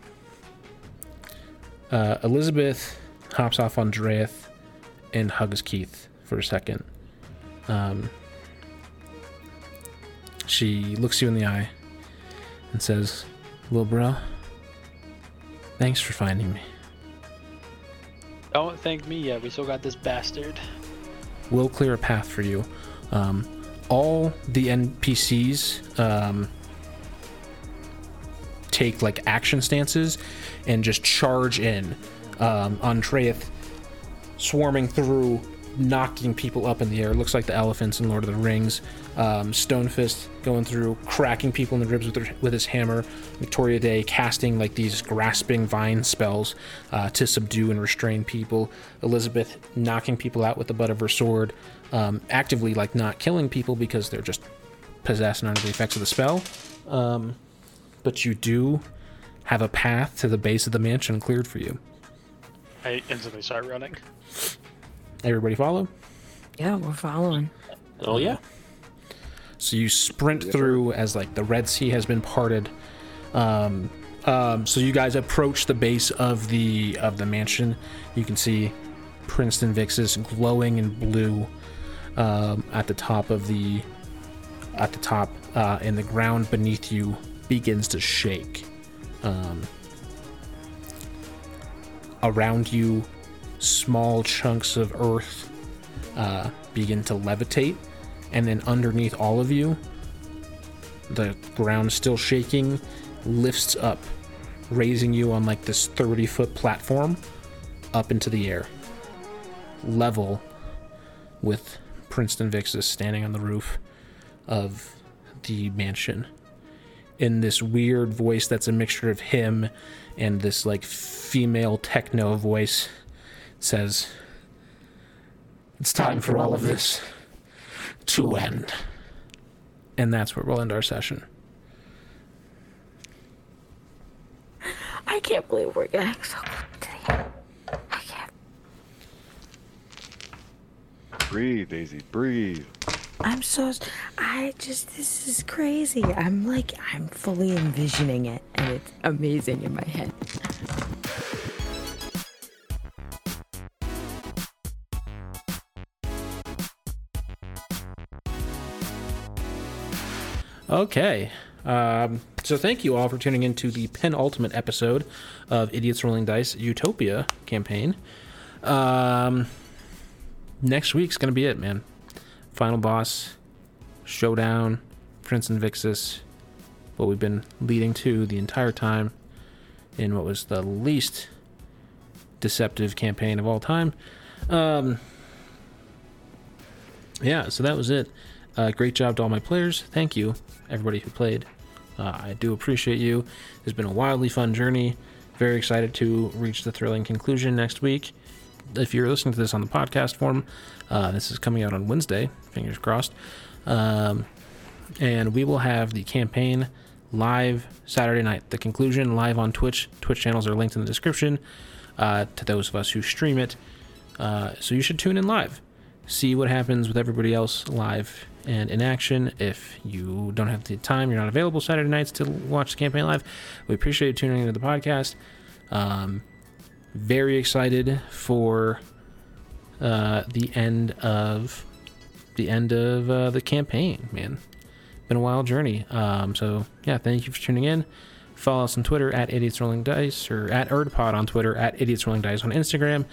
uh, Elizabeth hops off Andreath and hugs Keith for a second. Um, she looks you in the eye and says, Little bro, thanks for finding me. Don't thank me yet. We still got this bastard. We'll clear a path for you. Um, all the NPCs um, take like action stances and just charge in um, Andreath, swarming through, knocking people up in the air. Looks like the elephants in Lord of the Rings. Um, Stonefist going through, cracking people in the ribs with, her, with his hammer. Victoria Day casting like these grasping vine spells uh, to subdue and restrain people. Elizabeth knocking people out with the butt of her sword, um, actively like not killing people because they're just possessed under the effects of the spell. Um, but you do have a path to the base of the mansion cleared for you. I instantly start running. Everybody follow? Yeah, we're following. Oh, yeah. So you sprint through as like the Red Sea has been parted. Um, um, so you guys approach the base of the of the mansion. You can see Prince Invictus glowing in blue um, at the top of the at the top, uh, and the ground beneath you begins to shake. Um, around you, small chunks of earth uh, begin to levitate, and then underneath all of you, the ground still shaking lifts up, raising you on like this 30 foot platform up into the air, level with Prince Invictus standing on the roof of the mansion. In this weird voice that's a mixture of him and this like female techno voice says, It's time for all of this to end. And that's where we'll end our session. I can't believe we're getting so close to the end. I can't. Breathe, Daisy, breathe. I'm so. I just. This is crazy. I'm like. I'm fully envisioning it, and it's amazing in my head. Okay. Um, so thank you all for tuning into the penultimate episode of Idiots Rolling Dice Utopia campaign. Um, next week's gonna be it, man. Final boss showdown, Prince Invictus, what we've been leading to the entire time in what was the least deceptive campaign of all time. Um, yeah, so that was it. Uh, great job to all my players. Thank you, everybody who played. Uh, I do appreciate you. It's been a wildly fun journey. Very excited to reach the thrilling conclusion next week. If you're listening to this on the podcast form, uh, this is coming out on Wednesday. Fingers crossed. Um, and we will have the campaign live Saturday night. The conclusion live on Twitch. Twitch channels are linked in the description uh, to those of us who stream it. Uh, so you should tune in live, see what happens with everybody else live and in action. If you don't have the time, you're not available Saturday nights to watch the campaign live, we appreciate you tuning into the podcast. Um, very excited for uh, the end of the end of uh, the campaign, man. Been a wild journey. Um, so yeah, thank you for tuning in. Follow us on Twitter at Idiots Rolling Dice or at ErdPod on Twitter, at Idiots Rolling Dice on Instagram.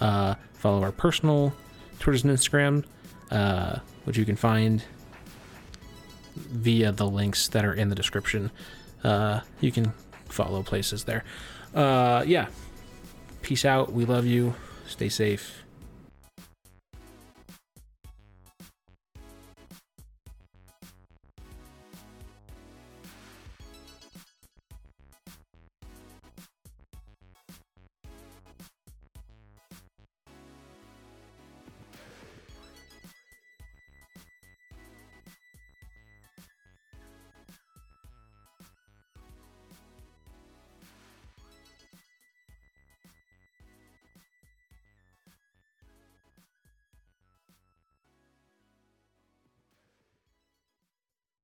Uh, follow our personal Twitters and Instagram, uh, which you can find via the links that are in the description. Uh, you can follow places there. Uh, yeah. Peace out. We love you. Stay safe.